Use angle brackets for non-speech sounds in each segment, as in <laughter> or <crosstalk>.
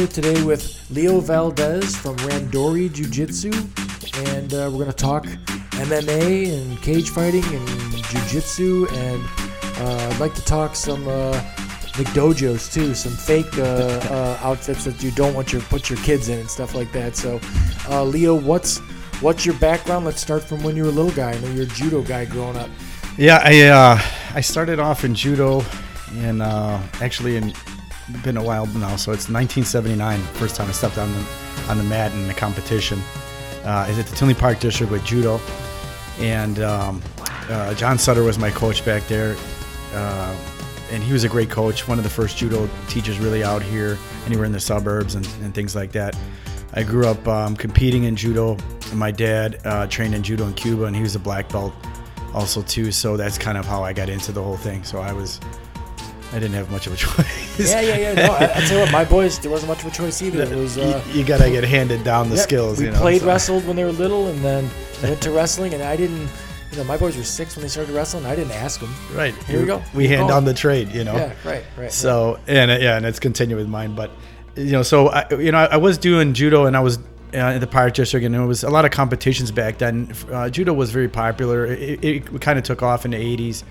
here today with Leo Valdez from Randori Jiu Jitsu, and uh, we're going to talk MMA and cage fighting and Jiu Jitsu, and uh, I'd like to talk some uh, McDojos too, some fake uh, uh, outfits that you don't want your put your kids in and stuff like that. So, uh, Leo, what's what's your background? Let's start from when you were a little guy. I know you're a judo guy growing up. Yeah, I uh, I started off in judo, and uh, actually in been a while now. So it's 1979, first time I stepped on the on the mat in the competition. Uh, is at the Tinley Park District with judo, and um, uh, John Sutter was my coach back there, uh, and he was a great coach. One of the first judo teachers really out here, anywhere in the suburbs and, and things like that. I grew up um, competing in judo. And my dad uh, trained in judo in Cuba, and he was a black belt also too. So that's kind of how I got into the whole thing. So I was, I didn't have much of a <laughs> choice. Yeah, yeah, yeah. No, I, I tell you what, my boys, there wasn't much of a choice either. It was. Uh, you, you gotta get handed down the skills. We you know, played so. wrestled when they were little, and then <laughs> went to wrestling. And I didn't, you know, my boys were six when they started wrestling. I didn't ask them. Right. Here we go. We Keep hand going. down the trade. You know. Yeah, right, right. So and uh, yeah, and it's continued with mine, but you know, so I, you know, I was doing judo and I was uh, in the Pirate District, and there was a lot of competitions back then. Uh, judo was very popular. It, it kind of took off in the '80s,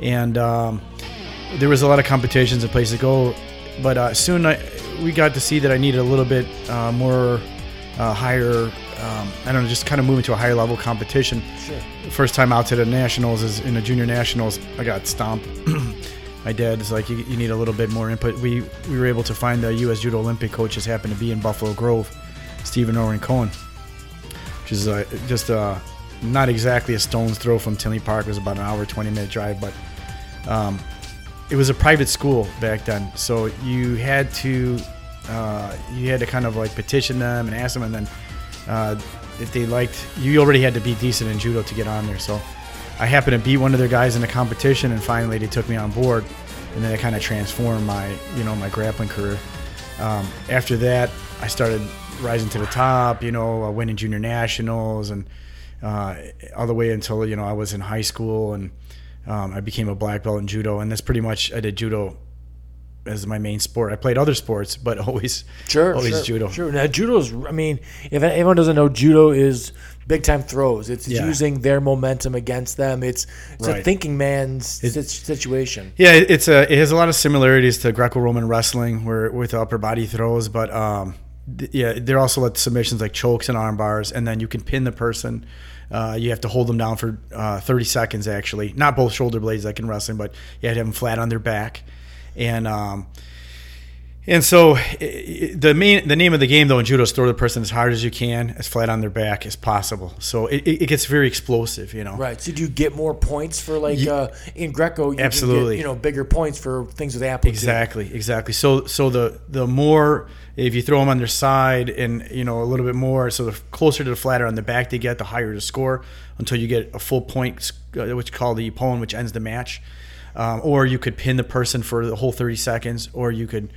and um, there was a lot of competitions and places to go. But uh, soon I, we got to see that I needed a little bit uh, more uh, higher. Um, I don't know, just kind of moving to a higher level competition. Sure. First time out to the nationals is in the junior nationals. I got stomped. <clears throat> My dad is like, you, you need a little bit more input. We we were able to find the U.S. Judo Olympic coaches happened to be in Buffalo Grove, Steve and Irwin Cohen, which is uh, just uh, not exactly a stone's throw from Tinley Park. It was about an hour, 20 minute drive, but um, it was a private school back then. So you had to uh, you had to kind of like petition them and ask them, and then uh, if they liked, you already had to be decent in judo to get on there. So I happened to beat one of their guys in a competition, and finally they took me on board, and then it kind of transformed my you know my grappling career. Um, after that, I started rising to the top, you know, winning junior nationals, and uh, all the way until you know I was in high school, and um, I became a black belt in judo, and that's pretty much I did judo as my main sport. I played other sports, but <laughs> always Sure, always sure, judo. Sure. Now, judo's. I mean, if anyone doesn't know, judo is big time throws. It's Yeah. using their momentum against them. It's it's a thinking man's sit- situation. Yeah, it- it's a it has a lot of similarities to Greco-Roman wrestling, where with upper body throws, but um, th- yeah, they're also like submissions like chokes and arm bars, and then you can pin the person. Uh, you have to hold them down for uh, 30 seconds, actually. Not both shoulder blades like in wrestling, but you have to have them flat on their back, and um, and so the main the name of the game though in judo is throw the person as hard as you can, as flat on their back as possible. So it, it gets very explosive, you know. Right. So do you get more points for like Ye- uh, in Greco? You Absolutely. Get, you know, bigger points for things with amplitude. Exactly, exactly. So so the the more if you throw them on their side and you know a little bit more, so the closer to the flatter on the back they get, the higher the score until you get a full point, uh, which you call the ippon, which ends the match. Um, or you could pin the person for the whole 30 seconds, or you could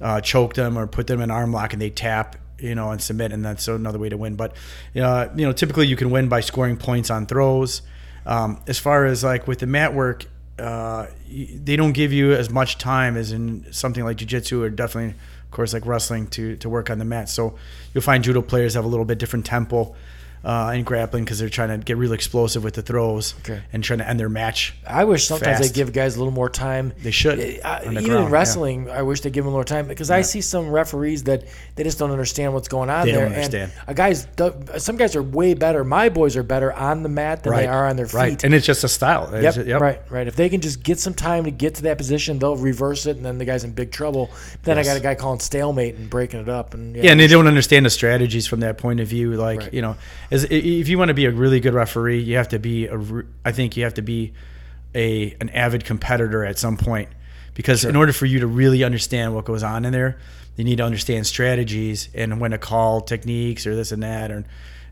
uh, choke them or put them in arm lock and they tap, you know, and submit, and that's another way to win. But uh, you know, typically you can win by scoring points on throws. Um, as far as like with the mat work, uh, they don't give you as much time as in something like jiu-jitsu or definitely of course like wrestling to, to work on the mat so you'll find judo players have a little bit different tempo uh, in grappling because they're trying to get real explosive with the throws Okay. and trying to end their match I wish sometimes Fast. they give guys a little more time. They should, Uh, on the even ground, in yeah. wrestling, I wish they give them more time because I see some referees that they just don't understand what's going on They there. don't understand. And a guys, some guys are way better. My boys are better on the mat than they are on their feet. right and it's just a style Yep, It's- Right, right. If they can just get some time to get to that position, they'll reverse it, and then the guy's in big trouble. Then Yes. I got a guy calling stalemate and breaking it up, and yeah, and they don't understand the strategies from that point of view. Like Right. you know, as i- if you want to be a really good referee, you have to be a. I think you have to be a an avid competitor at some point, because in order for you to really understand what goes on in there, you need to understand strategies and when to call techniques or this and that, or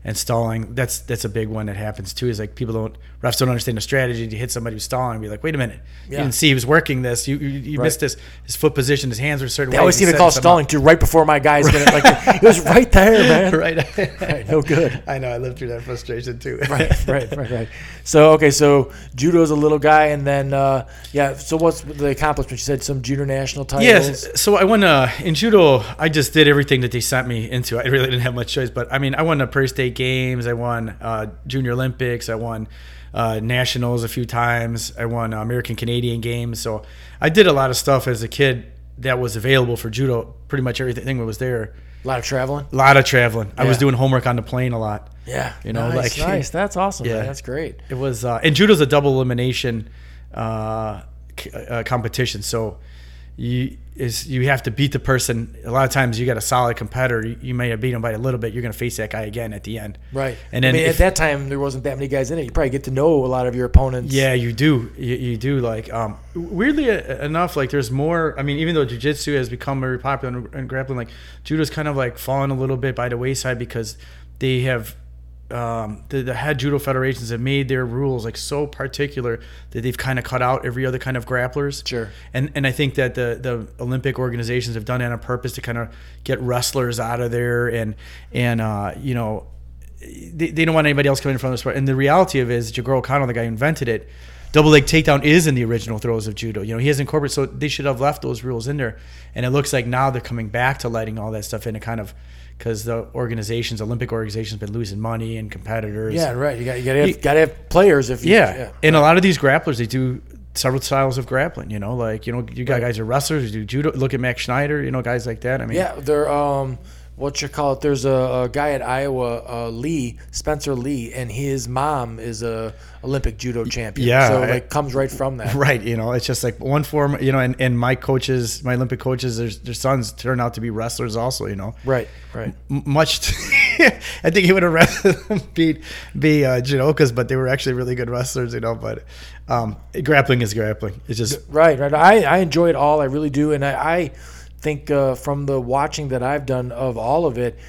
and stalling. That's that's a big one that happens too. Is like people don't refs don't understand the strategy to hit somebody who's stalling. And be like, wait a minute, you Yeah. didn't see he was working this. You you, you Right. missed this. His foot position, his hands were certain. They way. always seem to call stalling too right before my guy's gonna like <laughs> it was right there, man. right. Right, no good. <laughs> I know. I lived through that frustration too. right, right, right, right. So okay, so judo's a little guy, and then uh, yeah. So what's the accomplishment? You said some junior national titles. Yes. So I won uh, in judo. I just did everything that they sent me into. I really didn't have much choice. But I mean, I won the Prairie State Games. I won uh, Junior Olympics. I won uh, nationals a few times. I won uh, American Canadian Games. So I did a lot of stuff as a kid that was available for judo. Pretty much everything that was there. A lot of traveling. A lot of traveling. I was doing homework on the plane a lot. Yeah, You know, nice, like- nice. That's awesome. Yeah. man. that's great. It was uh, and judo's a double elimination uh, c- uh, competition. So you is you have to beat the person. A lot of times you got a solid competitor. You, you may have beat him by a little bit. You're going to face that guy again at the end. Right. And I then mean, if- at that time there wasn't that many guys in it. You probably get to know a lot of your opponents. Yeah, you do. You, you do. Like um, weirdly uh, enough, like there's more. I mean, even though jujitsu has become very popular in, in grappling, like judo's kind of like fallen a little bit by the wayside because they have. Um, the, the head judo federations have made their rules like so particular that they've kind of cut out every other kind of grapplers. Sure. And and I think that the the Olympic organizations have done that on purpose to kind of get wrestlers out of there and and uh, you know they, they don't want anybody else coming in from the sport. And the reality of it is, Jigoro Kano, the guy who invented it, double leg takedown is in the original throws of judo. You know, he has incorporated, so they should have left those rules in there. And it looks like now they're coming back to letting all that stuff in. It kind of because the organizations, Olympic organizations, been losing money and competitors. Yeah, right. You got you got to have, You- have players if you, Yeah. And a lot of these grapplers, they do several styles of grappling. You know, like you know, you got Right. guys who are wrestlers who do judo. Look at Max Schneider. You know, guys like that. I mean, Yeah, they're um, what you call it? There's a, a guy at Iowa, uh, Lee Spencer Lee, and his mom is a Olympic judo champion. Yeah, so like comes right from that. Right, you know, it's just like one form, you know, and, and my coaches, my Olympic coaches, their, their sons turn out to be wrestlers also, you know. Right, right. M- Much, <laughs> I think he would have rather <laughs> beat be uh, judokas, but they were actually really good wrestlers, you know. But um, grappling is grappling. It's just Right, right. I, I enjoy it all. I really do, and I, I think uh, from the watching that I've done of all of it,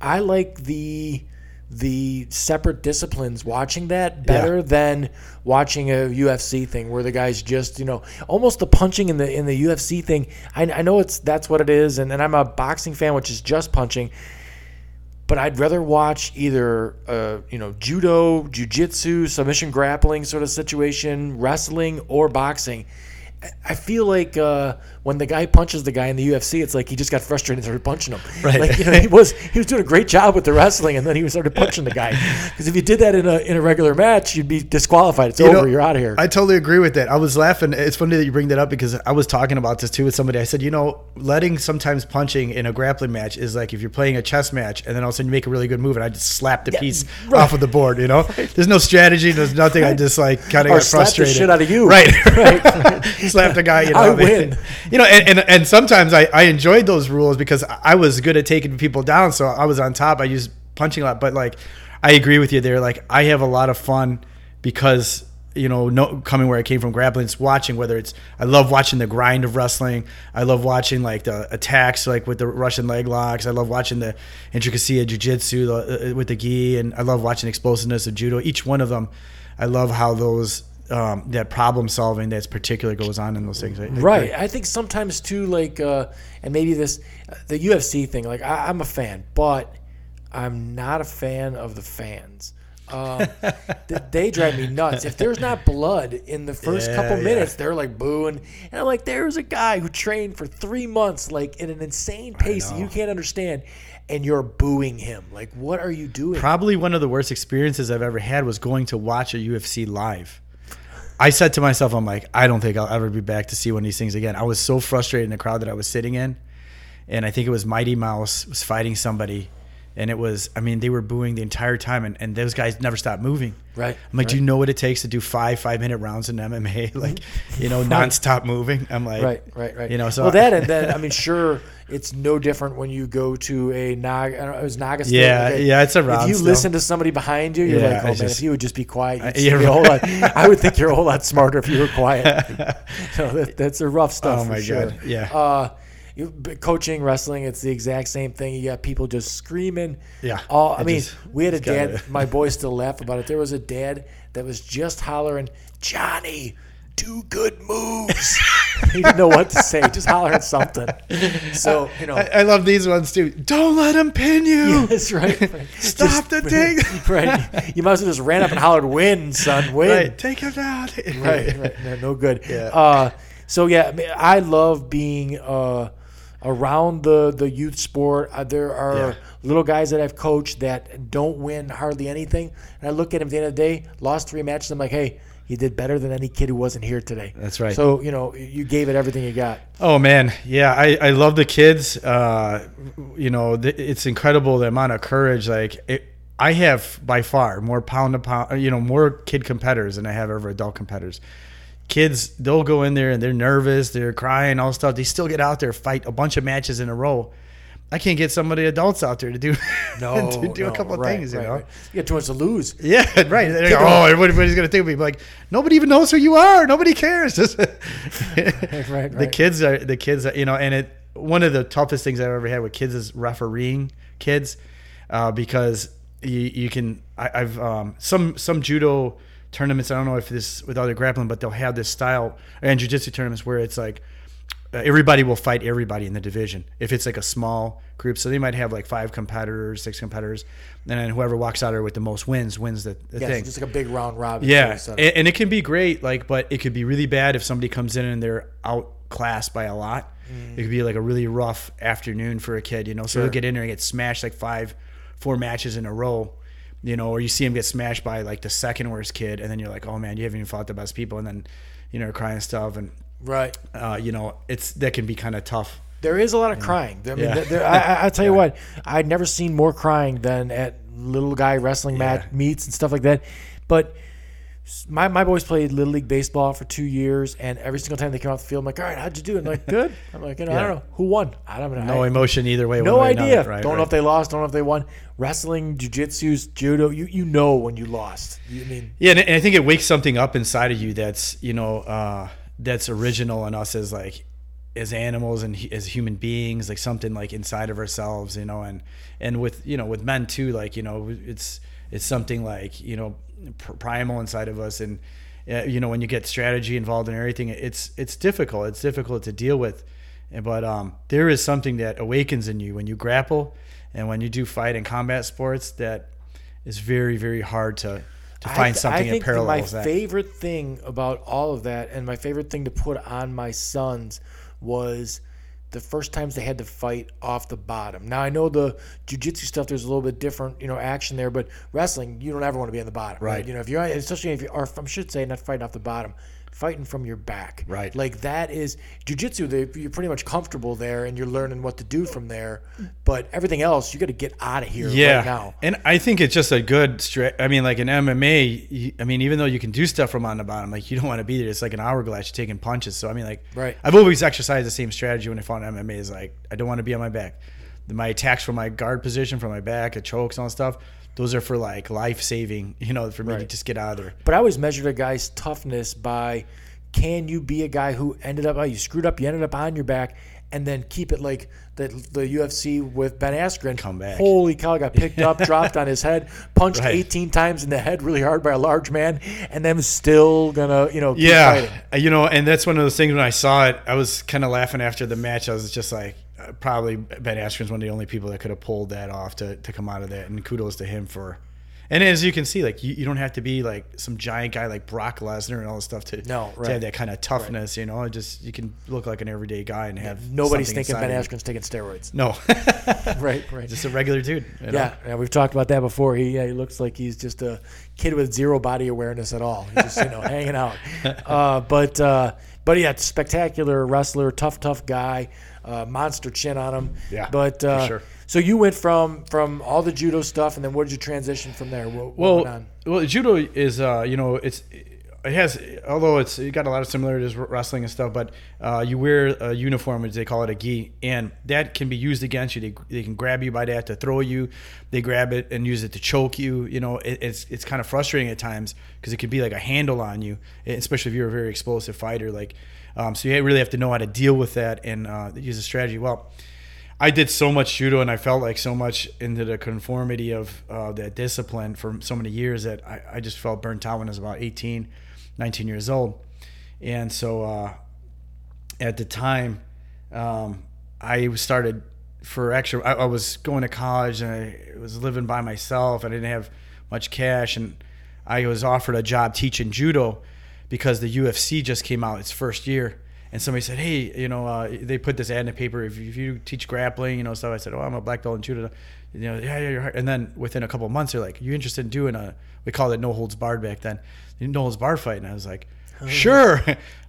I like the the separate disciplines. Watching that better than watching a UFC thing where the guys just you know almost the punching in the in the UFC thing. I, I know it's that's what it is, and, and I'm a boxing fan, which is just punching. But I'd rather watch either uh, you know judo, jujitsu, submission grappling sort of situation, wrestling, or boxing. I- I feel like uh, when the guy punches the guy in the UFC, it's like he just got frustrated and started punching him. <laughs> Right. Like you know, he was he was doing a great job with the wrestling, and then he started punching the guy. <laughs> Because if you did that in a in a regular match, you'd be disqualified. It's You over. know, You're out of here. I totally agree with that. I was laughing. It's funny that you bring that up because I was talking about this too with somebody. I said, you know, letting sometimes punching in a grappling match is like if you're playing a chess match and then all of a sudden you make a really good move and I just slap the piece right. off of the board. You know, <laughs> there's no strategy. There's nothing. I just like kind of Or got slap the frustrated. shit out of you. Right. Right. Slap the guy. You <laughs> know. I win. <laughs> You know, and, and, and sometimes I, I enjoyed those rules because I was good at taking people down. So I was on top. I used punching a lot. But like, I agree with you there. Like, I have a lot of fun because you know, no, coming where I came from, grappling, it's watching whether it's. I love watching the grind of wrestling. I love watching like the attacks, like with the Russian leg locks. I love watching the intricacy of jujitsu the- uh, with the gi, and I love watching explosiveness of judo. Each one of them, I love how those um, that problem solving that's particular goes on in those things. I- Right. I think sometimes too, like, uh, and maybe this, the UFC thing. Like, I, I'm a fan, but I'm not a fan of the fans. Um, <laughs> th- they drive me nuts. If there's not blood in the first Yeah, couple yeah. minutes, they're like booing, and I'm like, there's a guy who trained for three months, like at an insane pace that you can't understand, and you're booing him. Like, what are you doing? Probably one of the worst experiences I've ever had was going to watch a UFC live. I said to myself, I'm like, I don't think I'll ever be back to see one of these things again. I was so frustrated in the crowd that I was sitting in. And I think it was Mighty Mouse was fighting somebody. And it was, I mean, they were booing the entire time. And, and those guys never stopped moving. Right, I'm like, do you know what it takes to do five five minute rounds in MMA? <laughs> Like, you know, nonstop moving. I'm like, Right, right, right. You know, so well, that <laughs> and then I mean, sure, it's no different when you go to a Naga. I don't know, it was Naga. State, Yeah, like yeah, it's a round. If you still. listen to somebody behind you, you're Yeah, like, oh man, just- if you would just be quiet, you'd I- you're me a whole lot. I would think you're a whole lot smarter if you were quiet. <laughs> so that, that's a rough stuff. Oh for my sure. God, yeah. Uh, you, coaching wrestling, it's the exact same thing. You got people just screaming. Yeah, All I mean, just- we had a dad. My boys still laugh about it. There was a dad that was just hollering, "Johnny, do good moves." <laughs> he didn't know what to say. Just hollering something. So you know. I, I love these ones too. Don't let him pin you. <laughs> That's right. right. <laughs> Stop the thing. Right. You might as well just ran up and hollered, "Win, son, win!" Right, take him down. right, right. No, no good. Yeah. Uh, so yeah, I, mean, I love being uh, around the the youth sport. Uh, there are Yeah. little guys that I've coached that don't win hardly anything, and I look at them at the end of the day, lost three matches. I'm like, hey. You did better than any kid who wasn't here today. That's right. So you know you gave it everything you got. Oh man, yeah, I, I love the kids. Uh, you know, th- it's incredible the amount of courage. Like it, I have by far more pound to pound, you know, more kid competitors than I have ever adult competitors. Kids, they'll go in there and they're nervous, they're crying, all stuff. They still get out there, fight a bunch of matches in a row. I can't get somebody adults out there to do <laughs> No, to do no, a couple of right, things, you right, know. right. You too much to lose. Yeah, <laughs> right. Like, oh, everybody's gonna think of me. Like nobody even knows who you are. Nobody cares. <laughs> Just The kids are the kids. Are, you know, and it one of the toughest things I've ever had with kids is refereeing kids, uh, because you, you can. I, I've um, some some judo tournaments. I don't know if this with other grappling, but they'll have this style and jujitsu tournaments where it's like uh, everybody will fight everybody in the division if it's like a small group. So they might have like five competitors, six competitors, and then whoever walks out there with the most wins wins the, the Yeah, thing. just like a big round robin. Yeah, and, and it can be great, like, but it could be really bad if somebody comes in and they're outclassed by a lot. It could be like a really rough afternoon for a kid, you know. So Sure. he'll get in there and get smashed like five, four matches in a row, you know, or you see him get smashed by like the second worst kid, and then you're like, oh man, you haven't even fought the best people, and then, you know, crying stuff, and right. uh, you know, it's that can be kind of tough. There is a lot of crying. I mean, Yeah. there- there- I, tell you <laughs> what, I'd never seen more crying than at little guy wrestling match Yeah. meets and stuff like that. But my, my boys played little league baseball for two years, and every single time they came off the field, I'm like, "All right, how'd you do?" And like, "Good." I'm like, "You know, I don't know who won. I don't know. No I, emotion either way. no way idea. another. Right, don't know if they lost. Don't know if they won. Wrestling, jujitsu, judo. You you know when you lost. You I mean Yeah, and I think it wakes something up inside of you that's you know uh, that's original in us as like as animals and as human beings, like something like inside of ourselves, you know, and and with you know with men too, like you know it's it's something like you know primal inside of us, and uh, you know when you get strategy involved in everything, it's it's difficult. It's difficult to deal with, but um, there is something that awakens in you when you grapple and when you do fight and combat sports that is very very hard to to I find th- something I that think parallels my that. favorite thing about all of that, and my favorite thing to put on my sons, was the first times they had to fight off the bottom. Now I know the jujitsu stuff. There's a little bit different, you know, action there, but wrestling, you don't ever want to be on the bottom, right? Right. You know, if you're especially if you are, I should say, not fighting off the bottom. Fighting from your back, Right. Like that is jujitsu. they- You're pretty much comfortable there, and you're learning what to do from there. But everything else, you got to get out of here yeah. right now. And I think it's just a good stra- I mean, like in MMA, I mean, even though you can do stuff from on the bottom, like you don't want to be there. It's like an hourglass. You're taking punches. So I mean, like, Right. I've always exercised the same strategy when I fought in MMA. Is like I don't want to be on my back. My attacks from my guard position, from my back, it chokes and all that stuff. Those are for like life saving. <laughs> You know, for me to just get out of there. But I always measured a guy's toughness by can you be a guy who ended up, oh, you screwed up, you ended up on your back, and then keep it like the, the UFC with Ben Askren. Come back. Holy cow, got picked up, <laughs> dropped on his head, punched Right. 18 times in the head really hard by a large man, and then still gonna, you know, keep Yeah, fighting. You know, and that's one of those things. When I saw it, I was kind of laughing after the match. I was just like, probably Ben Askren's one of the only people that could have pulled that off to, to come out of that, and kudos to him for. And as you can see, like you, you don't have to be like some giant guy like Brock Lesnar and all this stuff to, No, to right. have that kind of toughness. You know, it just you can look like an everyday guy and have Nobody's thinking Ben. Askren's taking steroids. No, <laughs> Right, <laughs> right. just a regular dude. you know? Yeah, yeah, we've talked about that before. He yeah, he looks like he's just a kid with zero body awareness at all. He's just you know <laughs> hanging out. Uh, but uh, but yeah, spectacular wrestler, tough tough guy, uh, monster chin on him. Yeah, but for uh, sure. so you went from from all the judo stuff, and then what did you transition from there? What, what went Well, on? well, judo is uh, you know it's it has, although it's it got a lot of similarities with wrestling and stuff, but uh, you wear a uniform, which they call it a gi, and that can be used against you. They, they can grab you by that to throw you. They grab it and use it to choke you. You know, it, it's it's kind of frustrating at times because it could be like a handle on you, especially if you're a very explosive fighter. Like, um, so you really have to know how to deal with that and uh, use a strategy. Well. I did so much judo and I felt like so much into the conformity of uh, that discipline for so many years that I, I, just felt burnt out when I was about 18, 19 years old. And so uh, at the time, um, I started for extra, I, I, was going to college and I was living by myself. I didn't have much cash and I was offered a job teaching judo because the UFC just came out its first year and somebody said, "Hey, you know, uh, they put this ad in the paper. If you, if you teach grappling, you know, stuff." I said, "Oh, I'm a black belt in judo." You know, yeah, yeah, you're And then within a couple months, they're like, "You interested in doing a?" We called it no holds barred back then. No holds barred fight, and I was like, <laughs> Sure.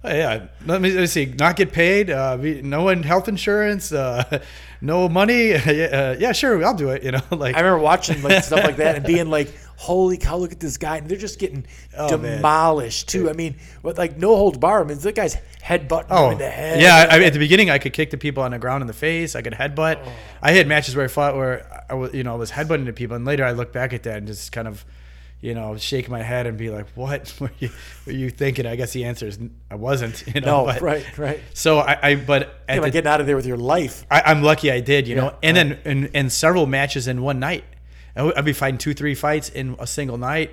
yeah. Let me, let me, see. Not get paid. Uh, no one health insurance. Uh, <laughs> no money. <laughs> Uh, yeah, sure. I'll do it. You know, like I remember watching like stuff like that and being like, "Holy cow! Look at this guy!" And they're just getting oh, demolished man. too. I mean, with like no holds bar. I mean, that guy's headbutt oh, in the head. Yeah. I mean, at the beginning, I could kick the people on the ground in the face. I could headbutt. Oh. I had matches where I fought where I was, you know, I was headbutting the people, and later I look back at that and just kind of you know, shake my head and be like, "What <laughs> were you, were you thinking?" I guess the answer is I wasn't. <laughs> You know, no, but, right, right. So I, I but at the, getting out of there with your life. I, am lucky I did, you yeah, know, and right. then in, in several matches in one night. I'd be fighting two, three fights in a single night,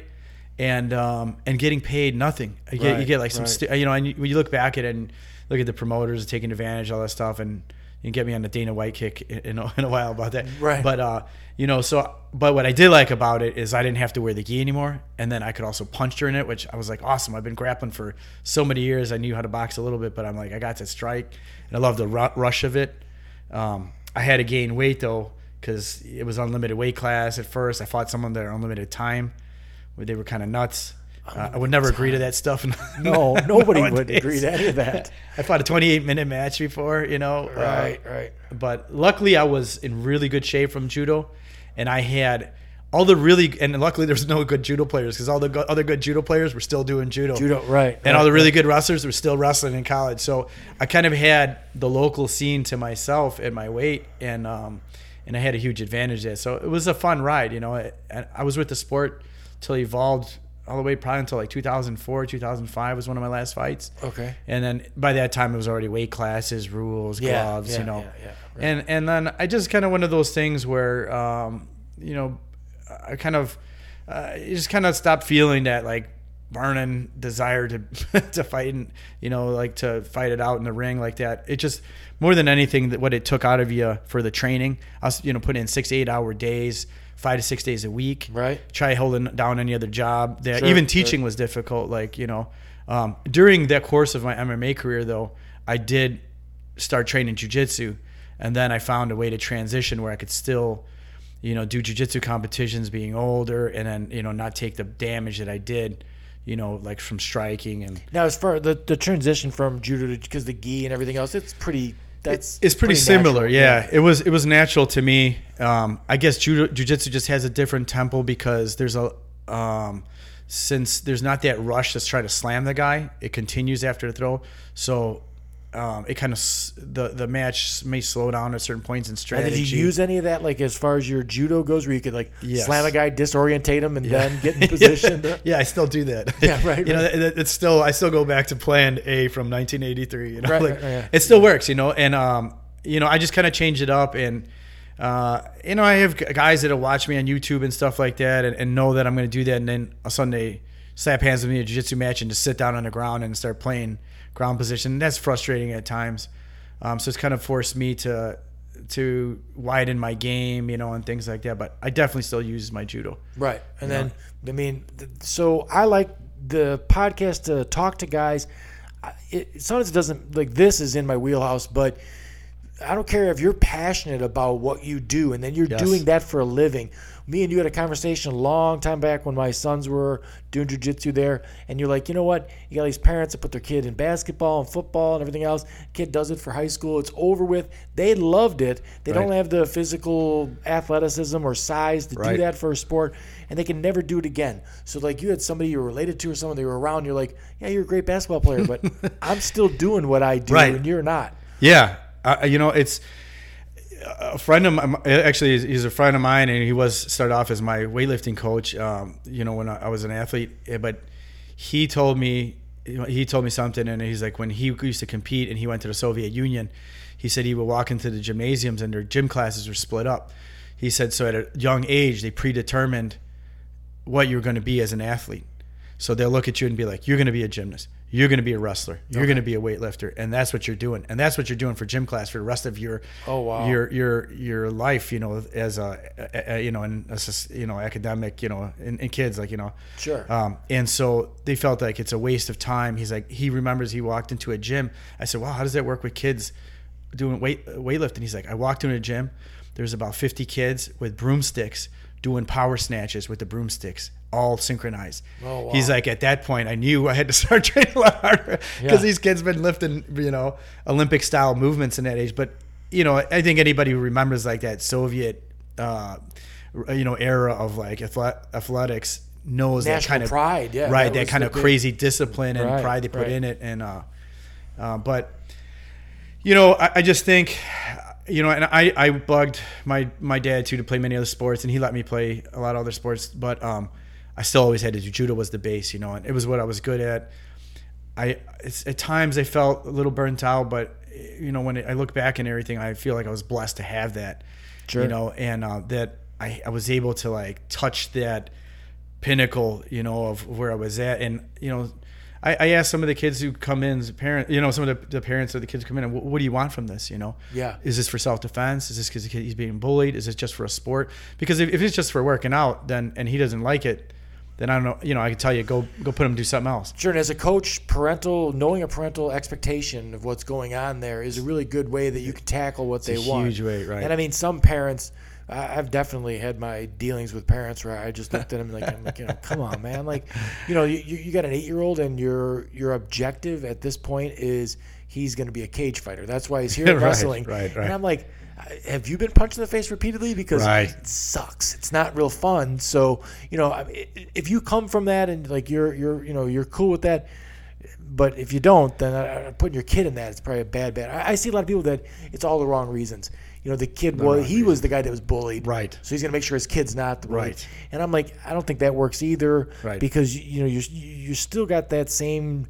and um, and getting paid nothing. You get, right, you get like some, right. st- you know, and you, when you look back at it and look at the promoters taking advantage all that stuff, and you get me on the Dana White kick in, in, a, <laughs> in a while about that. Right. But uh, you know, so but what I did like about it is I didn't have to wear the gi anymore, and then I could also punch during it, which I was like, awesome. I've been grappling for so many years. I knew how to box a little bit, but I'm like, I got to strike, and I love the rush of it. Um, I had to gain weight though because it was unlimited weight class at first. I fought someone that unlimited time, where they were kind of nuts. Uh, I would never agree to that stuff. <laughs> no, nobody would agree to any of that. <laughs> I fought a 28 minute match before, you know. Right, uh, right. But luckily, I was in really good shape from judo, and I had all the really and luckily there's no good judo players because all the go- other good judo players were still doing judo. Judo, right? And right, all the really right. good wrestlers were still wrestling in college. So I kind of had the local scene to myself at my weight, and um, and I had a huge advantage there. So it was a fun ride, you know. I, I was with the sport till evolved all the way probably until like 2004, 2005 was one of my last fights. Okay. And then by that time it was already weight classes, rules, yeah, gloves, yeah, you know. Yeah, yeah, right. And and then I just kind of one of those things where um, you know, I kind of uh, just kind of stopped feeling that like burning desire to <laughs> to fight and you know like to fight it out in the ring like that. It just more than anything that what it took out of you for the training. I was you know putting in six eight hour days five to six days a week. Right. Try holding down any other job. That sure, even teaching sure. was difficult. Like you know, um, during that course of my MMA career, though, I did start training jujitsu, and then I found a way to transition where I could still, you know, do jujitsu competitions, being older, and then you know not take the damage that I did. You know, like from striking and now as far the the transition from judo to because the gi and everything else, it's pretty that's it's pretty, pretty similar. Yeah. yeah. it was it was natural to me. Um, I guess judo jujitsu just has a different tempo because there's a um, since there's not that rush to try to slam the guy. It continues after the throw, so um, it kind of the the match may slow down at certain points in strategy. And did you use any of that, like as far as your judo goes, where you could like yes. slam a guy, disorientate him, and yeah. then get in <laughs> position? yeah. yeah, I still do that. <laughs> Yeah, right. <laughs> you right. know, it's still I still go back to Plan A from 1983. You know, right, like right, yeah. it still works. You know, and um, you know, I just kind of changed it up and. Uh, you know, I have guys that'll watch me on YouTube and stuff like that, and, and know that I'm going to do that, and then a Sunday slap hands with me a jiu-jitsu match and just sit down on the ground and start playing ground position. That's frustrating at times. Um, so it's kind of forced me to to widen my game, you know, and things like that. But I definitely still use my judo. Right, and then know? I mean, so I like the podcast to talk to guys. It, sometimes it doesn't like this is in my wheelhouse, but I don't care if you're passionate about what you do and then you're yes. doing that for a living. Me and you had a conversation a long time back when my sons were doing jujitsu there, and you're like, you know what? You got these parents that put their kid in basketball and football and everything else. Kid does it for high school. It's over with. They loved it. They don't have the physical athleticism or size to do that for a sport, and they can never do it again. So like you had somebody you were related to or someone they were around. You're like, yeah, you're a great basketball player, but <laughs> I'm still doing what I do, Right. and you're not. Yeah, uh, you know, it's a friend of mine. Actually, he's- a friend of mine, and he was started off as my weightlifting coach. Um, you know, when I I was an athlete, eh, but he told me he told me something, and he's like when he used to compete and he went to the Soviet Union, he said he would walk into the gymnasiums and their gym classes were split up. He said so at a young age they predetermined what you're going to be as an athlete. So they'll look at you and be like, "You're going to be a gymnast. You're going to be a wrestler. You're going to be a weightlifter, and that's what you're doing. And that's what you're doing for gym class for the rest of your Oh, wow. your your your life. You know, as a, a, a you know, and as a, you know, academic. You know, and, in kids, like you know, Sure. Um, and so they felt like it's a waste of time. He's like, he remembers he walked into a gym. I said, "Wow, how does that work with kids doing weight weightlifting?" He's like, "I walked into a gym. There's about 50 kids with broomsticks." Doing power snatches with the broomsticks, all synchronized. Oh, wow. He's like, at that point, I knew I had to <laughs> start training a lot harder because Yeah. these kids been lifting, you know, Olympic style movements in that age. But you know, I think anybody who remembers like that Soviet, uh, you know, era of like athletics knows that National kind of pride, yeah, right, that that, kind of big- crazy discipline and Right, pride they put right. in it, and uh, uh, but you know, I, I just think. You know, and I, I bugged my, my dad too to play many other sports, and he let me play a lot of other sports. But um, I still always had to do judo was the base, you know, and it was what I was good at. I it's, at times I felt a little burnt out, but you know when I look back and everything, I feel like I was blessed to have that, Sure. you know, and uh, that I, I was able to like touch that pinnacle, you know, of where I was at, and you know, I, I asked some of the kids who come in, as a parent, you know, some of the, the parents of the kids come in, and what, what do you want from this, you know? Yeah. Is this for self defense? Is this because he's being bullied? Is this just for a sport? Because if, if it's just for working out, then and he doesn't like it, then I don't know. You know, I can tell you go go put him do something else. Sure, and as a coach, parental knowing a parental expectation of what's going on there is a really good way that you can tackle what they a want. huge way, right. And I mean, some parents, I've definitely had my dealings with parents where I just looked at them like, I'm like, you know, come on, man, <laughs> like, you know, you, you you got an eight year old and your your objective at this point is he's going to be a cage fighter. That's why he's here <laughs> Right, wrestling. right, right. And I'm like. Have you been punched in the face repeatedly? Because Right. it sucks. It's not real fun. So you know, if you come from that and like you're you're you know you're cool with that, but if you don't, then uh, putting your kid in that is probably a bad bad. I, see a lot of people that it's all the wrong reasons. You know, the kid was he was the guy that was bullied, Right. So he's gonna make sure his kid's not the bully. Right. And I'm like, I don't think that works either, Right. Because you know you you still got that same,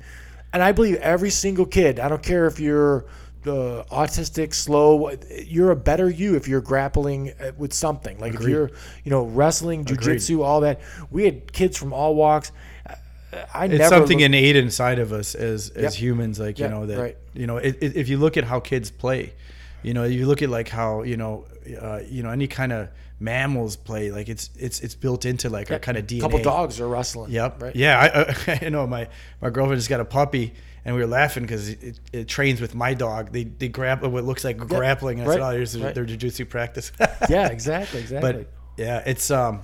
and I believe every single kid. I don't care if you're uh, autistic, slow. You're a better you if you're grappling uh, with something. Like if you're, you know, wrestling, jujitsu, all that. We had kids from all walks. I It's never something looked- innate inside of us as as Yep. humans. Like you know that right. you know it, it, if you look at how kids play, you know you look at like how you know uh, you know any kind of mammals play. Like it's it's it's built into like our kind of DNA. A couple dogs are wrestling. Yep. Right. Yeah. I, I, <laughs> I know my my girlfriend just got a puppy, and we were laughing because it, it trains with my dog. They they grapple what looks like grappling. And I said, "Oh, here's their, Right. their jujitsu practice." <laughs> Yeah. Exactly. Exactly. but yeah, it's um,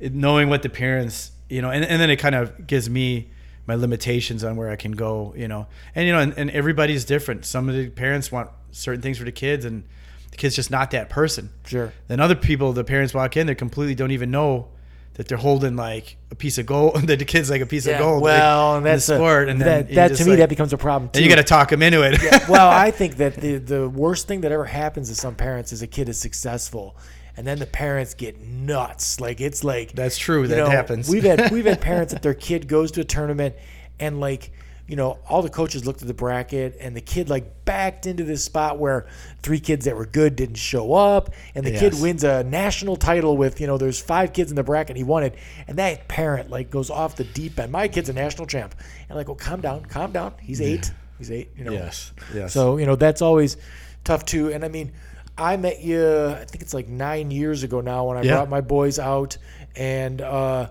it, knowing what the parents, you know, and, and then it kind of gives me my limitations on where I can go, you know, and you know, and, and everybody's different. Some of the parents want certain things for the kids, and the kid's just not that person. sure. Then other people, the parents walk in, they completely don't even know that they're holding like a piece of gold. <laughs> That the kid's like a piece Yeah. of gold. well, like, and that's the a- sport, and then that, that to me like- that becomes a problem too. Then you got to talk them into it. <laughs> well, I think that the the worst thing that ever happens to some parents is a kid is successful, and then the parents get nuts. Like it's like That's true. That know, happens. We've had <laughs> we've had parents that their kid goes to a tournament, and like you know all the coaches looked at the bracket, and the kid like backed into this spot where three kids that were good didn't show up, and the kid wins a national title with you know there's five kids in the bracket he won it, and that parent like goes off the deep end. My kid's a national champ, and like, well, calm down, calm down. He's eight. He's eight. You know. yes. Yes. So you know that's always tough too. And I mean, I met you. I think it's like nine years ago now when I Yeah. brought my boys out, and uh,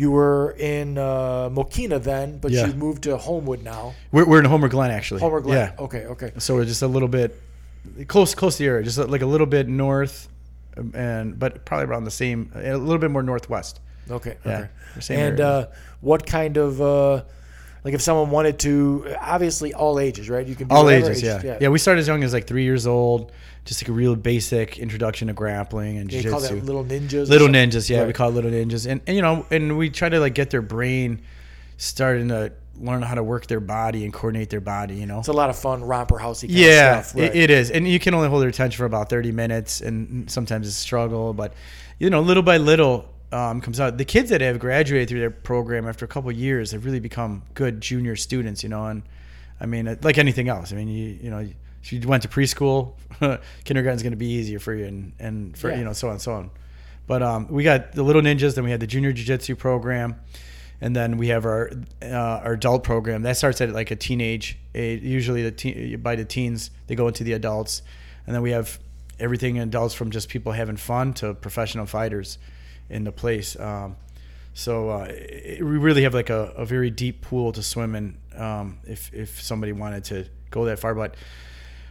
you were in uh, Mokena then, but Yeah. you moved to Homewood now. we're, we're in Homer Glen actually. Homer Glen. Yeah. Okay. Okay. So we're just a little bit close, close to the area, just like a little bit north and but probably around the same, a little bit more northwest. Okay. Yeah, okay. same And uh, what kind of uh, like if someone wanted to, obviously all ages, right? You can be All ages, age- yeah. yeah. we started as young as like three years old, just like a real basic introduction to grappling and They call jiu-jitsu. little ninjas. Little ninjas, yeah, we call it little ninjas, and, and you know, and we try to like get their brain starting to learn how to work their body and coordinate their body. You know, It's a lot of fun romper housey kind yeah, of stuff. Right. it, is, and you can only hold their attention for about thirty minutes, and sometimes it's a struggle. But you know, little by little, um, comes out. The kids that have graduated through their program after a couple of years have really become good junior students. You know, and I mean, like anything else. I mean, you you know, if you went to preschool, <laughs> kindergarten's going to be easier for you, and and for Yeah. you know, so on and so on. But um, we got the little ninjas, then we had the junior jiu-jitsu program, and then we have our uh, our adult program that starts at like a teenage age. Usually, the teen, by the teens they go into the adults, and then we have everything in adults from just people having fun to professional fighters in the place. Um, so uh, it, we really have like a, a very deep pool to swim in um, if if somebody wanted to go that far, but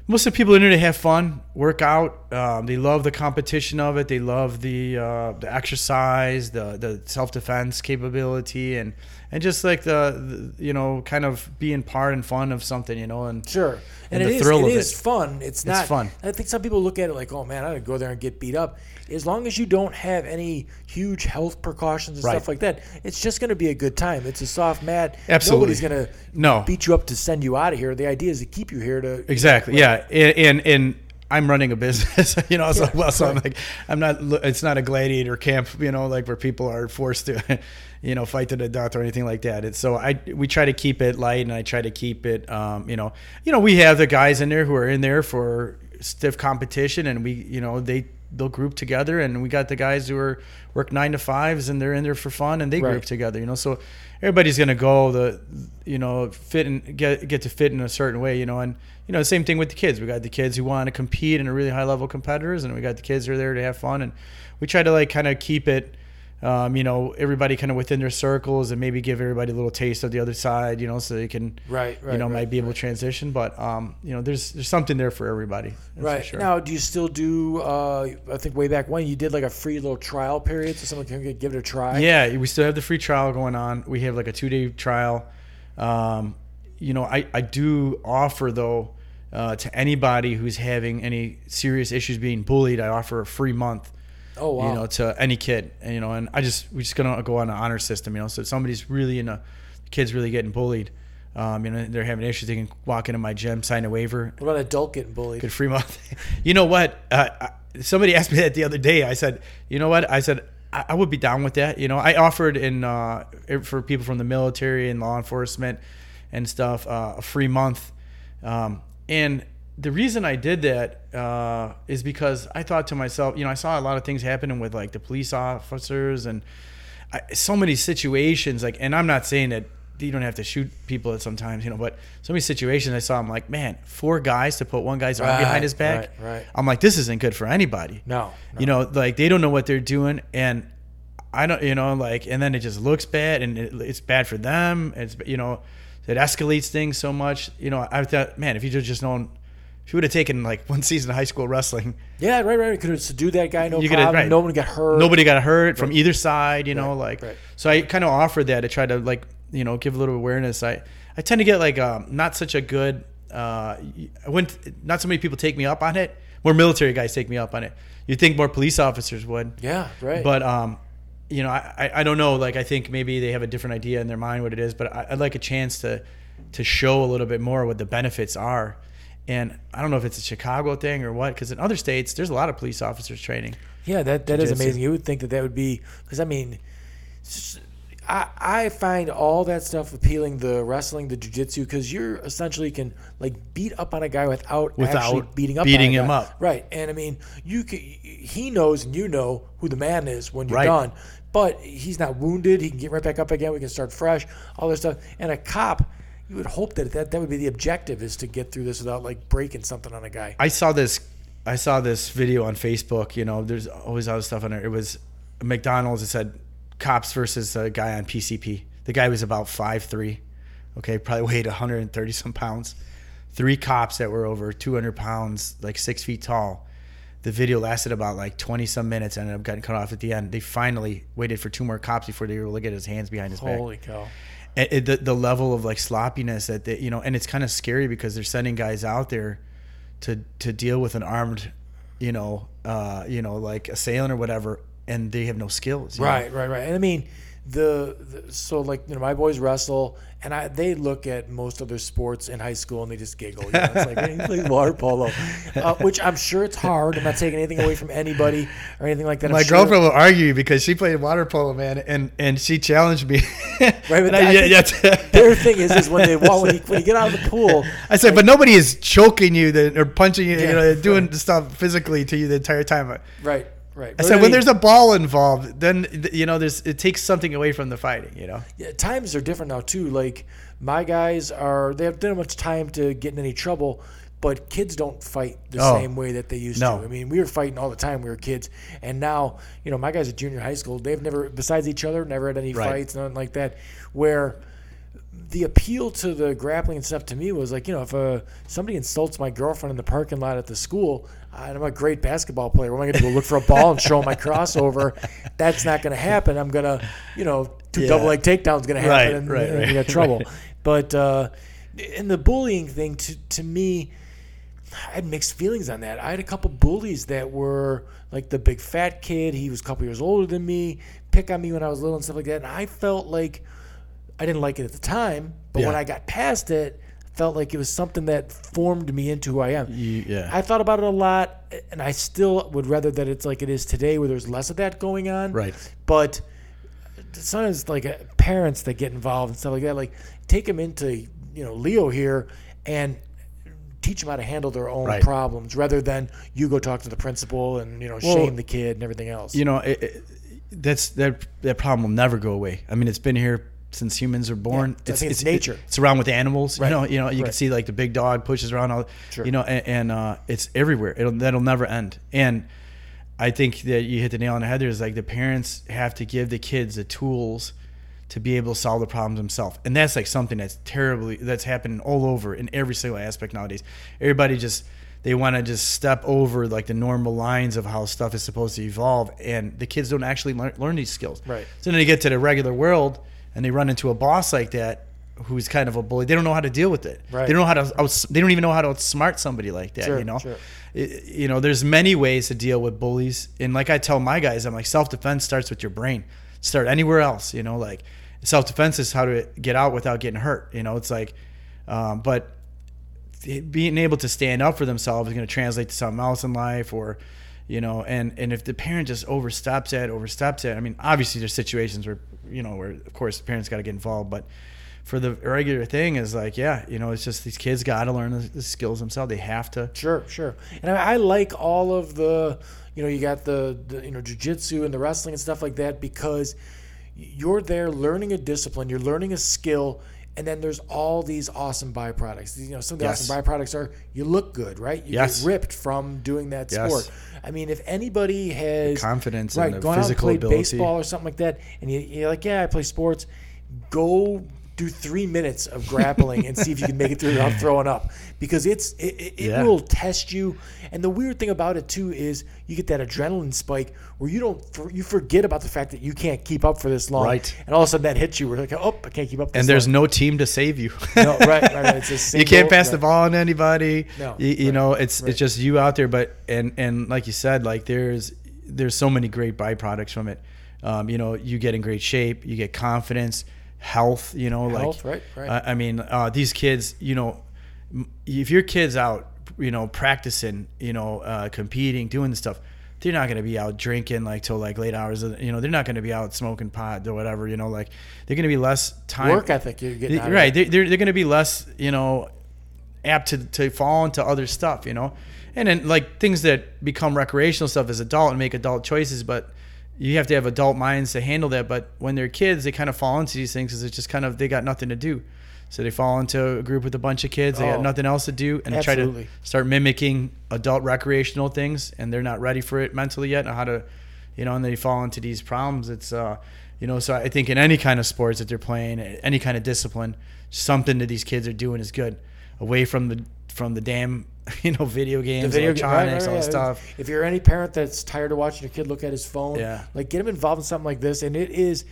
most of the people in there they have fun, work out. Um, they love the competition of it. They love the uh, the exercise, the the self defense capability, and and just like the, the you know kind of being part and fun of something, you know. And Sure. And, And it the is thrill it of is it. fun. It's not fun. I think some people look at it like, oh man, I gotta go there and get beat up. As long as you don't have any huge health precautions and Right. stuff like that, it's just gonna be a good time. It's a soft mat. Absolutely. Nobody's gonna No. beat you up to send you out of here. The idea is to keep you here to Exactly. Yeah. And, and and I'm running a business, <laughs> you know, so Yeah, well, so I'm like, I'm not. It's not a gladiator camp, you know, like where people are forced to, <laughs> you know, fight to the death or anything like that. It's so I we try to keep it light, and I try to keep it, um, you know, you know, we have the guys in there who are in there for stiff competition, and we, you know, they they'll group together, and we got the guys who are work nine to fives, and they're in there for fun, and they Right. group together, you know, so everybody's gonna go the, you know, fit and get get to fit in a certain way, you know, and you know, the same thing with the kids. We got the kids who want to compete and are really high level competitors, and we got the kids who are there to have fun. And we try to like kind of keep it, um, you know, everybody kind of within their circles, and maybe give everybody a little taste of the other side, you know, so they can, Right, right, you know, right, might be able to transition. But um, you know, there's there's something there for everybody. Right sure. now, do you still do? Uh, I think way back when you did like a free little trial period, so someone can give it a try. Yeah, we still have the free trial going on. We have like a two day trial. Um, you know, I, I do offer though uh, to anybody who's having any serious issues being bullied, I offer a free month. Oh wow. You know, to any kid, and you know, and I just we just gonna go on an honor system. You know, so if somebody's really in a kid's really getting bullied, um, you know, they're having issues, they can walk into my gym, sign a waiver, what about an adult getting bullied? good free month. <laughs> you know what? Uh, I- somebody asked me that the other day. I said, you know what? I said I, I would be down with that. You know, I offered in uh, for people from the military and law enforcement and stuff uh, a free month, um, and the reason I did that uh, is because I thought to myself, you know, I saw a lot of things happening with like the police officers and I, so many situations. Like, and I'm not saying that you don't have to shoot people at sometimes, you know, but so many situations I saw, I'm like, man, four guys to put one guy's arm Right, behind his back. right, right. I'm like, this isn't good for anybody. No, no. You know, like they don't know what they're doing, and I don't, you know, like, and then it just looks bad, and it, it's bad for them. It's, you know, it escalates things so much. You know, I thought, man, if you just known, if you would have taken like one season of high school wrestling, Yeah, right, right. Could have subdued that guy, no You problem. right. No one got hurt. nobody got hurt from either side. You know, Right, like, right. so I kind of offered that to try to like, you know, give a little awareness. I, I tend to get like, um, not such a good, uh, I wouldn't, not so many people take me up on it. More military guys take me up on it. You'd think more police officers would. Yeah, right. But um, you know, I, I- I don't know. Like I think maybe they have a different idea in their mind what it is. But I, I'd like a chance to to show a little bit more what the benefits are. And I don't know if it's a Chicago thing or what, because in other states there's a lot of police officers training. yeah, that that is amazing. You would think that that would be because I mean, just- I I find all that stuff appealing. The wrestling, the jujitsu, because you're essentially can like beat up on a guy without actually beating up beating him guy. up. Right, and I mean, you can, he knows and you know who the man is when you're Right. done. But he's not wounded. He can get right back up again. We can start fresh. All this stuff. And a cop, you would hope that that, that would be the objective is to get through this without like breaking something on a guy. I saw this. I saw this video on Facebook. You know, there's always other stuff on there. It was McDonald's. It said cops versus a guy on PCP. The guy was about five three. Okay, probably weighed 130 some pounds. Three cops that were over 200 pounds, like six feet tall. the video lasted about like 20 some minutes and ended up getting cut off at the end. They finally waited for two more cops before they were able to get his hands behind his back. Holy cow. It- it- the, the level of like sloppiness that they, you know, and it's kind of scary because they're sending guys out there to to deal with an armed, you know, uh, you know, like assailant or whatever, and they have no skills. you know? Right, right, right. And I mean, the, the so like you know my boys wrestle, and I they look at most other sports in high school and they just giggle. You know? It's like hey, he plays water polo, <laughs> uh, which I'm sure it's hard. I'm not taking anything away from anybody or anything like that. My sure- girlfriend will argue because she played water polo, man, and and she challenged me. <laughs> Right, but I, yeah, yeah. <laughs> Their thing is, is when they walk, when you, when you get out of the pool, I said, but nobody is choking you or punching you, Yeah, you know, doing right. stuff physically to you the entire time. right, right. I said, when there's a ball involved, then you know, there's it takes something away from the fighting. You know, yeah, times are different now too. Like my guys are, they have done much time to get in any trouble. But kids don't fight the Oh, same way that they used no. to. I mean, we were fighting all the time. We were kids, and now, you know, my guys at junior high school, they've never, besides each other, never had any Right. fights, nothing like that. Where the appeal to the grappling and stuff to me was like, you know, if uh, somebody insults my girlfriend in the parking lot at the school, and I'm a great basketball player. What am I going to go look for a ball and show my <laughs> crossover? That's not going to happen. I'm going to, you know, two Yeah. double leg takedowns going to happen, Right, and, right, and right, you got <laughs> trouble. But uh, in the bullying thing, to to me, I had mixed feelings on that. I had a couple bullies that were like the big fat kid. He was a couple years older than me, pick on me when I was little and stuff like that. And I felt like I didn't like it at the time, but when I got past it, felt like it was something that formed me into who I am. yeah, I thought about it a lot, and I still would rather that it's like it is today, where there's less of that going on. right. But sometimes, like uh, parents that get involved and stuff like that, like take them into you know Leo here and teach them how to handle their own Right. problems, rather than you go talk to the principal and you know Well, shame the kid and everything else. You know, it, it, that's that that problem will never go away. I mean, it's been here since humans are born. I think it's nature. It's around with animals. Right. You know, you know, you Right. can see like the big dog pushes around all. Sure. You know, and, and uh, it's everywhere. It'll that'll never end. And I think that you hit the nail on the head. There is like the parents have to give the kids the tools to be able to solve the problems themselves. And that's like something that's terribly that's happening all over in every single aspect nowadays. Everybody just they want to just step over like the normal lines of how stuff is supposed to evolve, and the kids don't actually learn, learn these skills. Right. So then they get to the regular world and they run into a boss like that who's kind of a bully. They don't know how to deal with it. Right. They don't know how to. outs- They don't even know how to outsmart somebody like that. Sure, you know. sure. It- you know, there's many ways to deal with bullies, and like I tell my guys, I'm like self defense starts with your brain. Start anywhere else. You know, like self defense is how to get out without getting hurt. You know, it's like, um, but being able to stand up for themselves is going to translate to something else in life or you know and and if the parent just oversteps it oversteps it i mean obviously there's situations where you know where of course the parents got to get involved but for the regular thing is like yeah you know it's just these kids got to learn the, the skills themselves they have to Sure, sure. And I, I like all of the, you know, you got the, the you know, jujitsu and the wrestling and stuff like that because you're there learning a discipline, you're learning a skill, and then there's all these awesome byproducts. You know, some of the Yes. awesome byproducts are you look good, right? You Yes. get ripped from doing that Yes. sport. I mean, if anybody has confidence right, and the gone out and physical played ability baseball or something like that, and you, you're like, yeah, I play sports. Go do three minutes of grappling and see if you can make it through without <laughs> throwing up, because it's it, it, it Yeah. will test you. And the weird thing about it too is you get that adrenaline spike where you don't you forget about the fact that you can't keep up for this long, Right. And all of a sudden that hits you. We're like, oh, I can't keep up. This and there's long. no team to save you <laughs> no right, right, right. It's a <laughs> you can't pass the ball on anybody. No, you, you right, know, it's right. it's just you out there. But and and like you said, like there's there's so many great byproducts from it. Um, you know, you get in great shape, you get confidence, health. You know, Health, like right, right. I, I mean, uh, these kids. You know, if your kids out, you know, practicing, you know, uh, competing, doing stuff. They're not going to be out drinking like till like late hours. Of, you know, they're not going to be out smoking pot or whatever. You know, like they're going to be less time work ethic you're getting out right they're, they're, they're going to be less you know apt to, to fall into other stuff you know and then like things that become recreational stuff as adult and make adult choices but you have to have adult minds to handle that but when they're kids they kind of fall into these things because it's just kind of they got nothing to do so they fall into a group with a bunch of kids they Oh. got nothing else to do and they try to Absolutely. start mimicking adult recreational things and they're not ready for it mentally yet and how to you know and they fall into these problems it's uh you know so i think in any kind of sports that they're playing any kind of discipline something that these kids are doing is good away from the from the damn <laughs> you know video games, video ga- right, right, all yeah. stuff. If you're any parent that's tired of watching your kid look at his phone, Yeah. like get him involved in something like this. And it is,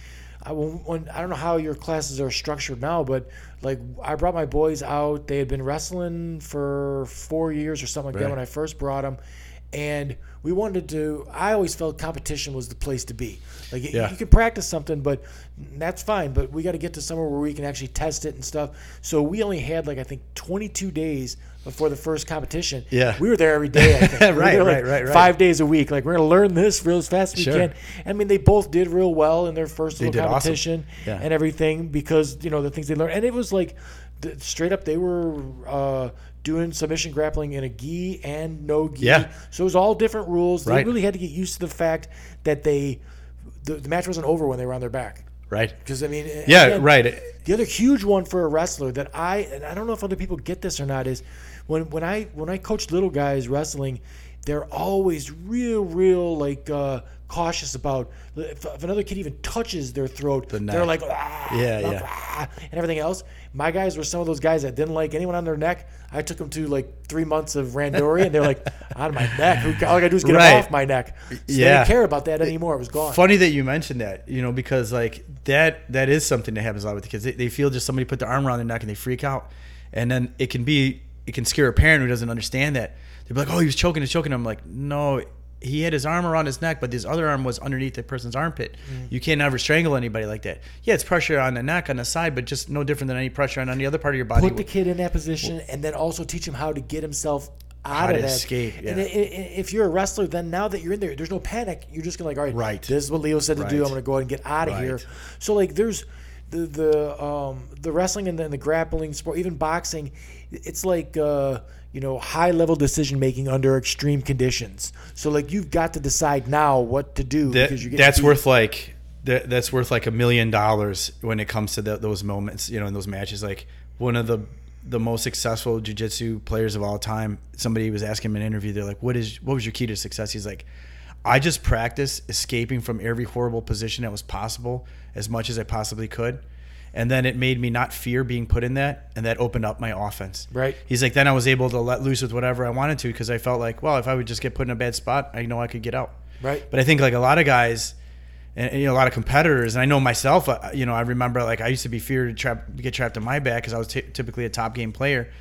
I, when, when- I don't know how your classes are structured now, but like I brought my boys out. They had been wrestling for four years or something like that when I first brought them. And we wanted to. I always felt competition was the place to be. Like Yeah. you can practice something, but that's fine. But we got to get to somewhere where we can actually test it and stuff. So we only had like I think 22 days before the first competition. Yeah. we were there every day. I think. <laughs> We Right, like, right, right, right. Five days a week. Like we're gonna learn this real as fast as Sure. we can. I mean, they both did real well in their first little did awesome. competition Yeah. and everything because you know the things they learned. And it was like straight up, they were uh, doing submission grappling in a gi and no gi. Yeah. So it was all different rules. They Right. really had to get used to the fact that they the, the match wasn't over when they were on their back. Right. Because I mean, Yeah. again, Right. the other huge one for a wrestler that I and I don't know if other people get this or not is when when I when I coach little guys wrestling, they're always real real like uh, cautious about if, if another kid even touches their throat, they're like ah, Yeah, ah, yeah. ah, and everything else. My guys were some of those guys that didn't like anyone on their neck. I took them to like three months of Randori, and they're like <laughs> out of my neck. All I gotta do is get Right. them off my neck. So They Yeah. didn't care about that anymore. It was gone. Funny that you mentioned that, you know, because like that that is something that happens a lot with the kids. They, they feel just somebody put their arm around their neck and they freak out, and then it can be it can scare a parent who doesn't understand that. They're like, "Oh, he was choking and choking." I'm like, "No, he had his arm around his neck, but his other arm was underneath the person's armpit. Mm. You can't ever strangle anybody like that. Yeah, it's pressure on the neck on the side, but just no different than any pressure on any other part of your body. put the kid in that position and then also teach him how to get himself out of that. escape, And yeah. i- if you're a wrestler, then now that you're in there, there's no panic. You're just gonna like, all right, Right. this is what Leo said to do. I'm gonna go ahead and get out of Right. here. So like, there's the the um, the wrestling and then the grappling sport, even boxing. It's like uh, you know high level decision making under extreme conditions. So like you've got to decide now what to do That- because you get that's worth like that, that's worth like a million dollars when it comes to the, those moments you know in those matches. Like one of the the most successful jiu-jitsu players of all time somebody was asking him in an interview they're like what is what was your key to success? He's like i just practiced escaping from every horrible position that was possible as much as i possibly could and then it made me not fear being put in that and that opened up my offense Right. he's like then i was able to let loose with whatever i wanted to because i felt like well if i would just get put in a bad spot i know i could get out Right. but I think like a lot of guys, and, and, you know, a lot of competitors, and I know myself. Uh, you know, I remember like I used to be feared to trap, get trapped on my back because I was t- typically a top game player.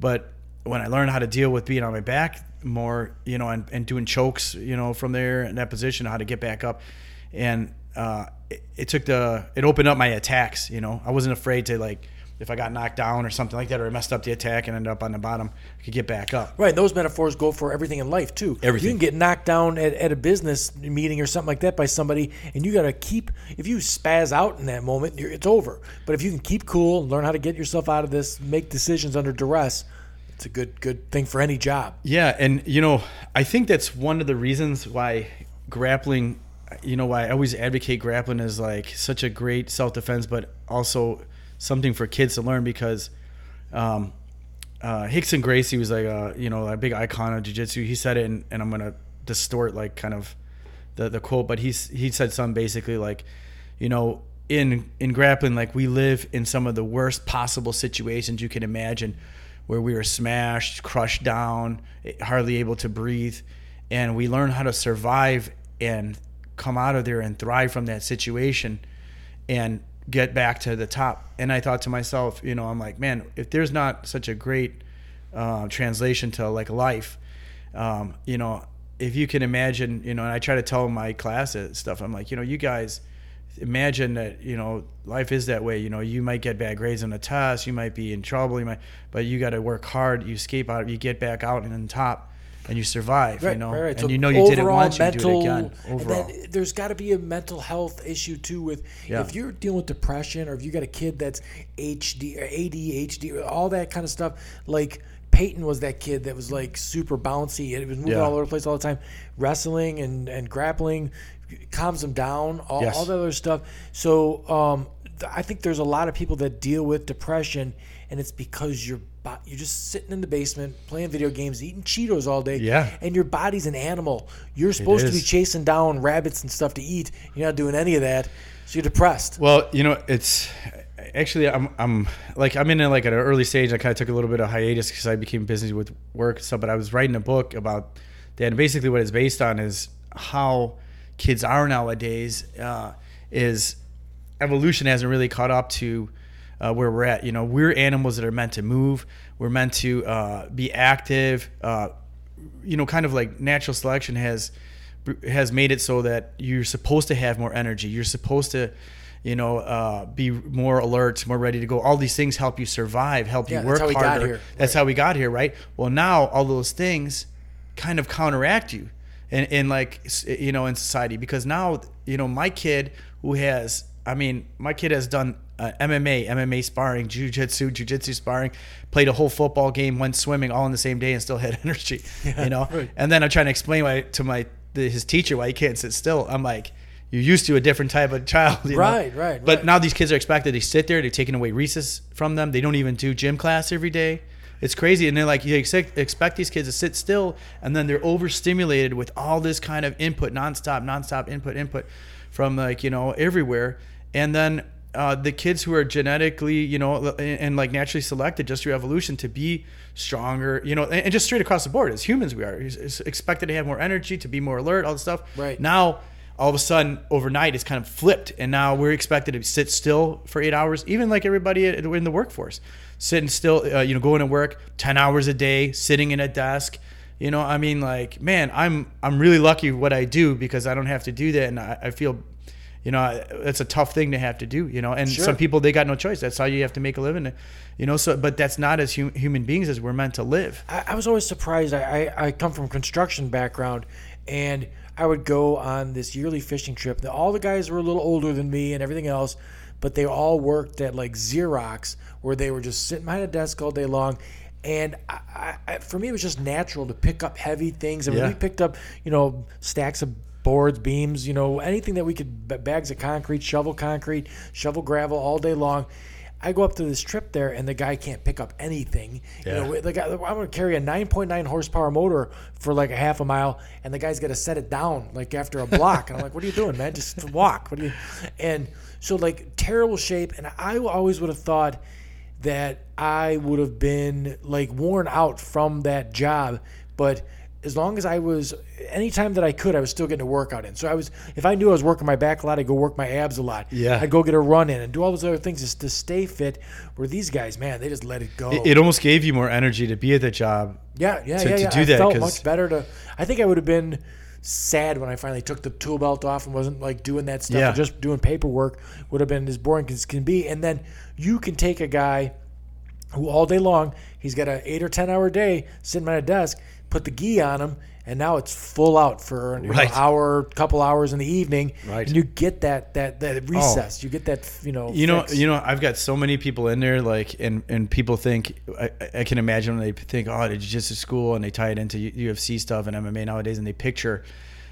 But when I learned how to deal with being on my back more, you know, and, and doing chokes, you know, from there in that position, how to get back up, and uh, it, it took the it opened up my attacks. You know, I wasn't afraid to like if I got knocked down or something like that, or I messed up the attack and ended up on the bottom, I could get back up. Right, those metaphors go for everything in life too. Everything. You can get knocked down at, at a business meeting or something like that by somebody, and you got to keep. If you spaz out in that moment, you're, it's over. But if you can keep cool, learn how to get yourself out of this, make decisions under duress, it's a good good thing for any job. Yeah, and you know, I think that's one of the reasons why grappling, you know, why I always advocate grappling as like such a great self defense, but also something for kids to learn because um, uh, Gracie was like a you know a big icon of jiu-jitsu. He said it, and, and I'm gonna distort like kind of the the quote, but he's he said something basically like, you know, in in grappling, like we live in some of the worst possible situations you can imagine, where we are smashed, crushed down, hardly able to breathe, and we learn how to survive and come out of there and thrive from that situation, and get back to the top. And I thought to myself, you know, I'm like, man, if there's not such a great uh, translation to like life, um, you know, if you can imagine, you know, and I try to tell my class stuff, I'm like, you know, you guys imagine that, you know, life is that way. You know, you might get bad grades on a test, you might be in trouble, you might, but you got to work hard. You escape out, you get back out and on top, and you survive. you know, and So you know you did it once, you do it again. and Overall, then there's got to be a mental health issue too. With Yeah. if you're dealing with depression, or if you got a kid that's HD or ADHD, all that kind of stuff. Like Peyton was that kid that was like super bouncy and it was moving Yeah. all over the place all the time. Wrestling and and grappling calms them down. All, Yes. all that other stuff. So um, th- I think there's a lot of people that deal with depression, and it's because you're. Bo- You're just sitting in the basement playing video games, eating Cheetos all day Yeah. and your body's an animal. You're supposed to be chasing down rabbits and stuff to eat. You're not doing any of that, so you're depressed. Well, you know, it's actually, I'm I'm like I'm in a, like at an early stage. I kind of took a little bit of hiatus because I became busy with work and stuff. But I was writing a book about that. And basically, what it's based on is how kids are nowadays. Uh, is evolution hasn't really caught up to uh, where we're at. You know, we're animals that are meant to move. We're meant to uh, be active. Uh, you know, kind of like natural selection has has made it so that you're supposed to have more energy. You're supposed to, you know, uh, be more alert, more ready to go. All these things help you survive, help Yeah, you work that's how we got harder. here. That's how we got here, right? Well, now all those things kind of counteract you in, in like you know in society because now you know my kid who has I mean my kid has done uh, MMA, MMA sparring, jujitsu, jujitsu sparring, played a whole football game, went swimming all in the same day and still had <laughs> energy, you know. right. And then I'm trying to explain why to my the, his teacher why he can't sit still. I'm like. You're used to a different type of child, <laughs> you know? Right, right, But right. now these kids are expected to sit there. They're taking away recess from them. They don't even do gym class every day. It's crazy. And they're like, you expect, expect these kids to sit still, and then they're overstimulated with all this kind of input, nonstop, nonstop input, input from like, you know, everywhere. And then uh, the kids who are genetically, you know, and, and like naturally selected just through evolution to be stronger, you know, and, and just straight across the board as humans, we are is expected to have more energy, to be more alert, all this stuff. Right. Now, all of a sudden overnight it's kind of flipped and now we're expected to sit still for eight hours even like everybody in the workforce sitting still uh, you know going to work 10 hours a day sitting in a desk you know i mean like man i'm i'm really lucky what i do because i don't have to do that and i, I feel you know it's a tough thing to have to do you know and Sure. some people they got no choice that's how you have to make a living you know so but that's not as hum- human beings as we're meant to live I, I was always surprised. I, I, I come from construction background, and I would go on this yearly fishing trip. All the guys were a little older than me and everything else, but they all worked at like Xerox, where they were just sitting behind a desk all day long. And I, I, I- for me, it was just natural to pick up heavy things. I mean, Yeah. we picked up, you know, stacks of boards, beams, you know, anything that we could, bags of concrete, shovel concrete, shovel gravel all day long. I go up to this trip there, and the guy can't pick up anything. Yeah. You know, the guy, I'm going to carry a 9.9 horsepower motor for like a half a mile, and the guy's got to set it down like after a block. and I'm like, "What are you doing, man? Just walk." What do you? And so like terrible shape, and I always would have thought that I would have been like worn out from that job, but as long as I was, anytime that I could, I was still getting a workout in. So I was, if I knew I was working my back a lot, I'd go work my abs a lot. Yeah. I'd go get a run in and do all those other things just to stay fit. Where these guys, man, they just let it go. it, it almost gave you more energy to be at the job Yeah, yeah, to- yeah, to do I that, felt much better to. I think I would have been sad when I finally took the tool belt off and wasn't like doing that stuff. Yeah. just doing paperwork would have been as boring as can be. And then you can take a guy who all day long he's got an eight or ten hour day sitting at a desk, put the gi on him, and now it's full out for an Right. hour, couple hours in the evening, Right. and you get that that that oh. recess. You get that you know. you know fix. you know i've got so many people in there like and and people think i, I can imagine when they think oh did you just school and they tie it into ufc stuff and mma nowadays and they picture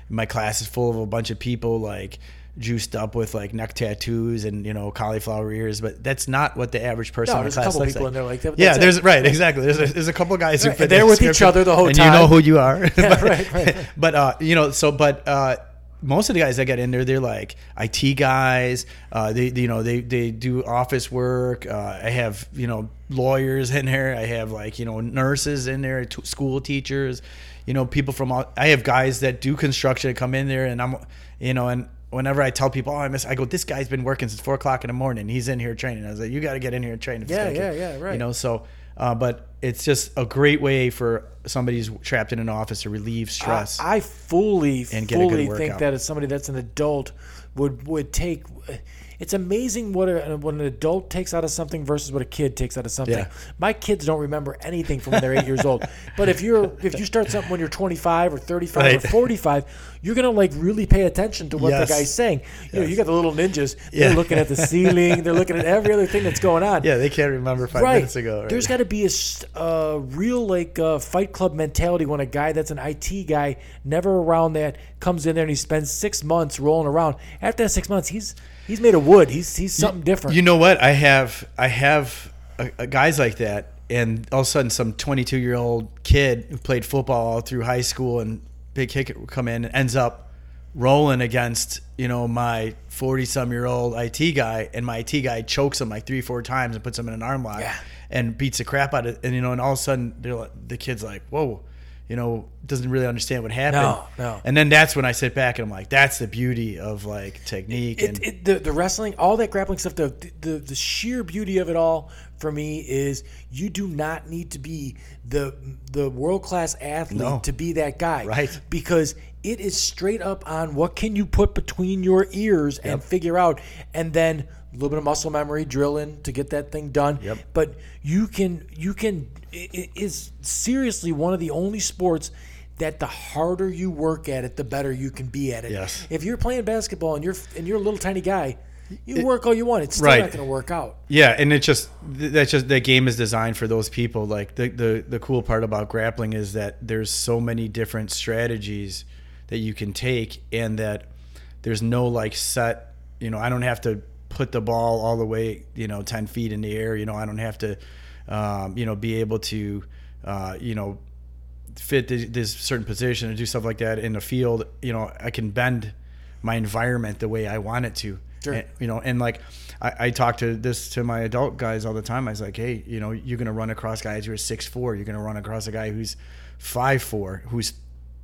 my class is full of a bunch of people like juiced up with like neck tattoos and you know cauliflower ears but that's not what the average person No, in there's a couple looks people like. in there like that. yeah it. there's right exactly there's a, there's a couple guys who Right, fit they're with each other the whole time. and you know who you are <laughs> Yeah, right, <laughs> right. but uh, you know, so but uh, most of the guys that get in there, they're like IT guys. Uh, they, you know, they they do office work. Uh, I have you know lawyers in there. I have like you know nurses in there, t- school teachers. You know, people from all. I have guys that do construction that come in there, and I'm, you know, and whenever I tell people, oh, I miss, I go, this guy's been working since four o'clock in the morning. He's in here training. I was like, you got to get in here and train. if Yeah, yeah, keep-" yeah, right. You know, so. Uh, but it's just a great way for somebody who's trapped in an office to relieve stress. I, I fully, And get a good fully think that as somebody that's an adult would would take. It's amazing what a, what an adult takes out of something versus what a kid takes out of something. Yeah. My kids don't remember anything from when they're eight years old. <laughs> But if you're if you start something when you're 25 or 35 Right. or 45, you're gonna like really pay attention to what Yes. the guy's saying. You know, you got the little ninjas. Yeah. They're looking at the ceiling. They're looking at every other thing that's going on <laughs> Yeah, they can't remember five right. minutes ago. Right? There's got to be a real like uh, Fight Club mentality when a guy that's an IT guy, never around that, comes in there and he spends six months rolling around. After that six months, he's he's made of wood. He's he's something different. you know what? I have I have a, a guys like that, and all of a sudden, some 22 year old kid who played football all through high school and big kick will come in and ends up rolling against you know, my 40 some year old IT guy, and my IT guy chokes him like three, four times and puts him in an arm lock Yeah. and beats the crap out of. And, you know, and all of a sudden, they're like, the kid's like, whoa, you know, doesn't really understand what happened. No, no. And then that's when I sit back and I'm like, that's the beauty of like technique. and it, it, the, the wrestling, all that grappling stuff, the, the the sheer beauty of it all for me is you do not need to be the the world class athlete No. to be that guy, Right. Because it is straight up on what can you put between your ears and figure out, and then a little bit of muscle memory drilling to get that thing done. Yep. But you can you can it it is seriously one of the only sports. That the harder you work at it, the better you can be at it. Yes. If you're playing basketball and you're and you're a little tiny guy, you work all you want. It's still Right. not going to work out. Yeah, and it's just th- that's just that game is designed for those people. Like the, the the cool part about grappling is that there's so many different strategies that you can take, and that there's no like set. You know, I don't have to put the ball all the way you know ten feet in the air. You know, I don't have to um, you know be able to uh, you know fit this, this certain position and do stuff like that in the field. You know, I can bend my environment the way I want it to. Sure. And, you know, and like I, I talk to this to my adult guys all the time. I was like, hey, you know, you're gonna run across guys who are six four. You're gonna run across a guy who's five four, who's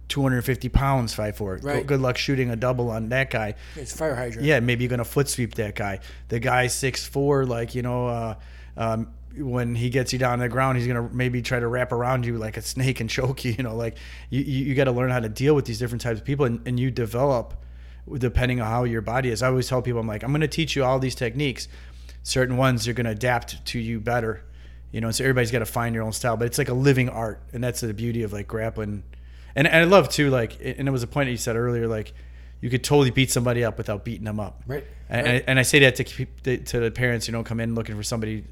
250 pounds, five four. Right. Good luck shooting a double on that guy. It's fire hydrant. Yeah, maybe you're gonna foot sweep that guy. The guy six four, like you know, uh, um, when he gets you down to the ground, he's gonna maybe try to wrap around you like a snake and <laughs> choke you. You know, like you you, you got to learn how to deal with these different types of people, and, and you develop depending on how your body is. I always tell people, I'm like, I'm gonna teach you all these techniques. Certain ones you're gonna adapt to you better. You know, so everybody's got to find your own style, but it's like a living art, and that's the beauty of like grappling. And, and I love too, like, and it was a point that you said earlier, like, you could totally beat somebody up without beating them up. Right, And, right. and I say that to keep, to the parents, you know, come in looking for somebody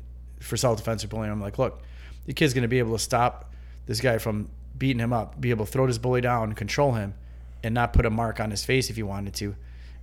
for self defense or bullying. I'm like, look, the kid's going to be able to stop this guy from beating him up, be able to throw this bully down, control him, and not put a mark on his face if he wanted to,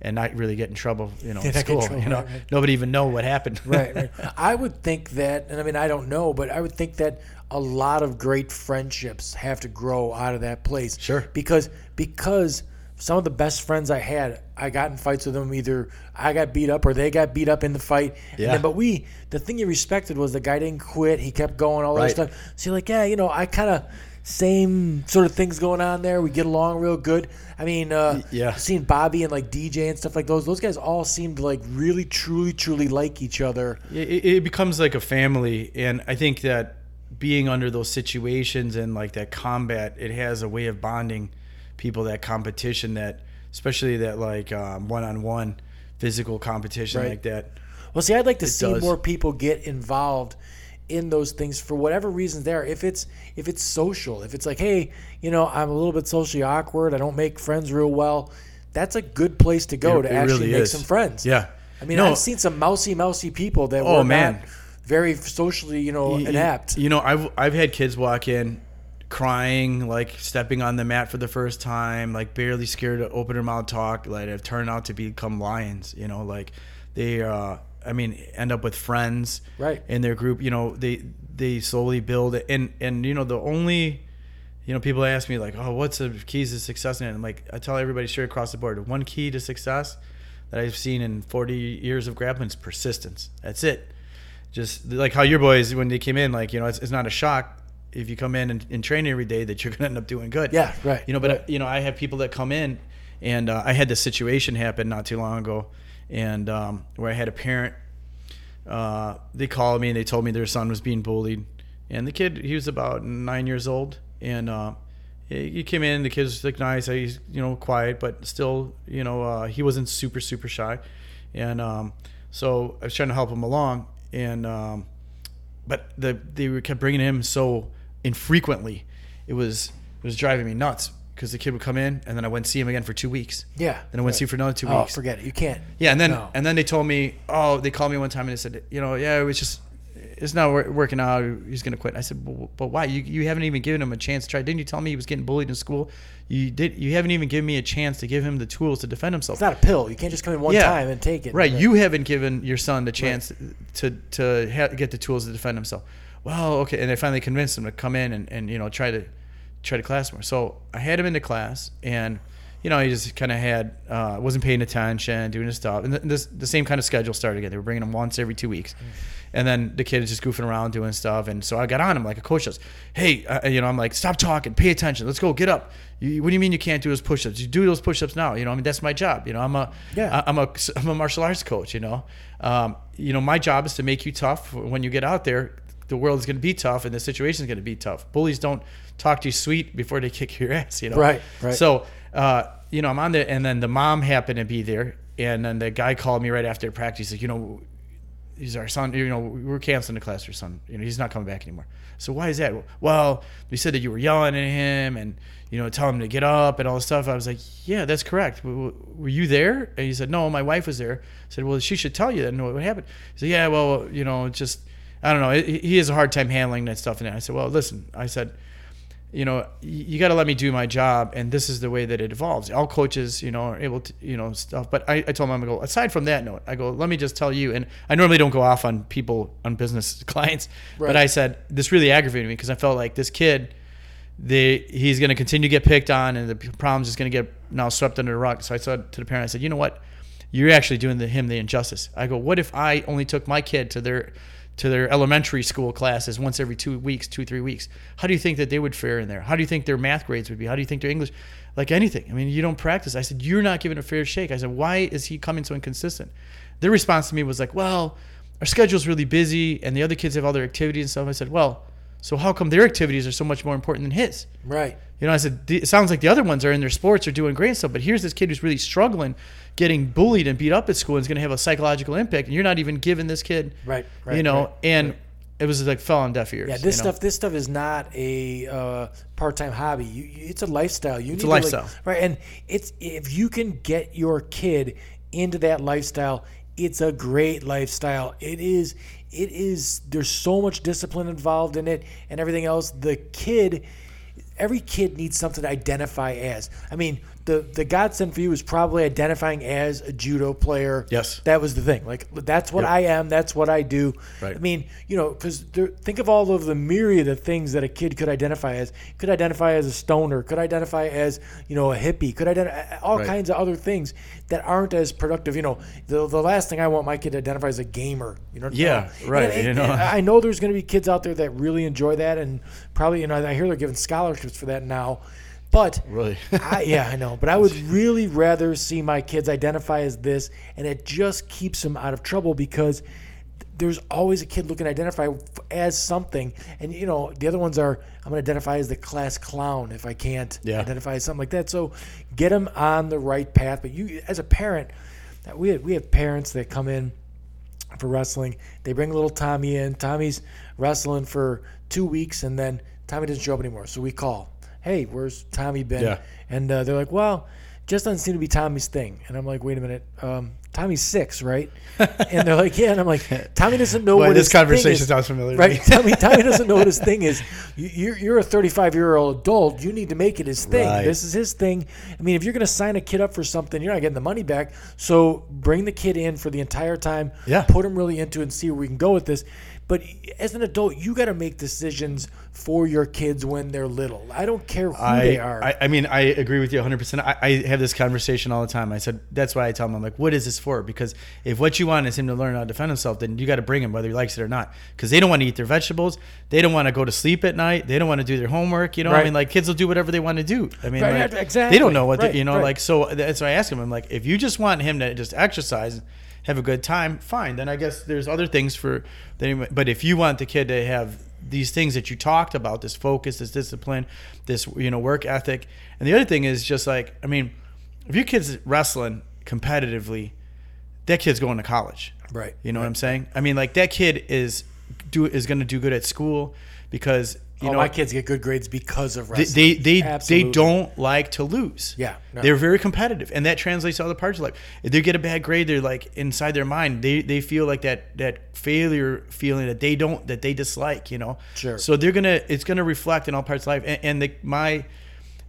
and not really get in trouble, you know, <laughs> Yeah, in not get in school. trouble, you know, right, right. nobody even know what happened. right, right. <laughs> I would think that, and I mean, I don't know, but I would think that a lot of great friendships have to grow out of that place. Sure. Because because some of the best friends I had, I got in fights with them. Either I got beat up or they got beat up in the fight. And Yeah. then- but we, the thing you respected was the guy didn't quit. He kept going, all Right. that stuff. So you're like, yeah, you know, I kind of same sort of things going on there. We get along real good. I mean, uh, yeah. seeing Bobby and like DJ and stuff like those, those guys all seemed like really, truly, truly like each other. it, it becomes like a family and i think that being under those situations and like that combat it has a way of bonding people that competition that especially that like um, one-on-one physical competition Right. like that Well, see, I'd like to see does. more people get involved in those things for whatever reasons there. If it's if it's social, if it's like, hey, you know, I'm a little bit socially awkward, I don't make friends real well. That's a good place to go It- to it actually really make is. some friends. yeah I mean, No, I've seen some mousy, mousy people that Oh, were man. very socially, you know, inept. you know i've i've had kids walk in crying like stepping on the mat for the first time like barely scared to open their mouth talk like have turned out to become lions you know like they uh i mean end up with friends Right. in their group you know they they slowly build it and and you know the only you know people ask me like oh what's the keys to success? And i'm like i tell everybody straight across the board one key to success that i've seen in 40 years of grappling is persistence. That's it. Just like how your boys when they came in like you know it's, it's not a shock if you come in and, and train every day that you're gonna end up doing good. Yeah, right, you know but uh, you know i have people that come in and uh, i had this situation happen not too long ago and um, where i had a parent uh, they called me and they told me their son was being bullied and the kid he was about nine years old and uh, he he came in the kid was like nice he's you know quiet but still you know uh, he wasn't super super shy and um, so i was trying to help him along and um, but the they kept bringing him so infrequently it was it was driving me nuts because the kid would come in and then i wouldn't see him again for two weeks Yeah. then i wouldn't see him for another two Oh, weeks Oh, forget it. You can't. yeah, and then No. and then they told me, oh, they called me one time and they said, you know, yeah, it was just, it's not working out. He's gonna quit. I said, but, but why? You you haven't even given him a chance to try. Didn't you tell me he was getting bullied in school? You did. You haven't even given me a chance to give him the tools to defend himself. It's not a pill. You can't just come in one Yeah. time and take it. Right. You haven't given your son the chance to to ha- get the tools to defend himself. Well, okay. And I finally convinced him to come in and, and you know try to try to class more. So I had him into class, and you know, he just kind of had uh, wasn't paying attention, doing his stuff, and the, this, the same kind of schedule started again. They were bringing him once every two weeks, and then the kid is just goofing around doing stuff, and so I got on him like a coach does. Hey, uh, you know, I'm like, stop talking, pay attention, let's go, get up. You, what do you mean you can't do those push-ups? You do those push-ups now. You know, I mean that's my job. You know, I'm a Yeah. I- I'm a I'm a martial arts coach. You know, um, you know my job is to make you tough when you get out there. The world is going to be tough, and the situation is going to be tough. Bullies don't talk to you sweet before they kick your <laughs> ass. You know, Right, right. So, uh, you know, I'm on there, and then the mom happened to be there, and then the guy called me right after practice. He's like, you know, he's our son. You know, we're canceling the class for son. You know, he's not coming back anymore. So why is that? Well, you said that you were yelling at him and you know, telling him to get up and all this stuff. I was like, yeah, that's correct. Were you there? And he said, no, my wife was there. I said, well, she should tell you that. know what happened. He said, yeah, well, you know, just I don't know. He he has a hard time handling that stuff. And I said, well, listen, I said you know, you got to let me do my job, and this is the way that it evolves. All coaches, you know, are able to, you know, stuff. But I, I told him, I'm gonna go. Aside from that note, I go. Let me just tell you, and I normally don't go off on people on business <laughs> clients, Right. but I said this really aggravated me because I felt like this kid, they he's gonna continue to get picked on, and the problem's just gonna get now swept under the rug. So I said to the parent, I said, you know what, you're actually doing the, him the injustice. I go, what if I only took my kid to their to their elementary school classes once every two weeks, two three weeks. How do you think that they would fare in there? How do you think their math grades would be? How do you think their English? Like anything. I mean, you don't practice. I said you're not giving a fair shake. I said why is he coming so inconsistent? Their response to me was like, well, our schedule's really busy and the other kids have other activities and stuff. I said, well, so how come their activities are so much more important than his? Right. You know, I said, it sounds like the other ones are in their sports are doing great and stuff, but here's this kid who's really struggling, getting bullied and beat up at school, and is going to have a psychological impact, and you're not even giving this kid, Right, right, you know, right, and it was like fell on deaf ears. Yeah, this you know? stuff. This stuff is not a uh, part-time hobby. You, you- it's a lifestyle. You It's need a to, like- lifestyle. right? And it's if you can get your kid into that lifestyle, it's a great lifestyle. It is. It is. There's so much discipline involved in it, and everything else. The kid, every kid needs something to identify as. I mean, the the godsend for you is probably identifying as a judo player. Yes. that was the thing. Like that's what Yep. I am. That's what I do. Right. I mean, you know, because think of all of the myriad of things that a kid could identify as. Could identify as a stoner. Could identify as you know a hippie. Could identify all Right. kinds of other things that aren't as productive. You know, the, the last thing I want my kid to identify as a gamer. You know. Yeah, And- right, and- you know. I know there's going to be kids out there that really enjoy that, and probably you know I hear they're giving scholarships for that now. But Really? I, yeah, I know. But I would <laughs> really rather see my kids identify as this, and it just keeps them out of trouble because there's always a kid looking to identify as something. And, you know, the other ones are I'm going to identify as the class clown if I can't Yeah. identify as something like that. So get them on the right path. But you, as a parent, uh, we have, we have parents that come in for wrestling. They bring a little Tommy in. Tommy's wrestling for two weeks, and then Tommy doesn't show up anymore. So we call, "Hey, where's Tommy been?" Yeah. And uh, they're like, "Well, just doesn't seem to be Tommy's thing." And I'm like, "Wait a minute, um, Tommy's six, right?" <laughs> and they're like, "Yeah." And I'm like, "Tommy doesn't know Boy, what this his thing conversation is." sounds familiar Right? me. <laughs> Tommy, Tommy doesn't know what his <laughs> thing is. You, you're, you're a 35 year old adult. You need to make it his thing. Right. This is his thing. I mean, if you're going to sign a kid up for something, you're not getting the money back. So bring the kid in for the entire time. Yeah. Put him really into it and see where we can go with this. But as an adult, you got to make decisions for your kids when they're little. I don't care who I, they are. I, I mean, I agree with you 100%. I, I have this conversation all the time. I said, that's why I tell him, I'm like, what is this for? Because if what you want is him to learn how to defend himself, then you got to bring him, whether he likes it or not. Because they don't want to eat their vegetables. They don't want to go to sleep at night. They don't want to do their homework. You know, I mean, like kids will do whatever they want to do. I mean, Right, like, exactly. they don't know what, they, Right, you know, right. like, so that's why I ask him, I'm like, if you just want him to just exercise, have a good time, fine. Then I guess there's other things for, them. but if you want the kid to have these things that you talked about, this focus, this discipline, this you know work ethic, and the other thing is just like I mean, if your kid's wrestling competitively, that kid's going to college. Right, You know what I'm saying? I mean, like that kid is do is going to do good at school because you oh, know my kids get good grades because of they wrestling. they they, Absolutely. they don't like to lose. Yeah, no. they're very competitive, and that translates to other parts of life. If they get a bad grade, they're like inside their mind, they they feel like that that failure feeling that they don't that they dislike. You know, Sure. So they're gonna it's gonna reflect in all parts of life, and, and the, my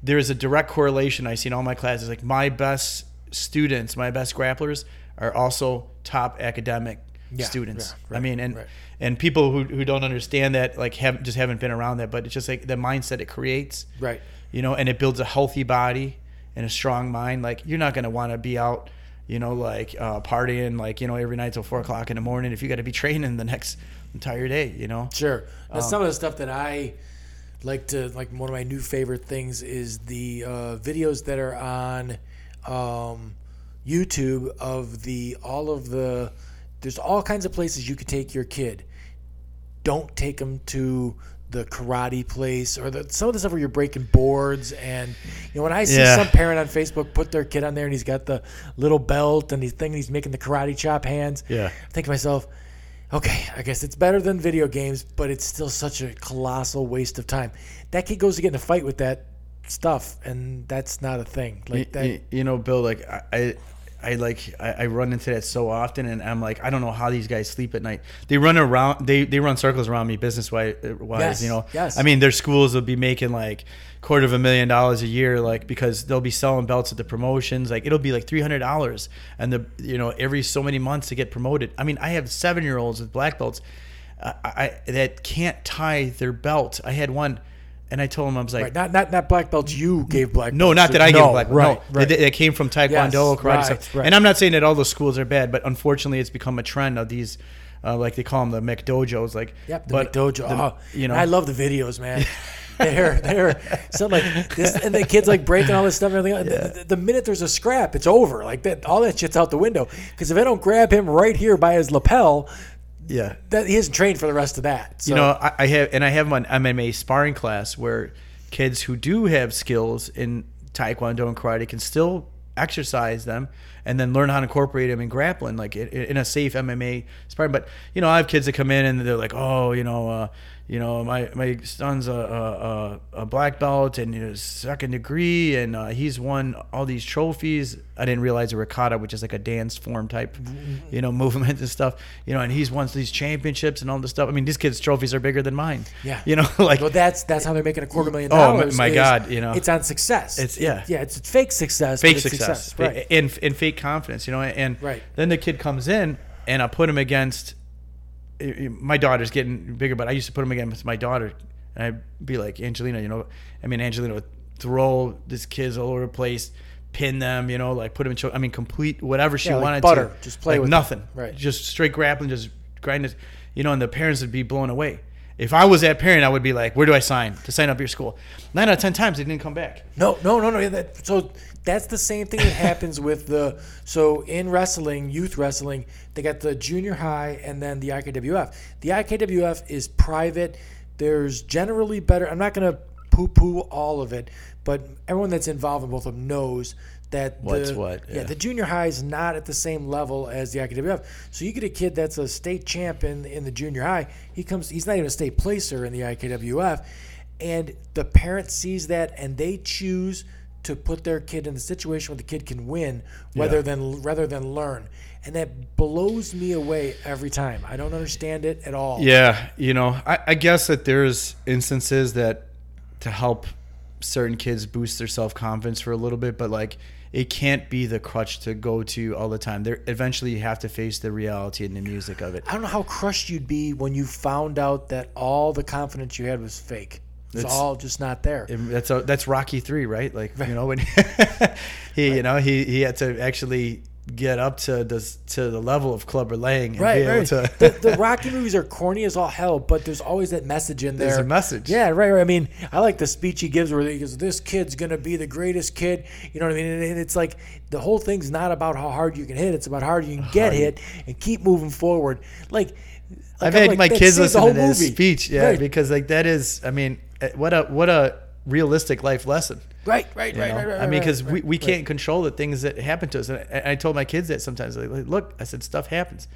there is a direct correlation I see in all my classes. Like my best students, my best grapplers are also top academic Yeah, students. yeah, I mean, and right. And people who, who don't understand that like have just haven't been around that, but it's just like the mindset it creates right. you know, and it builds a healthy body and a strong mind, like you're not gonna want to be out, you know, like uh, partying like you know every night till four o'clock in the morning if you got to be <laughs> training the next entire day, you know. Sure. Now, Um, some of the stuff that I like to like one of my new favorite things is the uh, videos that are on um, YouTube of the all of the there's all kinds of places you could take your kid. Don't take them to the karate place or the, some of the stuff where you're breaking boards and you know when I see Yeah. some parent on Facebook put their kid on there and he's got the little belt and he's thinking he's making the karate chop hands. Yeah. I think to myself, okay, I guess it's better than video games, but it's still such a colossal waste of time. That kid goes to get in a fight with that stuff, and that's not a thing. Like that. you, you know, Bill, like I, I, like I, I run into that so often, and I'm like, I don't know how these guys sleep at night. They run around, they they run circles around me, business wise. Yes, You know, yes. I mean, their schools will be making like quarter of a million dollars a year, like because they'll be selling belts at the promotions. Like it'll be like three hundred dollars, and the you know every so many months to get promoted. I mean, I have seven year olds with black belts. I, I that can't tie their belt. I had one, and I told him I was like, Right, not not not black belts. You gave black. Belts. No, belts not that I no, gave black. Right, no, right. They, they came from Taekwondo, Yes, karate right, stuff. right. And I'm not saying that all those schools are bad, but unfortunately, it's become a trend of these, uh, like they call them the McDojos. Like, Yep, the but McDojo. the- oh, you know, I love the videos, man. <laughs> <laughs> they're they're so like this, and the kids like breaking all this stuff. And everything. The, the- the minute there's a scrap, it's over. Like that, all that shit's out the window. Because if I don't grab him right here by his lapel, yeah. that he hasn't trained for the rest of that. So, You know, I, I have, and I have an MMA sparring class where kids who do have skills in Taekwondo and karate can still exercise them and then learn how to incorporate them in grappling, like in, in a safe MMA sparring. But you know, I have kids that come in and they're like, "Oh, you know, uh, you know, my my son's a a, a, a black belt and know, second degree, and uh, he's won all these trophies." I didn't realize a kata, which is like a dance form type, you know, <laughs> movement and stuff. You know, and he's won these championships and all this stuff. I mean, these kids' trophies are bigger than mine. Yeah. you know, <laughs> like Well, that's that's how they're making a quarter million Oh, my- dollars. my is God, you know. it's on success. It's- yeah. yeah, it's, fake success. fake it's success, right? and and fake confidence, you know. And Right. then the kid comes in, and I put him against. My daughter's getting bigger, but I used to put him against my daughter, and I'd be like, Angelina, you know, I mean, Angelina would throw these kids all over the place, pin them, you know, like put them in. Cho- I mean, complete whatever she Yeah, like wanted butter. to, Just play like with them. nothing, Right. Just straight grappling, just grinding. you know. And the parents would be blown away. If I was that parent, I would be like, "Where do I sign to sign up your school?" Nine out of ten times, they didn't come back. No, no, no, no. That, so that's the same thing that happens with the. So in wrestling, youth wrestling, they got the junior high and then the IKWF. The IKWF is private. There's generally better. I'm not going to poo-poo all of it, but everyone that's involved in both of them knows that What's the, what, Yeah. yeah. the junior high is not at the same level as the IKWF. So you get a kid that's a state champ in, in the junior high. He comes. He's not even a state placer in the IKWF, and the parent sees that and they choose to put their kid in the situation where the kid can win, rather Yeah. than rather than learn. And that blows me away every time. I don't understand it at all. Yeah, you know, I, I guess that there's instances that to help certain kids boost their self confidence for a little bit, but like it can't be the crutch to go to all the time. There eventually you have to face the reality and the music of it. I don't know how crushed you'd be when you found out that all the confidence you had was fake. It's, It's- all just not there. And That's a, that's Rocky three, right? Like you know when <laughs> he you know he, he had to actually get up to the to the level of Clubber Lang and Right, right. to. the, the <laughs> Rocky movies are corny as all hell, but there's always that message in there. There's a message. Yeah, right, right. I mean, I like the speech he gives where he goes, "This kid's gonna be the greatest kid." You know what I mean? And it's like the whole thing's not about how hard you can hit; it's about how hard you can get hit and keep moving forward. Like, like, I've I'm had like, my kids listen to this movie. speech, yeah, Right. because like that is, I mean, eh, what a what a realistic life lesson. Right, right, right, right, right. I mean, because right, we, we right. can't control the things that happen to us. And I, I told my kids that sometimes, like, look, I said, stuff happens.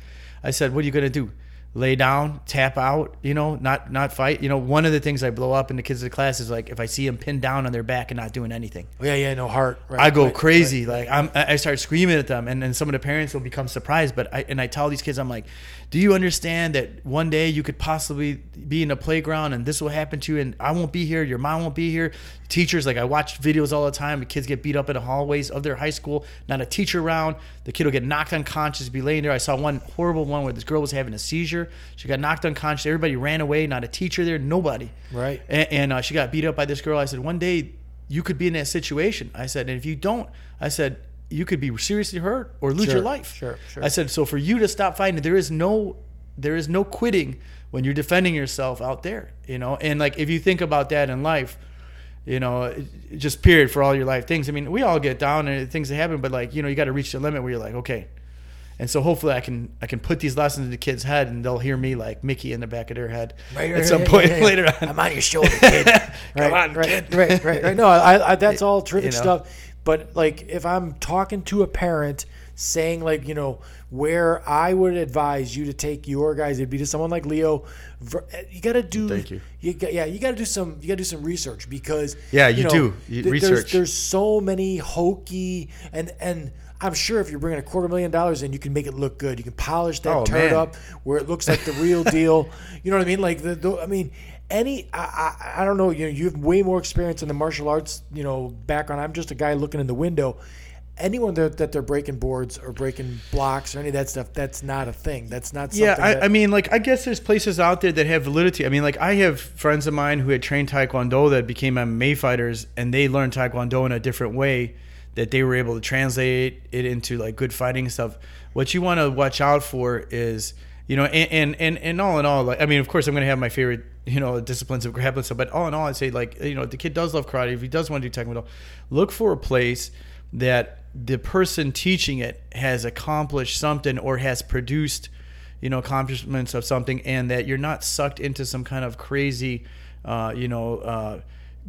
I said, what are you gonna do? Lay down, tap out, you know, not not fight. You know, one of the things I blow up in the kids' of the class is like if I see them pinned down on their back and not doing anything. Oh, yeah, yeah, no heart. Right, I go right, crazy. Like I'm, I I start screaming at them, and then some of the parents will become surprised. But I and I tell these kids, I'm like, do you understand that one day you could possibly be in a playground and this will happen to you, and I won't be here, your mom won't be here. Teachers, like I watch videos all the time. The kids get beat up in the hallways of their high school, not a teacher around. The kid will get knocked unconscious, be laying there. I saw one horrible one where this girl was having a seizure. She got knocked unconscious. Everybody ran away. Not a teacher there. Nobody. Right. And, and uh, she got beat up by this girl. I said, one day you could be in that situation. I said, and if you don't, I said, you could be seriously hurt or lose Sure, your life. sure, sure. I said, so for you to stop fighting, there is no, there is no quitting when you're defending yourself out there, you know. And like if you think about that in life, you know, just period for all your life things. I mean, we all get down and things that happen, but like you know, you got to reach the limit where you're like, okay. And so hopefully I can I can put these lessons in the kids' head and they'll hear me like Mickey in the back of their head Right, at right, some right, point later on. I'm on your shoulder, kid. <laughs> right, Come on, right, kid. right, right, right. No, I, I, that's all terrific <laughs> You know. stuff. But like, if I'm talking to a parent saying like, you know, where I would advise you to take your guys, it'd be to someone like Leo. You got to do. Thank you. got, yeah, you got to do some. You got to do some research because. Yeah, you know, do. You- th- research. There's, there's so many hokey and and. I'm sure if you're bringing a quarter million dollars in, you can make it look good. You can polish that Oh, turd man. up where it looks like the real deal. <laughs> You know what I mean? Like the, the I mean, any I, I I don't know. You know, you have way more experience in the martial arts. You know, background. I'm just a guy looking in the window. Anyone that, that they're breaking boards or breaking blocks or any of that stuff, that's not a thing. That's not something. Yeah, I, that, I mean, like I guess there's places out there that have validity. I mean, like I have friends of mine who had trained Taekwondo that became MMA fighters, and they learned Taekwondo in a different way that they were able to translate it into like good fighting stuff. What you want to watch out for is, you know, and and and, and all in all, like I mean, of course, I'm going to have my favorite, you know, disciplines of grappling stuff, but all in all, I'd say like, you know, if the kid does love karate. If he does want to do Taekwondo, look for a place that the person teaching it has accomplished something or has produced you know accomplishments of something and that you're not sucked into some kind of crazy uh, you know uh,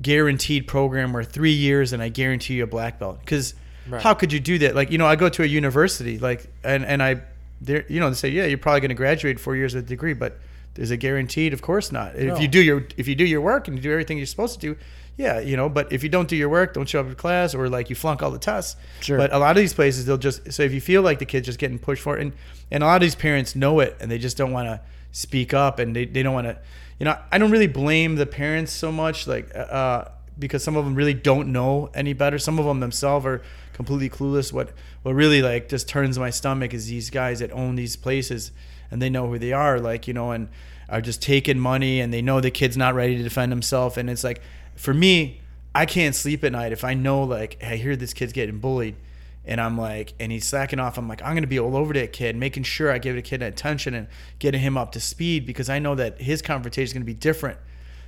guaranteed program where three years and i guarantee you a black belt because Right. how could you do that like you know i go to a university like and and i there you know they say yeah you're probably going to graduate four years with a degree but is it guaranteed? Of course not. If you do your if you do your work and you do everything you're supposed to do yeah you know but if you don't do your work don't show up to class or like you flunk all the tests. Sure. but a lot of these places they'll just so if you feel like the kid's just getting pushed for it and and a lot of these parents know it and they just don't want to speak up and they, they don't want to you know i don't really blame the parents so much like uh because some of them really don't know any better. Some of them themselves are completely clueless. What what really like just turns my stomach is these guys that own these places and they know who they are like you know and are just taking money and they know the kid's not ready to defend himself. And it's like for me I can't sleep at night if I know like I hear this kid's getting bullied and I'm like and he's slacking off. I'm like I'm gonna be all over that kid making sure I give the kid attention and getting him up to speed because I know that his confrontation is gonna be different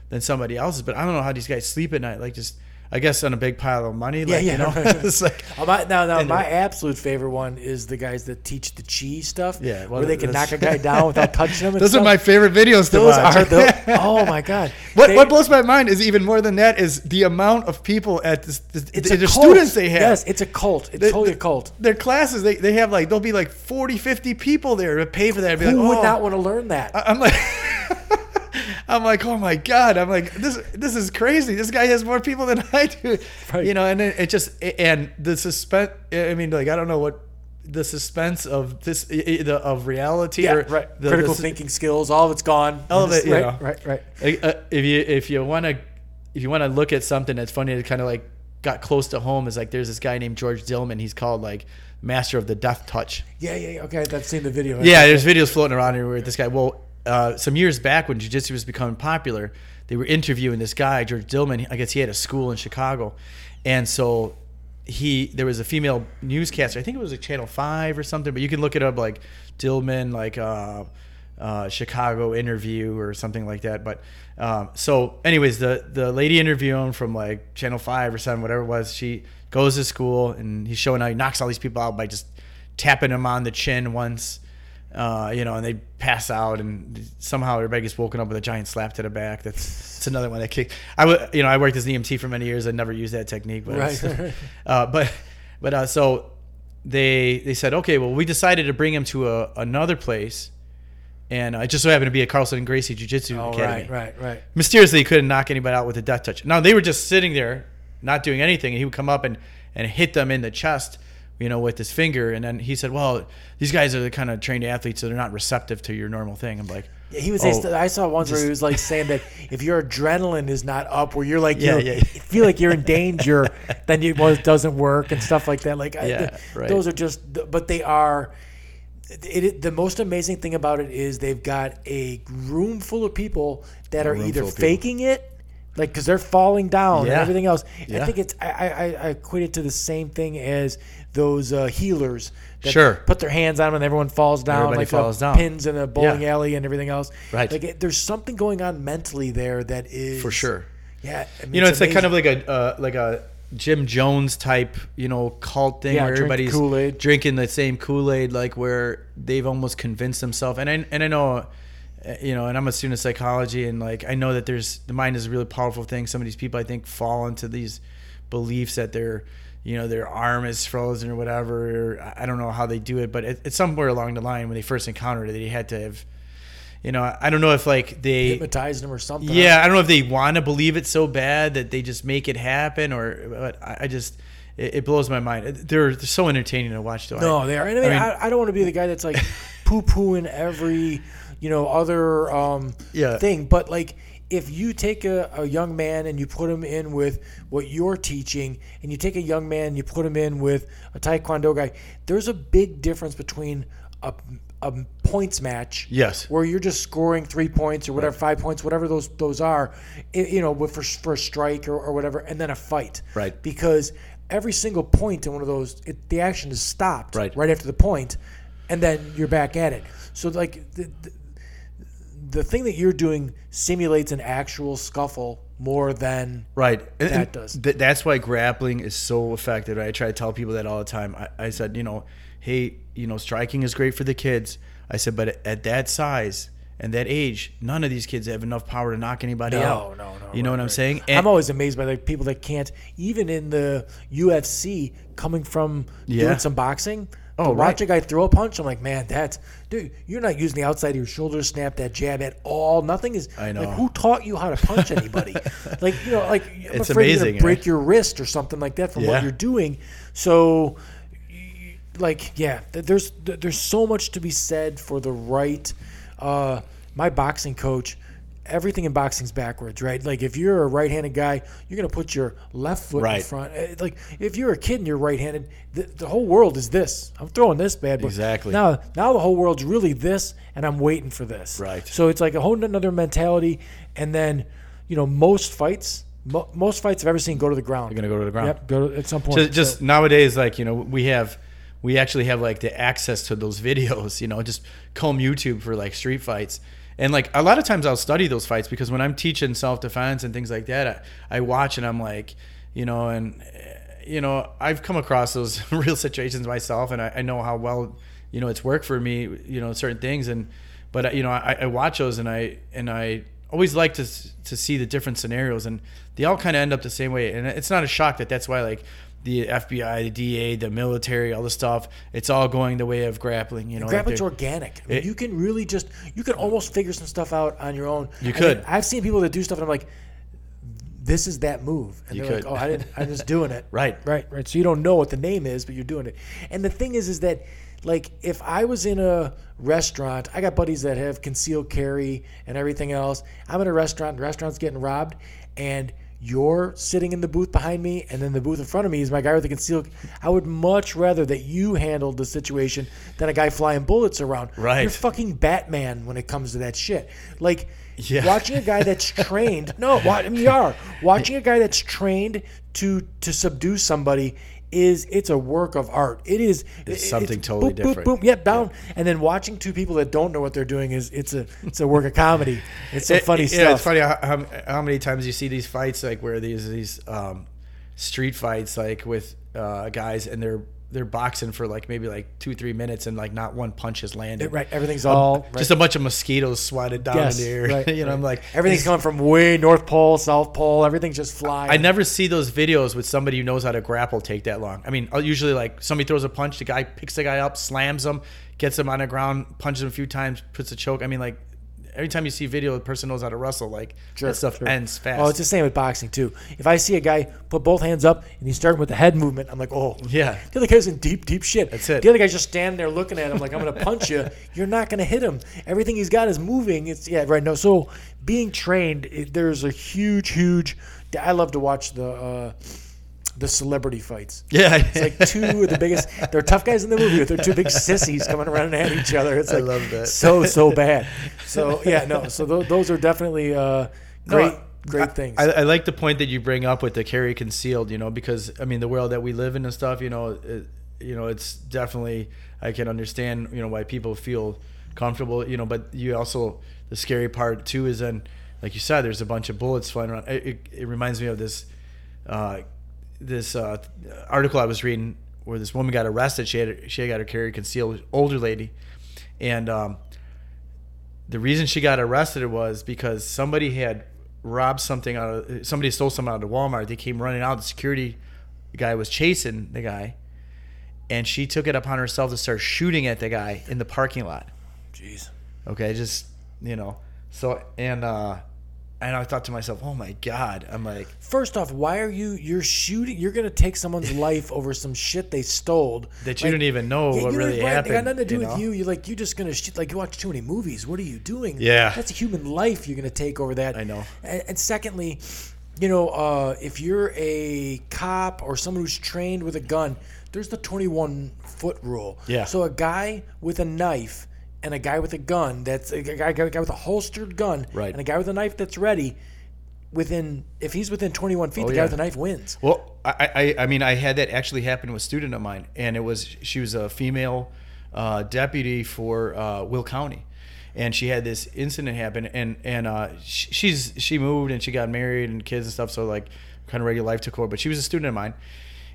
than somebody else's. But I don't know how these guys sleep at night like just I guess on a big pile of money like yeah. you know <laughs> it's like <laughs> my, now, now my the- absolute favorite one is the guys that teach the chi stuff. Yeah, well, where they can knock a guy down without touching him. those are my favorite videos to Those watch are the. <laughs> Oh my god! What, They- what blows my mind is even more than that is the amount of people at this, the, It's the, a the cult. students they have. Yes, it's a cult. It's The- totally a cult. Their classes, they, they have like, there'll be like 40, 50 people there to pay for that. Who like, would oh. not want to learn that? I- I'm like, I'm like, oh my god! I'm like, this this is crazy. This guy has more people than <laughs> I do, Right. you know. And it, it just and the suspense. I mean, like, I don't know what the suspense of this i- i- the of reality yeah, or right. the- Critical the- thinking skills, all of it's gone. All of it, right, know. right, right. Uh, if you if you want to if you want to look at something that's funny that kind of like got close to home is like there's this guy named George Dillman. He's called like master of the death touch. Yeah, yeah, yeah. Okay, I've seen the video. Yeah, there's videos floating around here where this guy. Well, uh, some years back when jiu-jitsu was becoming popular, they were interviewing this guy George Dillman. I guess he had a school in Chicago, and so he there was a female newscaster. I think it was a Channel Five or something, but you can look it up like Dillman like uh, uh, Chicago interview or something like that. But um, so, anyways, the the lady interviewing from like Channel Five or something, whatever it was, she goes to school and he's showing how he knocks all these people out by just tapping them on the chin once. Uh, you know, and they pass out, and somehow everybody gets woken up with a giant slap to the back. That's, that's another one that kicked. I would, you know, I worked as an EMT for many years. I never used that technique, but Right. <laughs> uh, but but uh, so they they said, okay, well, we decided to bring him to a, another place, and uh, it just so happened to be a Carlson and Gracie Jiu Jitsu Oh, Academy. right, right, right. Mysteriously, he couldn't knock anybody out with a death touch. Now they were just sitting there, not doing anything, and he would come up and and hit them in the chest, you know, with his finger, and then he said, well, these guys are the kind of trained athletes, so they're not receptive to your normal thing. I'm like. Yeah, he was. Oh, st- I saw once where he was like saying that if your adrenaline is not up, where you're like, Yeah, you yeah. feel like you're in danger, <laughs> then it doesn't work and stuff like that. Like, Yeah, th- right. those are just, but they are. It, it, the most amazing thing about it is they've got a room full of people that are either people. faking it like because they're falling down and everything else. I think it's I, I, I equate it to the same thing as those uh, healers that Sure. put their hands on them and everyone falls down Everybody like falls uh, down. pins in a bowling Yeah. alley and everything else. Right. Like it, there's something going on mentally there that is For sure. Yeah, I mean, You know, it's, like kind of like a uh, like a Jim Jones type, you know, cult thing Yeah, where everybody's Kool-Aid. drinking the same Kool Aid, like where they've almost convinced themselves. And I and I know, uh, you know, and I'm a student of psychology, and like I know that there's the mind is a really powerful thing. Some of these people, I think, fall into these beliefs that their you know their arm is frozen or whatever. Or I don't know how they do it, but it, it's somewhere along the line when they first encountered it, they had to have. You know, I don't know if like they hypnotized them or something. yeah, I don't know if they want to believe it so bad that they just make it happen, or but I, I just it, it blows my mind. They're, they're so entertaining to watch. Though. No, I, they are. And I mean, I, mean- I, don't want to be the guy that's like <laughs> poo pooing every, you know, other um, Yeah. thing. But like, if you take a, a young man and you put him in with what you're teaching, and you take a young man and you put him in with a taekwondo guy, there's a big difference between a, a points match. Yes. Where you're just scoring three points or whatever, five points, whatever those those are, you know, for for a strike or, or whatever, and then a fight. Right. Because every single point in one of those, it, the action is stopped Right. right after the point, and then you're back at it. So like the, the, the thing that you're doing simulates an actual scuffle more than Right. That and does. th- that's why grappling is so effective. I try to tell people that all the time. I, I said, you know, hey, you know, striking is great for the kids. I said, but at that size and that age, none of these kids have enough power to knock anybody no, out. no, no. no. You know right, what I'm right. saying? I'm always amazed by the people that can't, even in the UFC, coming from Yeah. doing some boxing. Oh, to watch a guy throw a punch, I'm like, man, that's dude. You're not using the outside of your shoulder to snap that jab at all. Nothing is. I know. Like, who taught you how to punch anybody? <laughs> like, you know, like I'm It's afraid you're gonna break right? your wrist or something like that from Yeah. what you're doing. So, like, yeah, there's there's so much to be said for the right. Uh, my boxing coach everything in boxing's backwards, right? Like if you're a right-handed guy, you're gonna put your left foot in front. Eh, Like if you're a kid and you're right-handed, the, the whole world is this. I'm throwing this bad, but Exactly. now now the whole world's really this, and I'm waiting for this. Right. So it's like a whole another mentality, and then you know most fights, mo- most fights I've ever seen go to the ground. You're gonna go to the ground. Yep, go to, at some point. just, just So- nowadays like you know we have we actually have like the access to those <laughs> videos you know just comb youtube for like street fights and like a lot of times i'll study those fights because when i'm teaching self-defense and things like that i, I watch and i'm like you know and eh, you know i've come across those <laughs> real situations myself and I, I know how well you know it's worked for me you know certain things. And but you know I, I watch those and i and i always like to to see the different scenarios and they all kind of end up the same way. And it's not a shock that that's why like the FBI, the DA, the military, all the stuff, it's all going the way of grappling. You know, Grappling's they're- organic. I mean, It- you can really just you can almost figure some stuff out on your own. You I could. mean, I've seen people that do stuff, and I'm like, "This is that move," and You they're could. like, "Oh, I didn't. I'm just doing it." <laughs> Right. right, right. So you don't know what the name is, but you're doing it. And the thing is, is that like if I was in a restaurant, I got buddies that have concealed carry and everything else. I'm in a restaurant, the restaurant's getting robbed, and you're sitting in the booth behind me, and then the booth in front of me is my guy with the concealed. I would much rather that you handled the situation than a guy flying bullets around. Right. You're fucking Batman when it comes to that shit. Like Yeah. watching a guy that's <laughs> trained. No, I mean, you are watching a guy that's trained to to subdue somebody. Is it's a work of art. It is It's something totally boop, different. Boom, boom, yep, down. And then watching two people that don't know what they're doing is it's a it's a work of comedy. It's some It- funny yeah, stuff. Yeah, it's funny how, how, how many times you see these fights like where these these um, street fights like with uh, guys and they're they're boxing for like maybe like two three minutes and like not one punch has landed. Right, everything's all right. Just a bunch of mosquitoes swatted down Yes, in the air. right, <laughs> you know, I'm like everything's coming from way North Pole, South Pole. Everything's just flying. I never see those videos with somebody who knows how to grapple take that long. I mean, I'll usually like somebody throws a punch, the guy picks the guy up, slams him, gets him on the ground, punches him a few times, puts a choke. I mean, like every time you see a video, the person knows how to wrestle. Like Sure, that stuff sure. ends fast. Oh, it's the same with boxing too. If I see a guy put both hands up and he's starting with the head movement, I'm like, oh, Yeah. The other guy's in deep, deep shit. That's it. The other guy's just standing there looking at him like, I'm gonna punch you. <laughs> You're not gonna hit him. Everything he's got is moving. It's yeah, right. No, so being trained, it, there's a huge, huge. I love to watch the. Uh, the celebrity fights. yeah, It's like two of the biggest. They're tough guys in the movie, but they're two big sissies coming around and at each other. It's I like love that. so so bad. So yeah, no. So th- those are definitely uh, great No, great things. I, I like the point that you bring up with the carry concealed, you know, because I mean the world that we live in and stuff, you know, it, you know, it's definitely I can understand, you know, why people feel comfortable, you know, but you also the scary part too is then, like you said, there's a bunch of bullets flying around. It, it, it reminds me of this, uh, this uh, article I was reading where this woman got arrested. She had she had got her carry concealed, older lady, and um, the reason she got arrested was because somebody had robbed something out of somebody stole something out of Walmart. They came running out. The security guy was chasing the guy, and she took it upon herself to start shooting at the guy in the parking lot. Jeez. Okay, just you know. So and uh and I thought to myself, oh my god. I'm like, First off, why are you you're shooting? You're gonna take someone's <laughs> life over some shit they stole that you Like, didn't even know yeah, what you really right, happened. It got nothing to do you with know? you. You're like you're just gonna shoot. Like you watch too many movies. What are you doing? Yeah. that's a human life. You're gonna take over that. I know. And, and secondly, you know, uh, if you're a cop or someone who's trained with a gun, there's the 21 foot rule. Yeah. So a guy with a knife and a guy with a gun that's a guy, guy, guy with a holstered gun Right. and a guy with a knife that's ready. Within, if he's within 21 feet, Oh, the yeah. guy with the knife wins. Well, I, I, I mean, I had that actually happen with a student of mine, and it was she was a female uh, deputy for uh, Will County, and she had this incident happen, and and uh, sh- she's she moved and she got married and kids and stuff, so like kind of regular life took over. But she was a student of mine,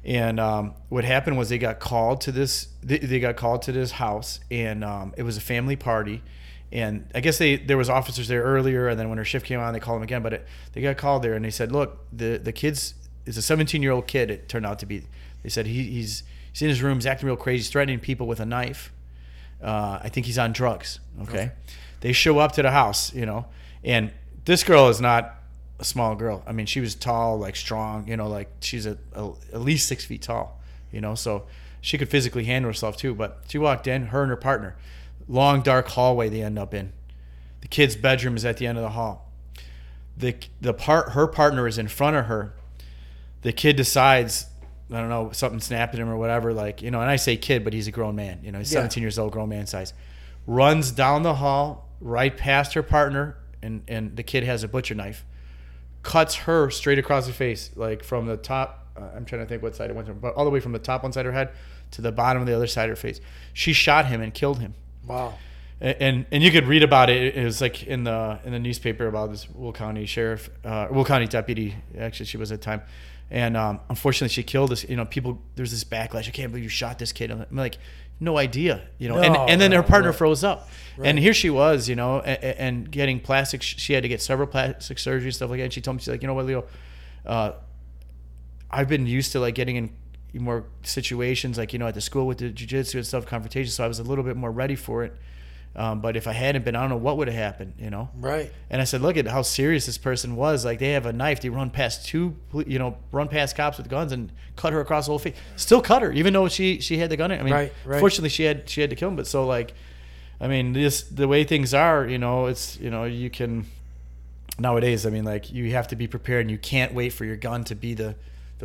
and um, what happened was they got called to this they, they got called to this house, and um, it was a family party. And I guess they there was officers there earlier, and then when her shift came on, they called them again. But it, they got called there, and they said, "Look, the the kids is a 17 year old kid. It turned out to be. They said he, he's he's in his room, he's acting real crazy, he's threatening people with a knife. Uh, I think he's on drugs. Okay, they show up to the house, you know, and this girl is not a small girl. I mean, she was tall, like strong, you know, like she's a, a, at least six feet tall, you know, so she could physically handle herself too. But she walked in, her and her partner, long dark hallway they end up in. The kid's bedroom is at the end of the hall. The the part her partner is in front of her. The kid decides, I don't know, something snapped at him or whatever. Like you know, and I say kid, but he's a grown man. You know, he's Yeah. 17 years old, grown man size. Runs down the hall, right past her partner, and and the kid has a butcher knife. Cuts her straight across the face, like from the top. Uh, I'm trying to think what side it went from, but all the way from the top one side of her head to the bottom of the other side of her face. She shot him and killed him Wow. and and you could read about it. It was like in the in the newspaper about this Will County sheriff, uh, Will County deputy. Actually, she was at the time, and um, unfortunately, she killed this. You know, people there's this backlash. I can't believe you shot this kid. I'm like, no idea. You know, and No, and then her partner right. froze up, and here she was. You know, and, and getting plastic. She had to get several plastic surgery stuff like that. And she told me she's like, you know what, Leo, uh, I've been used to like getting in more situations like you know at the school with the jujitsu and stuff confrontation so I was a little bit more ready for it um, but if I hadn't been I don't know what would have happened you know Right. and I said look at how serious this person was like they have a knife they run past two you know run past cops with guns and cut her across the whole face still cut her even though she she had the gun in. I mean Right, right. fortunately she had she had to kill him but so like I mean this the way things are you know it's you know you can nowadays I mean like you have to be prepared and you can't wait for your gun to be the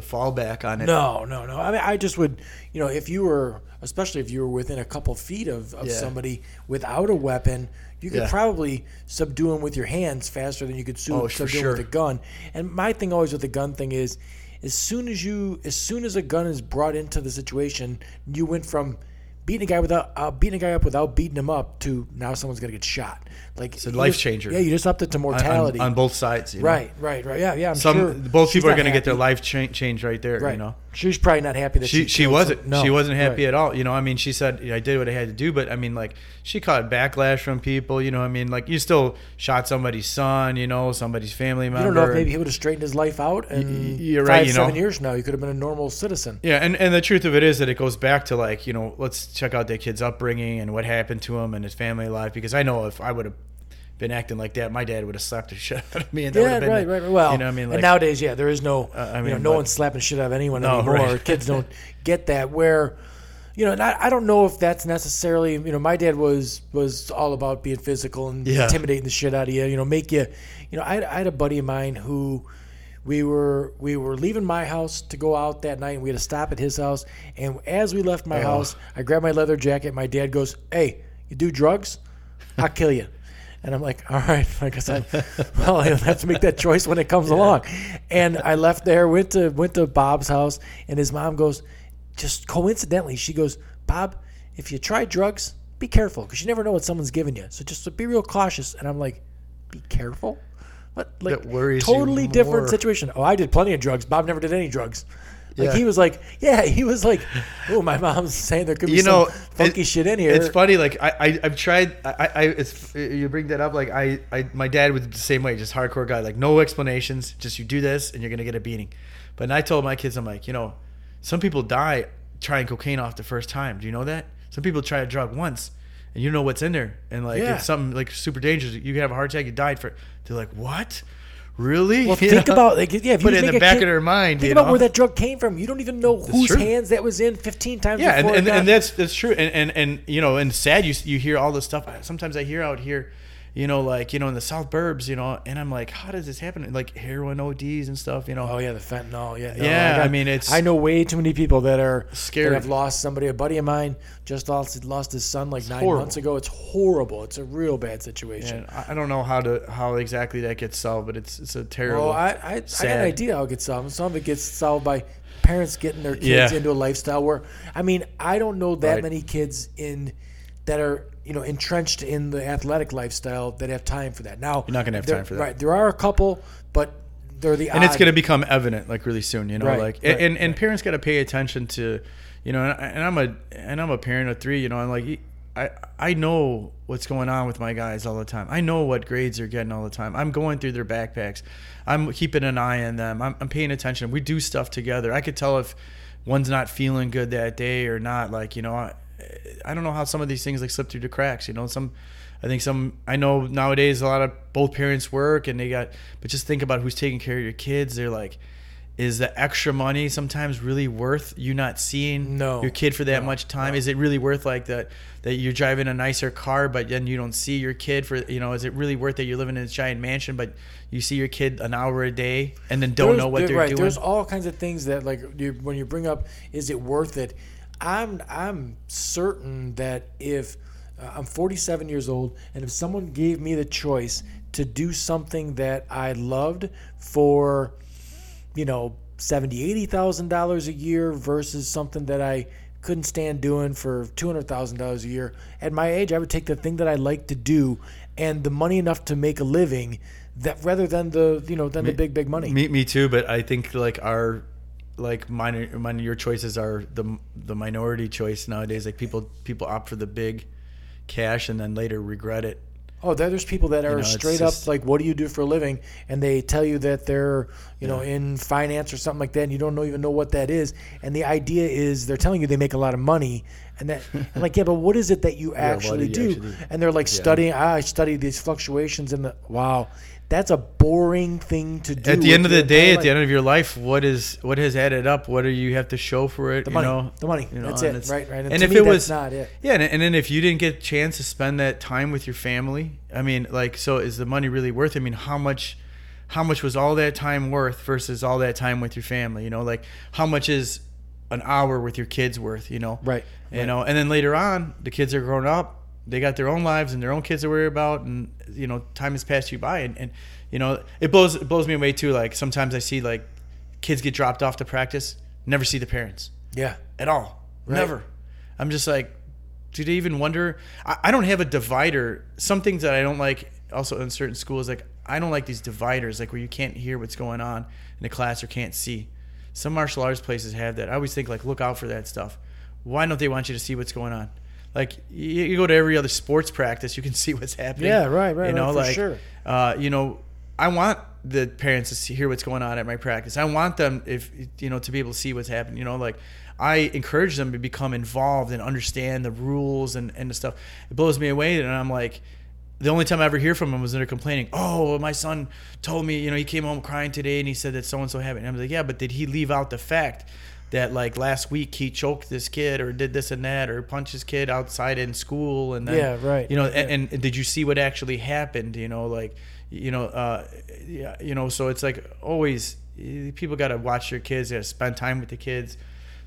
the fallback on it No, no, no. I mean, I just would, you know, if you were, especially if you were within a couple feet of, of Yeah. somebody without a weapon, you could Yeah. probably subdue them with your hands faster than you could Oh, subdue 'em with a gun. And my thing always with the gun thing is, as soon as you, as soon as a gun is brought into the situation, you went from beating a guy without uh, beating a guy up without beating him up to now someone's gonna get shot. Like it's a life changer. Yeah, you just upped it to mortality. on, on both sides you know? right, right, right. Yeah, yeah. I'm some sure both people are going to get their life cha- changed right there Right. you know She's probably not happy that she she she wasn't no. she wasn't happy Right. at all you know i mean she said i did what i had to do but i mean like she caught backlash from people you know i mean like you still shot somebody's son you know somebody's family member You don't know if maybe he would have straightened his life out, and you're five, you know. seven years now, he could have been a normal citizen. Yeah, and, and the truth of it is that it goes back to like, you know, let's check out that kid's upbringing and what happened to him and his family life. Because I know if I would have been acting like that, my dad would have slapped the <laughs> shit out of me. And that would Yeah, have been right, right, right. Well, you know what I mean? and nowadays, yeah, there is no, Uh, I you know, mean, no but- one's slapping shit out of anyone No, <laughs> anymore. right. Kids don't <laughs> get that. Where, you know, and I, I don't know if that's necessarily, you know, my dad was was all about being physical and Yeah. intimidating the shit out of you. You know, make you, you know, I, had- I had a buddy of mine who. We were we were leaving my house to go out that night, and we had to stop at his house. And as we left my Oh. house, I grabbed my leather jacket. My dad goes, "Hey, you do drugs? I'll kill you." And I'm like, all right, like <laughs> I I, well, I have to make that choice when it comes <laughs> along. And I left there, went to went to Bob's house, and his mom goes, just coincidentally, she goes, Bob, if you try drugs, be careful because you never know what someone's giving you. So just be real cautious. And I'm like, be careful. What like That worries you totally different situation. Oh, I did plenty of drugs. Bob never did any drugs. Like Yeah. he was like, yeah, he was like, oh, my mom's saying there could be You some know, funky it- shit in here. It's funny. Like I, I I've tried. I, I it's you bring that up. Like I, I, my dad was the same way. Just hardcore guy. Like no explanations. Just you do this and you're gonna get a beating. But I told my kids, I'm like, you know, some people die trying cocaine off the first time. Do you know that? Some people try a drug once. And you know what's in there, and like Yeah. it's something like super dangerous. You could have a heart attack. You died for. They're like, what? Really? Well, think know? about like yeah, if Put you it in the back kid- of their mind. Think you about know? where that drug came from. You don't even know whose true. hands that was in 15 times Yeah, and, and, and that's that's true. And, and and you know, and sad you you hear all this stuff. Sometimes I hear out here, you know, like you know in the South Burbs, you know, and I'm like, how does this happen? Like heroin ODs and stuff, you know. Oh yeah, the fentanyl. Yeah, no, Yeah, got- I mean, it's- I know way too many people that are scared. that have lost somebody. A buddy of mine just lost lost his son like nine horrible. months ago. It's horrible. It's a real bad situation. And I I don't know how to how exactly that gets solved, but it's it's a terrible. Well, I, I, I got an idea how it gets solved. Some of it gets solved by parents getting their kids Yeah. into a lifestyle where, I mean, I don't know that Right. many kids in that are you know entrenched in the athletic lifestyle that have time for that. Now You're not gonna have there- time for that. Right, there are a couple, but they're the and it's going to become evident like really soon you know Right, like right, and, and right. parents got to pay attention to you know and, I- and i'm a and i'm a parent of three you know I'm like i i know what's going on with my guys all the time i know what grades they're getting all the time i'm going through their backpacks i'm keeping an eye on them i'm, I'm paying attention we do stuff together i could tell if one's not feeling good that day or not like you know I, I don't know how some of these things like slip through the cracks you know some I think some I know nowadays a lot of both parents work and they got but just think about who's taking care of your kids. They're like is the extra money sometimes really worth you not seeing No. your kid for that No. much time? Is it really worth like that that you're driving a nicer car but then you don't see your kid for you know, is it really worth that you're living in this giant mansion but you see your kid an hour a day and then don't There's- know what there- they're right, doing? There's all kinds of things that like you, when you bring up, is it worth it? I'm I'm certain that if uh, I'm 47 years old, and if someone gave me the choice to do something that I loved for, you know, seventy, eighty thousand dollars a year versus something that I couldn't stand doing for two hundred thousand dollars a year, at my age, I would take the thing that I like to do and the money enough to make a living. That rather than the you know than the big big money. Me, me too. But I think like our like minor, minor your choices are the the minority choice nowadays. Like people people opt for the big cash and then later regret it. Oh, there's people that are know, straight just- up like, "What do you do for a living?" And they tell you that they're, you know, in finance or something like that, and you don't know, even know what that is. And the idea is they're telling you they make a lot of money, and that, <laughs> and like, yeah, but what is it that you actually you do? actually? And they're like studying. Ah, I study these fluctuations in the. Wow, that's a boring thing to do. At the end of the day, at the end of your life, what is what has added up? What do you have to show for it? The you money. know, The money. you know, That's it. it's- Right, right. And And, if me, it was not it. yeah, and, and then if you didn't get a chance to spend that time with your family, I mean, like, so is the money really worth? it? I mean, how much, how much was all that time worth versus all that time with your family? You know, like how much is an hour with your kids worth? You know, Right, You know, and then later on, the kids are grown up. They got their own lives and their own kids to worry about, and you know, time has passed you by, and, and you know, it blows it blows me away too. Like sometimes I see like kids get dropped off to practice, never see the parents Yeah. at all. Right. Never. I'm just like, do they even wonder? I, I don't have a divider. Some things that I don't like also in certain schools, like I don't like these dividers, like where you can't hear what's going on in the class or can't see. Some martial arts places have that. I always think like, look out for that stuff. Why don't they want you to see what's going on? Like you, you go to every other sports practice, you can see what's happening. Yeah, right, right, You know, right, for like, sure. uh, you know, I want the parents to see, hear what's going on at my practice. I want them, if you know, to be able to see what's happening. You know, like I encourage them to become involved and understand the rules and and the stuff. It blows me away, and I'm like, the only time I ever hear from them was when they're complaining. Oh, my son told me, you know, he came home crying today, and he said that so and so happened. And I'm like, yeah, but did he leave out the fact? That like last week he choked this kid or did this and that or punched his kid outside in school and then Yeah, right. you know and, and did you see what actually happened you know like you know uh yeah you know so it's like always people got to watch their kids they got to spend time with the kids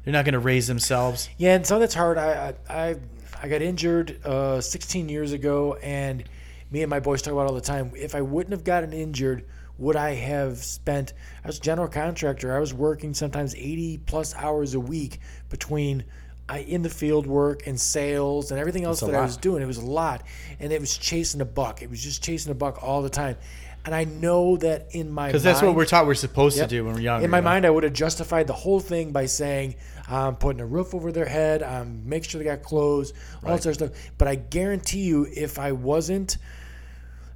they're not going to raise themselves Yeah, and so that's hard. I I I, I got injured uh, 16 years ago, and me and my boys talk about all the time. If I wouldn't have gotten injured, would I have spent? I was a general contractor. I was working sometimes 80 plus hours a week between I in the field work and sales and everything else that I was doing. It was a lot, and it was chasing a buck. It was just chasing a buck all the time. And I know that in my Because that's what we're taught we're supposed Yep. to do when we're young. in my mind, I would have justified the whole thing by saying I'm putting a roof over their head, um, I'm making sure they got clothes, all that sort of stuff. But I guarantee you, if I wasn't,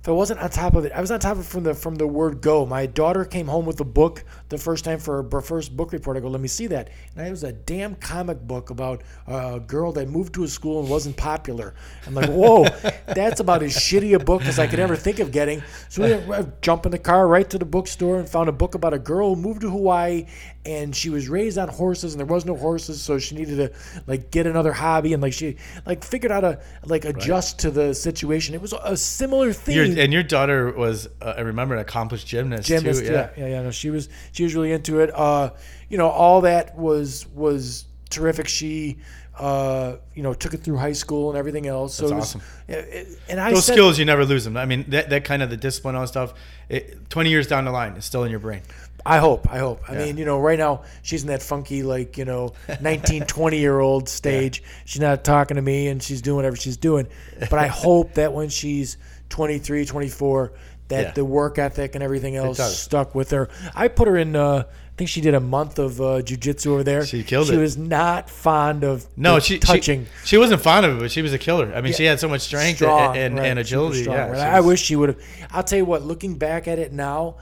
if I wasn't on top of it, I was on top of it from the from the word go. My daughter came home with a book the first time for her first book report. I go, let me see that, and it was a damn comic book about a girl that moved to a school and wasn't popular. I'm like, whoa, <laughs> that's about as shitty a book as I could ever think of getting. So we I jump in the car right to the bookstore and found a book about a girl who moved to Hawaii and she was raised on horses and there was no horses, so she needed to like get another hobby and like she like figured out to like adjust to the situation. It was a similar thing. Your, and your daughter was, uh, I remember, an accomplished gymnast, gymnast. too. yeah, yeah, yeah. No, she was she was really into it. Uh, you know, all that was was terrific. She, uh, you know, took it through high school and everything else. So That's was, awesome. it- and I Those said, skills, you never lose them. I mean, that, that kind of the discipline and stuff, it, 20 years down the line, it's still in your brain. I hope. I hope. I Yeah. mean, you know, right now she's in that funky, like, you know, 19, <laughs> 20 year old stage. She's not talking to me and she's doing whatever she's doing. But I hope that when she's 23, 24, that Yeah. the work ethic and everything else stuck with her. I put her in, uh, I think she did a month of uh, jujitsu over there. She killed She it. was not fond of No, she touching. She, she wasn't fond of it, but she was a killer. I mean, she had so much strength strong, and, and, right, and agility. strong, yeah, right. she I wish she would have. I'll tell you what. Looking back at it now,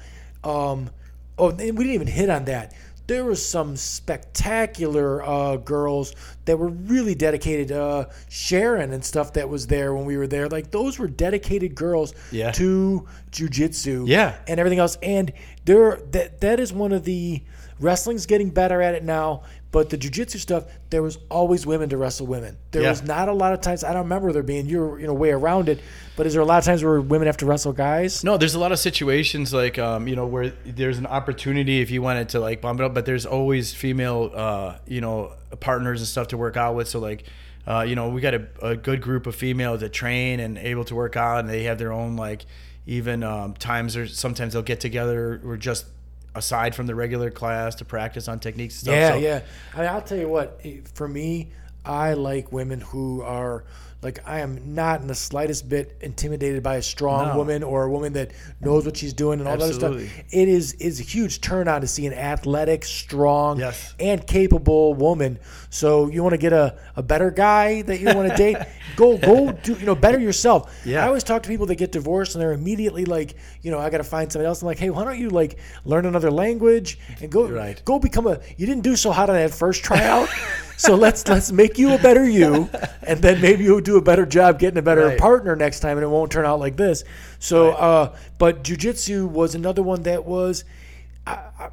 um, oh, we didn't even hit on that. There was some spectacular uh, girls that were really dedicated. Uh, Sharon and stuff that was there when we were there. Like those were dedicated girls Yeah. to jujitsu. Yeah. and everything else. And there, that that is one of the wrestling's getting better at it now. But the jujitsu stuff, there was always women to wrestle women. There Yeah. was not a lot of times. I don't remember there being your you know way around it. But is there a lot of times where women have to wrestle guys? No, there's a lot of situations like um, you know where there's an opportunity if you wanted to like bump it up, but there's always female uh, you know partners and stuff to work out with. So like uh, you know we got a, a good group of females that train and able to work out, and they have their own like even um, times or sometimes they'll get together or just aside from the regular class to practice on techniques and stuff. Yeah, So- yeah. I mean, I'll tell you what. For me, I like women who are like I am not in the slightest bit intimidated by a strong No. woman or a woman that knows what she's doing and all that other stuff. It is is a huge turn on to see an athletic, strong, Yes. and capable woman. So you want to get a, a better guy that you want to date? <laughs> Go go do you know better yourself. Yeah. I always talk to people that get divorced and they're immediately like, you know, I got to find somebody else. I'm like, hey, why don't you like learn another language and go Right. go become a you didn't do so hot on that first tryout <laughs> so let's let's make you a better you and then maybe you'll do a better job getting a better Right. partner next time and it won't turn out like this so uh but jujitsu was another one that was uh, uh,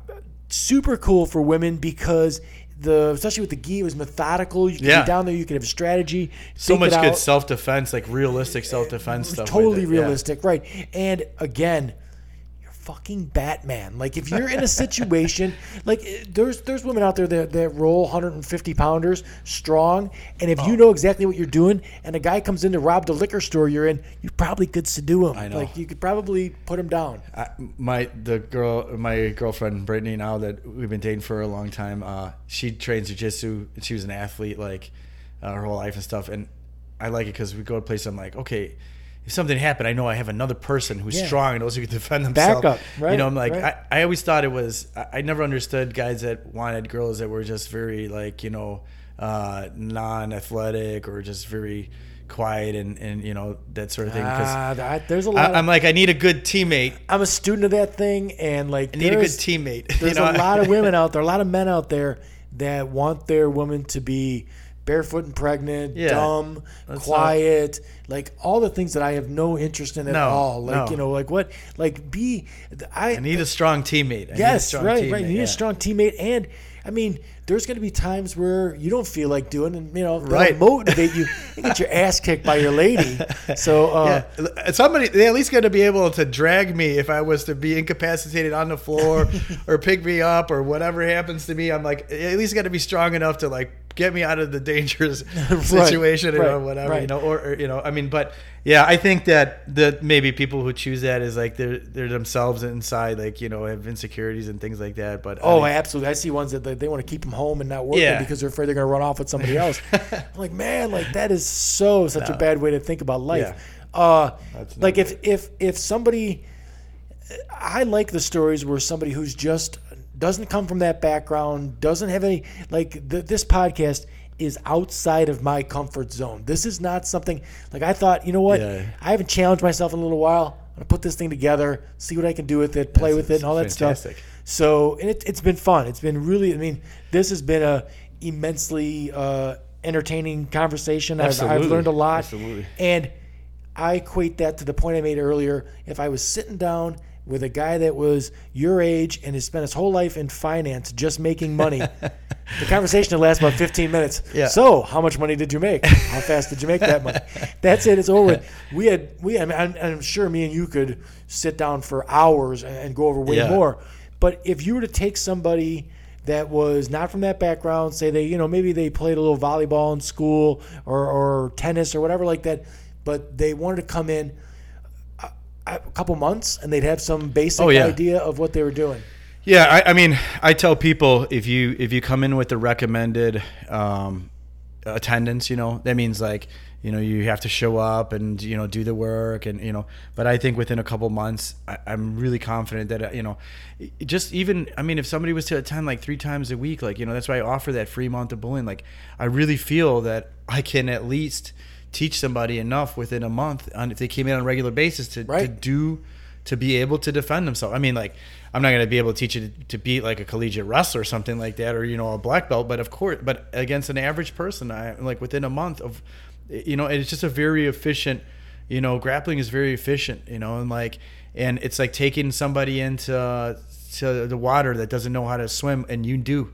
super cool for women because the especially with the gi it was methodical you Yeah. down there you could have strategy So much good self defense, like realistic self defense stuff. with totally it, yeah. realistic, right? And again, fucking Batman. Like if you're in a situation, <laughs> like eh, there's there's women out there that, that roll 150 pounders strong, and if you know exactly what you're doing, and a guy comes in to rob the liquor store you're in, you probably could subdue him. I know. Like you could probably put him down. I, my the girl my girlfriend Brittany now that we've been dating for a long time uh, she trains jiu-jitsu she was an athlete like uh, her whole life and stuff and I like it because we go to places I'm like okay if something happened I know I have another person who's Yeah. strong and knows who can defend themselves Backup, right, you know I'm like right. I, I always thought it was I, I never understood guys that wanted girls that were just very like you know uh, non-athletic or just very quiet and, and you know that sort of thing because Ah, that- there's a lot. I, I'm like I need a good teammate I'm a student of that thing, and like I need a good teammate. <laughs> There's you know? a lot of women out there, a lot of men out there that want their woman to be barefoot and pregnant, Yeah. dumb, That's quiet, like all the things that I have no interest in at No, all. Like no. you know, like what, like be. I, I need a strong teammate. I need a yes, strong right, right. You teammate, need yeah. a strong teammate, and I mean, there's going to be times where you don't feel like doing, and you know, Right. motivate you. <laughs> You get your ass kicked by your lady. So uh, Yeah, somebody they at least got to be able to drag me if I was to be incapacitated on the floor <laughs> or pick me up or whatever happens to me. I'm like at least got to be strong enough to like get me out of the dangerous <laughs> <laughs> situation right, or whatever, you know, or, or you know, I mean, but yeah, I think that that maybe people who choose that is like they're they're themselves inside, like you know, have insecurities and things like that. But Oh, I mean, absolutely. I see ones that they, they want to keep them home and not working Yeah. because they're afraid they're going to run off with somebody <laughs> else. I'm like, man, like that is so such a bad way to think about life. Yeah. Uh, like if if if somebody, I like the stories where somebody who's just doesn't come from that background, doesn't have any like th- this podcast is outside of my comfort zone. This is not something like I thought. You know what? Yeah. I haven't challenged myself in a little while. I'm gonna put this thing together, see what I can do with it, play That's- with it, and all that that's stuff. So and it, it's been fun. It's been really. I mean, this has been a immensely uh, entertaining conversation. I've, I've learned a lot. Absolutely. And I equate that to the point I made earlier. If I was sitting down with a guy that was your age and has spent his whole life in finance just making money, <laughs> the conversation would last about 15 minutes. Yeah. So, how much money did you make? How fast did you make that money? <laughs> That's it. It's over. We had we. I mean, I'm, I'm sure me and you could sit down for hours and, and go over way Yeah. more. But if you were to take somebody that was not from that background, say they, you know, maybe they played a little volleyball in school or, or tennis or whatever like that, but they wanted to come in a, couple months and they'd have some basic Oh, yeah. idea of what they were doing. Yeah, I, I mean, I tell people if you if you come in with the recommended um, attendance, you know, that means like you know you have to show up and you know do the work and you know. But I think within a couple months, I, I'm really confident that you know, just even I mean, if somebody was to attend like three times a week, like you know, that's why I offer that free month of bullying. Like I really feel that I can at least teach somebody enough within a month on if they came in on a regular basis to, to do to be able to defend themselves. I mean, like, I'm not going to be able to teach you to, to beat like a collegiate wrestler or something like that, or you know, a black belt. But of course, but against an average person, I like within a month of, you know, it's just a very efficient. You know, grappling is very efficient. You know, and like, and it's like taking somebody into to the water that doesn't know how to swim, and you do.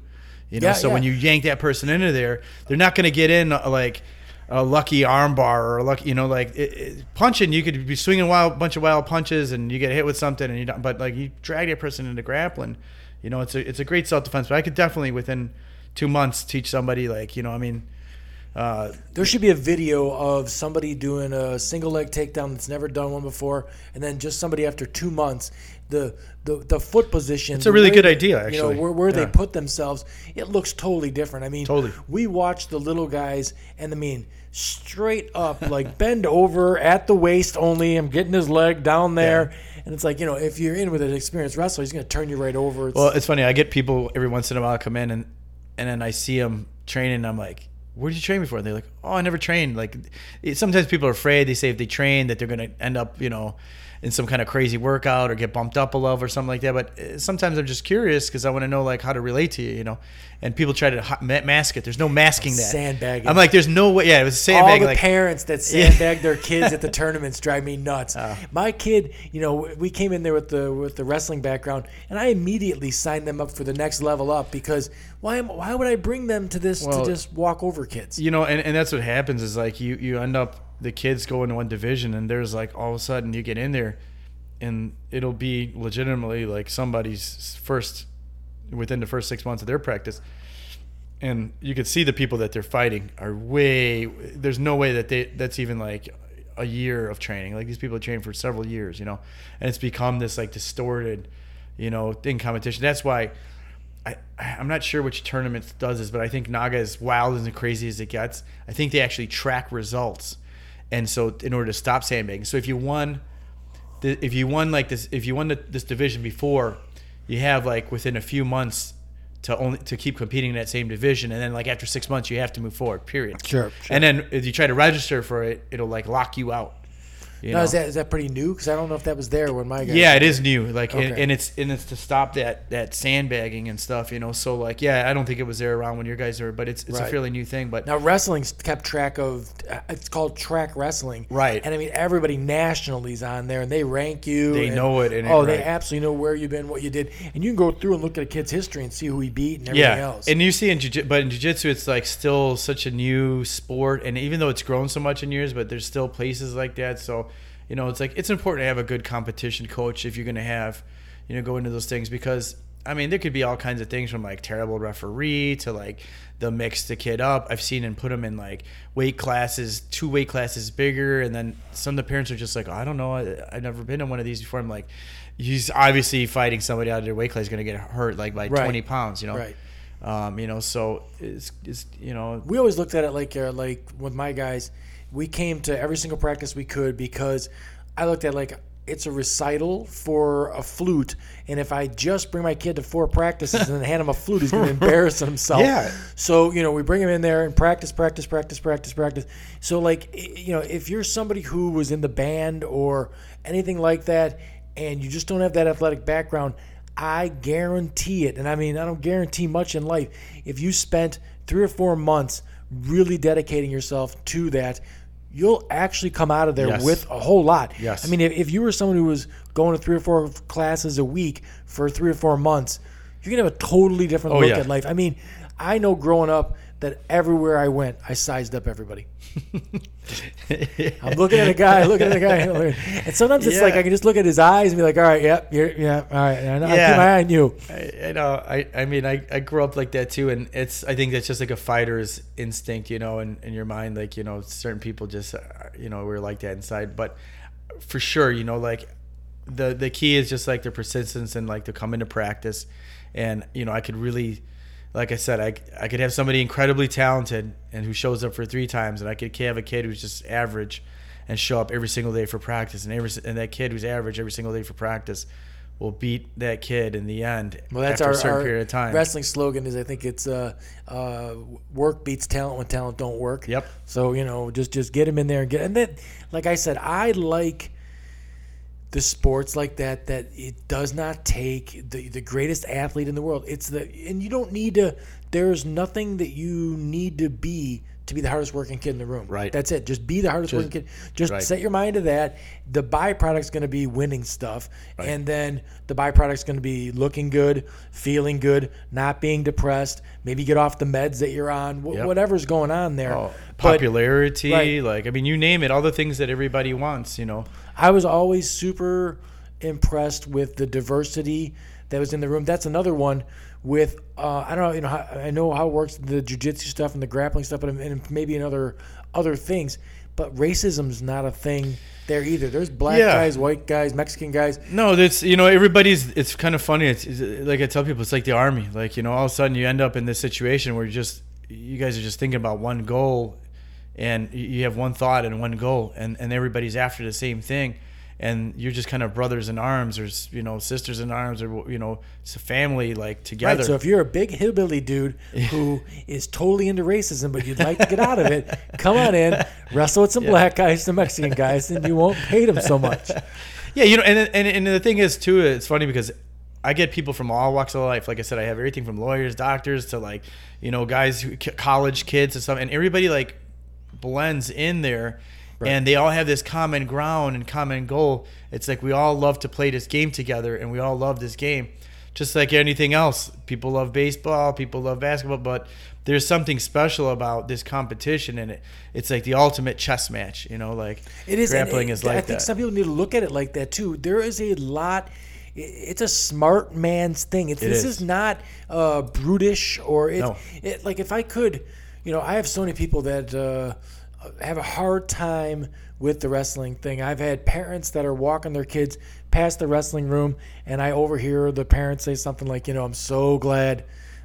You know, Yeah, so yeah. when you yank that person into there, they're not going to get in uh, like a lucky armbar or a lucky, you know, like it, it, punching. You could be swinging a wild bunch of wild punches and you get hit with something, and you don't. But like you drag that person into grappling, you know, it's a it's a great self defense. But I could definitely within two months teach somebody like you know, I mean, uh, There should be a video of somebody doing a single leg takedown that's never done one before, and then just somebody after two months, the the, the foot position. It's a really good idea, You actually. know where, where they put themselves, it looks totally different. I mean, Totally. We watch the little guys, and I mean, straight up, <laughs> like bend over at the waist only. I'm getting his leg down there, and it's like you know, if you're in with an experienced wrestler, he's going to turn you right over. It's, Well, it's funny. I get people every once in a while come in and and then I see them training. And I'm like, "Where did you train before?" And they're like, "Oh, I never trained." Like, it, sometimes people are afraid. They say if they train that they're going to end up, you know, in some kind of crazy workout or get bumped up a level or something like that. But uh, sometimes I'm just curious because I want to know like how to relate to you, you know. And people try to mask it. There's no masking that. Sandbagging. I'm like, there's no way. Yeah, it was sandbagging. All the Like, parents that <laughs> sandbag their kids at the <laughs> tournaments drive me nuts. Oh. My kid, you know, we came in there with the with the wrestling background, and I immediately signed them up for the next level up because why am, why would I bring them to this Well, to just walk over kids? you know and, and that's what happens is like you you end up the kids go into one division and there's like all of a sudden you get in there and it'll be legitimately like somebody's first within the first six months of their practice. And you could see the people that they're fighting are way there's no way that they that's even like a year of training. Like these people training for several years you know? And it's become this like distorted you know thing competition. That's why I, I'm not sure which tournament does this, but I think Naga is wild and crazy as it gets. I think they actually track results, and so in order to stop sandbagging, so if you won, the, if you won like this, if you won the, this division before, you have like within a few months to only to keep competing in that same division, and then like after six months you have to move forward. Period. Sure, sure. And then if you try to register for it, it'll like lock you out. You Now, know? is that is that pretty new? Because I don't know if that was there when my guy. Yeah, it is new. Like, and, Okay. and it's and it's to stop that that sandbagging and stuff. You know, so like, yeah, I don't think it was there around when your guys were, but it's it's a fairly new thing. But Now wrestling's kept track of. uh, It's called track wrestling, Right. And I mean, everybody nationally's on there, and they rank you. They and- know it, and it- oh, they absolutely know where you've been, what you did, and you can go through and look at a kid's history and see who he beat and everything yeah, else. and you see in jiu but in jiu-jitsu it's like still such a new sport, and even though it's grown so much in years, but there's still places like that. So, you know, it's like it's important to have a good competition coach if you're going to have, you know, go into those things because I mean, there could be all kinds of things from like terrible referee to like they'll mix the kid up. I've seen and put them in like weight classes, two weight classes bigger, and then some of the parents are just like, oh, I don't know, I, I've never been in one of these before. I'm like, he's obviously fighting somebody out of their weight class, going to get hurt like by Right. 20 pounds, you know. Right. Um, you know, so it's, it's you know, we always looked at it like uh, like with my guys, we came to every single practice we could because I looked at like it's a recital for a flute, and if I just bring my kid to four practices and then hand him a flute, he's going <laughs> to embarrass himself. Yeah. So you know, we bring him in there and practice, practice, practice, practice, practice. So like, you know, if you're somebody who was in the band or anything like that, and you just don't have that athletic background, I guarantee it. And I mean, I don't guarantee much in life. If you spent three or four months really dedicating yourself to that. You'll actually come out of there Yes. with a whole lot. Yes. I mean, if, if you were someone who was going to three or four classes a week for three or four months, you're gonna have a totally different Oh, look yeah. at life. I mean, I know growing up that everywhere I went, I sized up everybody. <laughs> I'm looking at a guy, looking at a guy, and sometimes it's Yeah. like I can just look at his eyes and be like, "All right, yep, you're, yeah, all right, I know, I'll keep my eye on you." I, I know. I, I mean, I, I grew up like that too, and it's. I think that's just like a fighter's instinct, you know, in, in your mind. Like you know, certain people just, uh, you know, we're like that inside. But for sure, you know, like the the key is just like the persistence and like to come into practice, and you know, I could really, like I said, I I could have somebody incredibly talented and who shows up for three times, and I could have a kid who's just average, and show up every single day for practice, and every and that kid who's average every single day for practice will beat that kid in the end Well, that's our, a certain our period of time. wrestling slogan. Is I think it's uh, uh, work beats talent when talent don't work. Yep. So you know, just just get him in there and get. And then, like I said, I like the sports like that. That it does not take the the greatest athlete in the world. It's the and you don't need to. There's nothing that you need to be to be the hardest working kid in the room. Right. That's it. Just be the hardest Just- working kid. Just right. set your mind to that. The byproduct's going to be winning stuff, and then the byproduct's going to be looking good, feeling good, not being depressed. Maybe get off the meds that you're on. wh- Yep. Whatever's going on there. Oh, But popularity, right. like I mean, you name it, all the things that everybody wants, you know. I was always super impressed with the diversity that was in the room. That's another one with uh, I don't know, you know, how, I know how it works the jujitsu stuff and the grappling stuff, but and maybe in other other things. But racism's not a thing there either. There's black Yeah. guys, white guys, Mexican guys. No, that's you know everybody's. It's kind of funny. It's, it's like I tell people, it's like the army. Like you know, all of a sudden you end up in this situation where you just you guys are just thinking about one goal, and you- you have one thought and one goal, and and everybody's after the same thing, and you're just kind of brothers in arms, or you know sisters in arms, or you know it's a family like together. Right. So if you're a big hillbilly dude <laughs> who is totally into racism, but you'd like to get out of it, come on in, <laughs> wrestle with some black guys, some Mexican guys, and you won't hate them so much. <laughs> Yeah, you know, and, and and the thing is too, it's funny because I get people from all walks of life. Like I said, I have everything from lawyers, doctors to like you know guys, who, college kids and stuff, and everybody like blends in there, and they all have this common ground and common goal. It's like we all love to play this game together, and we all love this game, just like anything else. People love baseball, people love basketball, but there's something special about this competition, and it it's like the ultimate chess match. You know, like It is grappling it- is like I think that. some people need to look at it like that too. There is a lot. It's a smart man's thing. It's, It this is. is not uh, brutish or it's No. it, like if I could, you know, I have so many people that uh, have a hard time with the wrestling thing. I've had parents that are walking their kids past the wrestling room, and I overhear the parents say something like, "You know, I'm so glad."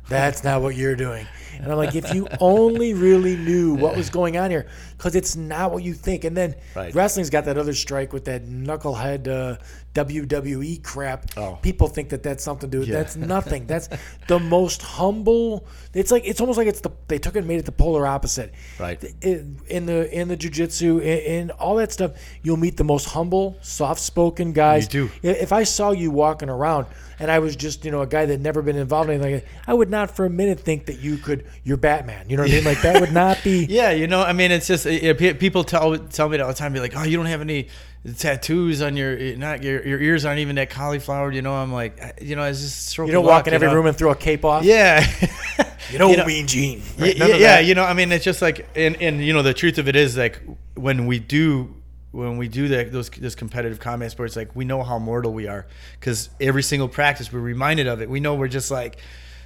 That's not what you're doing. And I'm like, if you <laughs> only really knew what was going on here, because it's not what you think. And then Right. wrestling's got that other strike with that knucklehead uh, WWE crap. Oh. People think that that's something to do. with Yeah. That's nothing. That's the most humble. It's like it's almost like it's the they took it and made it the polar opposite. Right. In, the in the jujitsu in, in all that stuff, you'll meet the most humble, soft-spoken guys. You do. If I saw you walking around and I was just, you know, a guy that never been involved in anything like that, I would not for a minute think that you could, you're Batman. You know what I mean? Like that would not be. <laughs> Yeah, you know, I mean, it's just uh, pe- people tell tell me all the time. Be like, oh, you don't have any tattoos on your not your your ears aren't even that cauliflower. You know, I'm like, you know, I just You don't walk in every know? room and throw a cape off. Yeah, <laughs> You know, You know- Mean Gene. yeah, Right? Yeah, yeah, you know, I mean, it's just like, and and you know, the truth of it is like when we do when we do that those those competitive combat sports, like we know how mortal we are because every single practice we're reminded of it. We know we're just like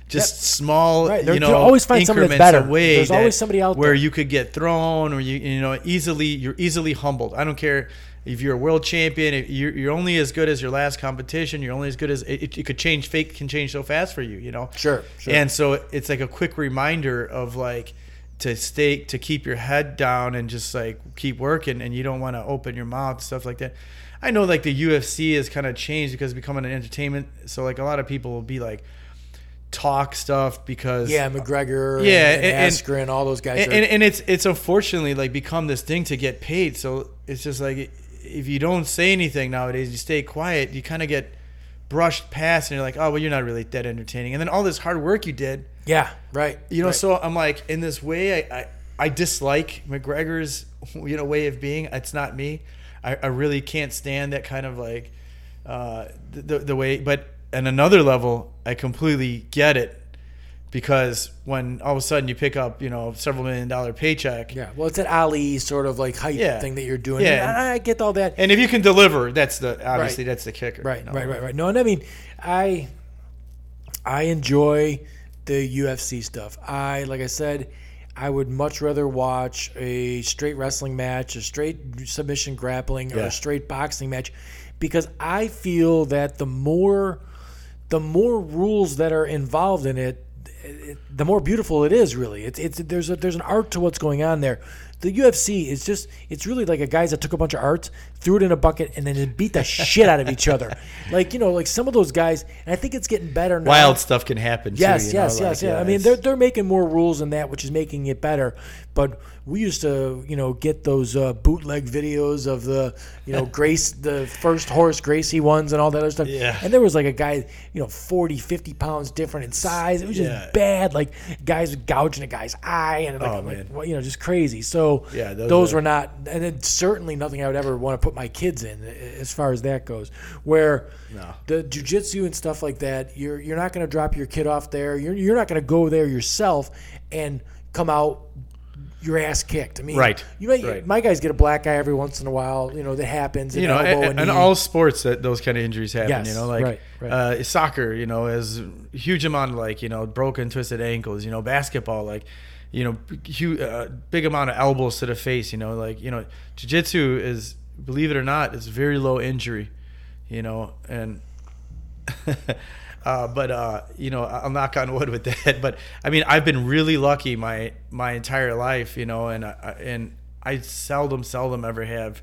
just small, Right. There- you know, always find somebody better. away There's always somebody out where there. you could get thrown or you you know easily you're easily humbled. I don't care if you're a world champion. If you're, you're only as good as your last competition. You're only as good as it, it, could change. Fate can change so fast for you. You know. Sure, sure. And so it's like a quick reminder of like to stay to keep your head down and just like keep working and you don't want to open your mouth stuff like that. I know like the UFC has kind of changed because it's becoming an entertainment. So like a lot of people will be like talk stuff because Yeah, McGregor, Yeah, and, and- and Askren, all those guys. and, are, and, and it's it's unfortunately like become this thing to get paid. So it's just like if you don't say anything nowadays, you stay quiet, you kind of get brushed past, and you're like, oh well, you're not really that entertaining. And then all this hard work you did, yeah, right. you know. right. So I'm like, in this way, I, I I dislike McGregor's <laughs> you know way of being. It's not me. I, I really can't stand that kind of like uh, the, the the way. But on another level, I completely get it because when all of a sudden you pick up you know several million dollar paycheck. Yeah, well, it's that Ali sort of like hype Yeah. thing that you're doing. Yeah. And I, get all that. And if you can deliver, that's the obviously Right. that's the kicker. Right, know? right, right, right. No, and I mean, I I enjoy the UFC stuff. I like I said, I would much rather watch a straight wrestling match, a straight submission grappling, or a straight boxing match, because I feel that the more the more rules that are involved in it, it the more beautiful it is. Really, it's it's there's a, there's an art to what's going on there. The UFC is just it's really like a guys that took a bunch of arts, threw it in a bucket, and then just beat the <laughs> shit out of each other. Like you know, like some of those guys, and I think it's getting better now. Wild stuff can happen. Yes, too, yes, know, yes, like, yeah. I mean, they're they're making more rules than that, which is making it better. But we used to, you know, get those uh, bootleg videos of the, you know, <laughs> Grace, the first Royce Gracie ones and all that other stuff. Yeah. And there was like a guy, you know, 40, 50 pounds different in size. It was just Yeah. bad. Like guys gouging a guy's eye and like, Oh, like, man. well, you know, just crazy. So Yeah, those, those are- were not, and it's certainly nothing I would ever want to put my kids in as far as that goes. Where No. the jujitsu and stuff like that, you're you're not going to drop your kid off there. You're you're not going to go there yourself and come out your ass kicked. I mean, Right, You may, right. my guys get a black eye every once in a while. You know that happens. you know, elbow, in, a in knee. all sports that those kind of injuries happen. Yes, you know, like right, right. Uh, soccer, you know, has a huge amount of like you know broken, twisted ankles. You know, basketball, like you know, huge, uh, big amount of elbows to the face. You know, like you know, jiu-jitsu is, believe it or not, is very low injury. You know, and. <laughs> Uh, but uh, you know, I'll knock on wood with <laughs> that. But I mean, I've been really lucky my my entire life, you know, and I, and I seldom, seldom ever have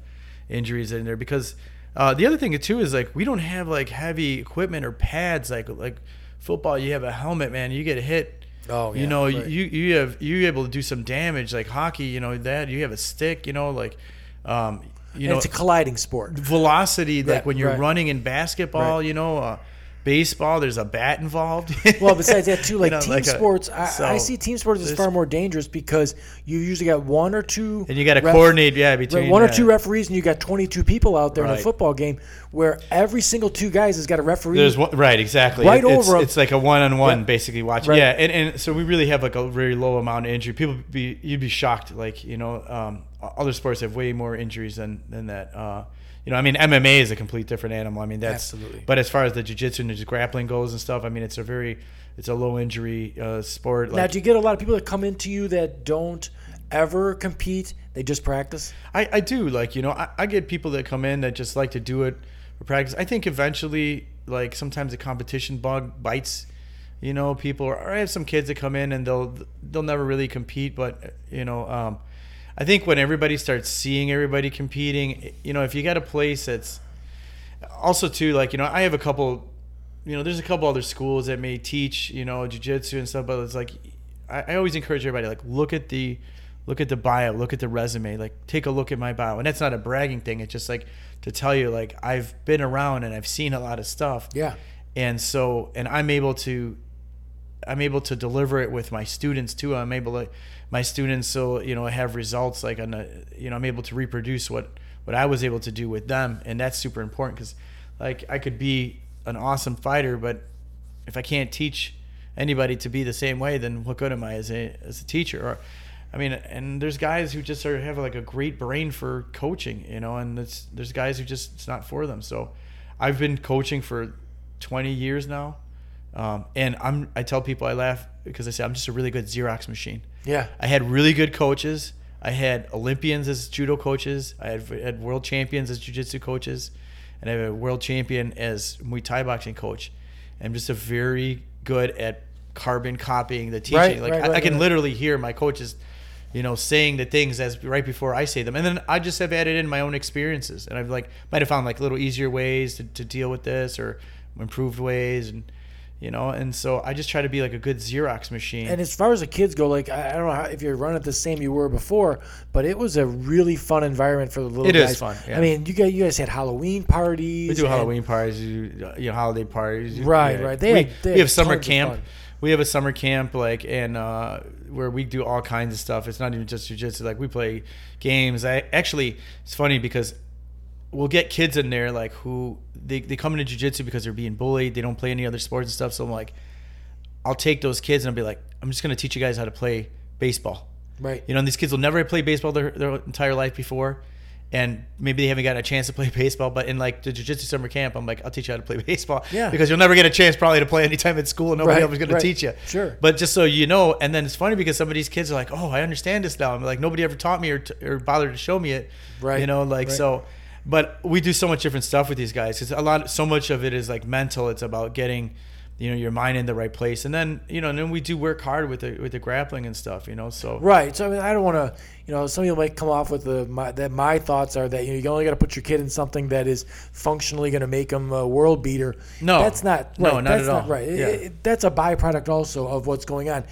injuries in there because uh, the other thing too is like we don't have like heavy equipment or pads like like football. You have a helmet, man. You get hit. Oh, yeah, you know, right. you you have you able to do some damage like hockey. You know that you have a stick. You know, like um, you And know it's a colliding sport. velocity like Right, when you're right. running in basketball. You know. Baseball, there's a bat involved. <laughs> Well, besides that too, <laughs> You like know, team like sports, I, so I see team sports as far more dangerous because you usually got one or two, and you got to ref- coordinate, yeah, right, between one or uh, two referees, and you got 22 people out there in a football game where every single two guys has got a referee. There's one, right, exactly. Right It- it's, over. It's like a one-on-one, Yeah. basically watching. Right. Yeah, and, and so we really have like a very low amount of injury. People be you'd be shocked. Like you know, um, other sports have way more injuries than than that. Uh, you know, I mean, MMA is a complete different animal. I mean, that's Absolutely. But as far as the jiu-jitsu and the grappling goes and stuff, I mean, it's a very it's a low injury uh, sport. now, Like, do you get a lot of people that come into you that don't ever compete? They just practice. I, I do like you know I, I get people that come in that just like to do it for practice. I think eventually like sometimes the competition bug bites, you know people. Or I have some kids that come in and they'll they'll never really compete, but you know um, I think when everybody starts seeing everybody competing, you know if you got a place that's also too like you know I have a couple you know, there's a couple other schools that may teach, you know, jujitsu and stuff, but it's like, I, I always encourage everybody like look at the, look at the bio, look at the resume, like take a look at my bio, and that's not a bragging thing. It's just like to tell you like I've been around and I've seen a lot of stuff. Yeah. And so, and I'm able to, I'm able to deliver it with my students too. I'm able to, my students, so you know, have results like on a, you know, I'm able to reproduce what what I was able to do with them, and that's super important because, like, I could be an awesome fighter, but if I can't teach anybody to be the same way, then what good am I as a as a teacher? Or I mean, and there's guys who just are, have like a great brain for coaching, you know, and there's guys who just it's not for them. So, I've been coaching for 20 years now, um, and I'm I tell people I laugh because I say I'm just a really good Xerox machine. Yeah. I had really good coaches. I had Olympians as judo coaches. I had, had world champions as jiu-jitsu coaches, and I have a world champion as Muay Thai boxing coach. I'm just a very good at carbon copying the teaching. Right, like right, I, right, I can literally hear my coaches, you know, saying the things as right before I say them, and then I just have added in my own experiences, and I've like might have found like little easier ways to, to deal with this or improved ways, and you know, and so I just try to be like a good Xerox machine. And as far as the kids go, like I I don't know how, if you're running the same you were before, but it was a really fun environment for the little It guys. is fun, yeah. I mean, you guys, you guys had Halloween parties. We do and- Halloween parties, you you know, holiday parties. Right, Yeah. right. They we, had- they we have summer camp. We have a summer camp, like, and uh, where we do all kinds of stuff. It's not even just jujitsu. Like, we play games. I actually, it's funny because we'll get kids in there like who they, they come into jujitsu because they're being bullied. They don't play any other sports and stuff. So I'm like, I'll take those kids and I'll be like, I'm just gonna teach you guys how to play baseball. Right. You know, and these kids will never play baseball their, their entire life before. And maybe they haven't gotten a chance to play <laughs> baseball, but in like the jiu-jitsu summer camp, I'm like, I'll teach you how to play <laughs> baseball. Yeah. Because you'll never get a chance probably to play anytime at school. Nobody Right, else is going right. to teach you. Sure. But just so you know, and then it's funny because some of these kids are like, oh, I understand this now. I'm like, nobody ever taught me or, t- or bothered to show me it. Right, You know, like, right. so, but we do so much different stuff with these guys. Because a lot, so much of it is like mental. It's about getting, you know, your mind in the right place. And then, you know, and then we do work hard with the, with the grappling and stuff, you know, so. Right. So I mean, I don't want to. You know, some people might come off with the my, that my thoughts are that you, know, you only got to put your kid in something that is functionally going to make them a world beater. No. that's not. No, right. not that's at not all. right. Yeah. it- that's a byproduct also of what's going on.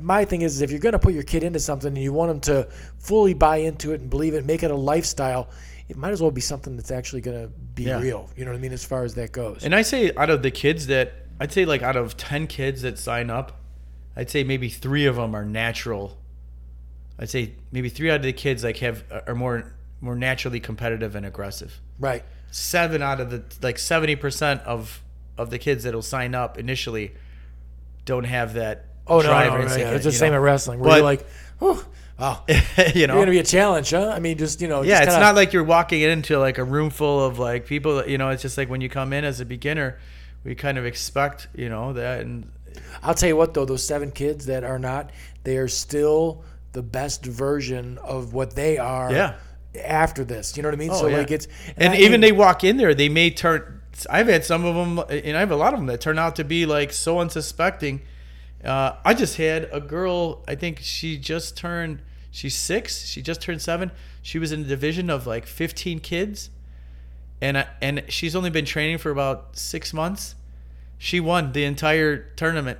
My thing is, is if you're going to put your kid into something and you want them to fully buy into it and believe it, make it a lifestyle. It might as well be something that's actually going to be Yeah. real. You know what I mean? As far as that goes. And I say out of the kids that I'd say like out of ten kids that sign up, I'd say maybe three of them are natural. I'd say maybe three out of the kids like have uh, are more more naturally competitive and aggressive. right. Seven out of the like seventy percent of of the kids that'll sign up initially don't have that. Oh no, drive no, no, instinct, yeah. It's the same know? at wrestling where But- you're like, oh, wow. Oh. <laughs> you You're going to be a challenge, huh? I mean, just you know, yeah, just it's kinda- not like you're walking into like a room full of like people. You know, it's just like when you come in as a beginner, we kind of expect you know that, and I'll tell you what, though, those seven kids that are not, they are still the best version of what they are. Yeah. After this, you know what I mean? Oh, so yeah. like it's and I even mean, they walk in there, they may turn. I've had some of them, and I have a lot of them that turn out to be like so unsuspecting. Uh, I just had a girl. I think she just turned. She's six. She just turned seven. She was in a division of like 15 kids, and I, and she's only been training for about six months. She won the entire tournament.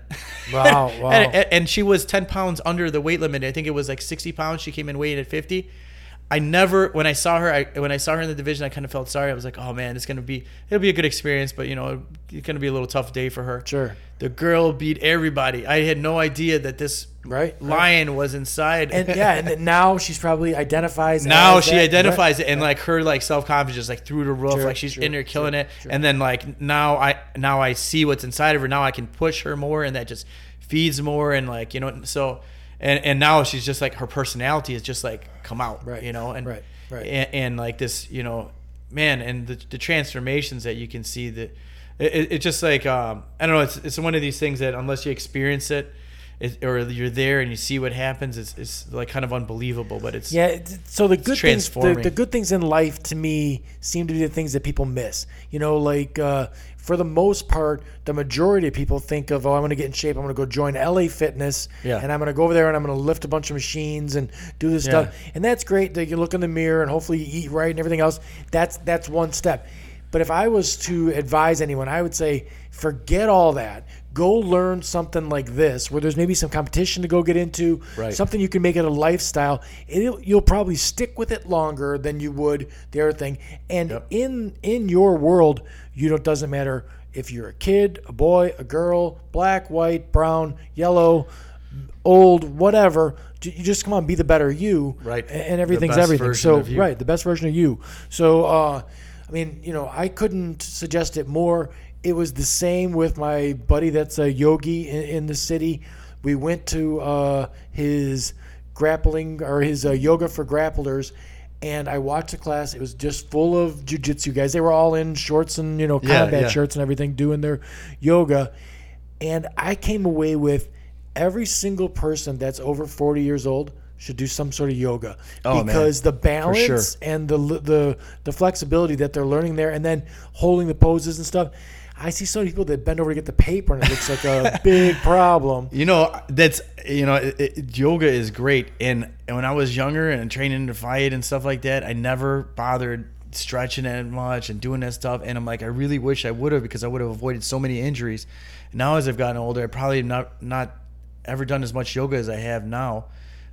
Wow, <laughs> wow. and, and- she was 10 pounds under the weight limit. I think it was like 60 pounds. She came in weighing at 50. I never, when I saw her, I, when I saw her in the division, I kind of felt sorry. I was like, oh man, it's going to be, it'll be a good experience, but you know, it's going to be a little tough day for her. Sure. The girl beat everybody. I had no idea that this Right, right. lion was inside. and yeah, and now she's probably identifies. <laughs> now she that- identifies it and like her like self-confidence just like through the roof Sure, like she's sure, in there killing sure, it and then like now i now i see what's inside of her now i can push her more and that just feeds more and like you know so and and now she's just like her personality is just like come out Right, you know and right, right. and, and like this you know man and the, the transformations that you can see that it, it, it's just like um i don't know it's, it's one of these things that unless you experience it it, or you're there and you see what happens, it's, it's like kind of unbelievable. But it's Yeah. So the good things, the, the good things in life to me seem to be the things that people miss. You know, like uh, for the most part, the majority of people think of, oh, I'm going to get in shape. I'm going to go join LA Fitness, Yeah. and I'm going to go over there and I'm going to lift a bunch of machines and do this Yeah. stuff. And that's great. That you look in the mirror and hopefully you eat right and everything else. That's that's one step. But if I was to advise anyone, I would say forget all that. Go learn something like this, where there's maybe some competition to go get into, Right. something you can make it a lifestyle. It'll, you'll probably stick with it longer than you would the other thing. And Yep. in in your world, you know, it doesn't matter if you're a kid, a boy, a girl, black, white, brown, yellow, old, whatever. You just come on, be the better you, Right. And everything's everything. So right, the best version of you. So uh, I mean, you know, I couldn't suggest it more. It was the same with my buddy that's a yogi in, in the city. We went to uh, his grappling or his uh, yoga for grapplers. And I watched the class. It was just full of jujitsu guys. They were all in shorts and you know combat yeah. shirts and everything, doing their yoga. And I came away with every single person that's over 40 years old should do some sort of yoga Oh, man. because the sure. balance and the the the flexibility that they're learning there, and then holding the poses and stuff. I see so many people that bend over to get the paper, and it looks like a <laughs> big problem. You know, that's you know, it, it, yoga is great. And, and when I was younger and training to fight and stuff like that, I never bothered stretching that much and doing that stuff. And I'm like, I really wish I would have because I would have avoided so many injuries. Now, as I've gotten older, I probably not not ever done as much yoga as I have now.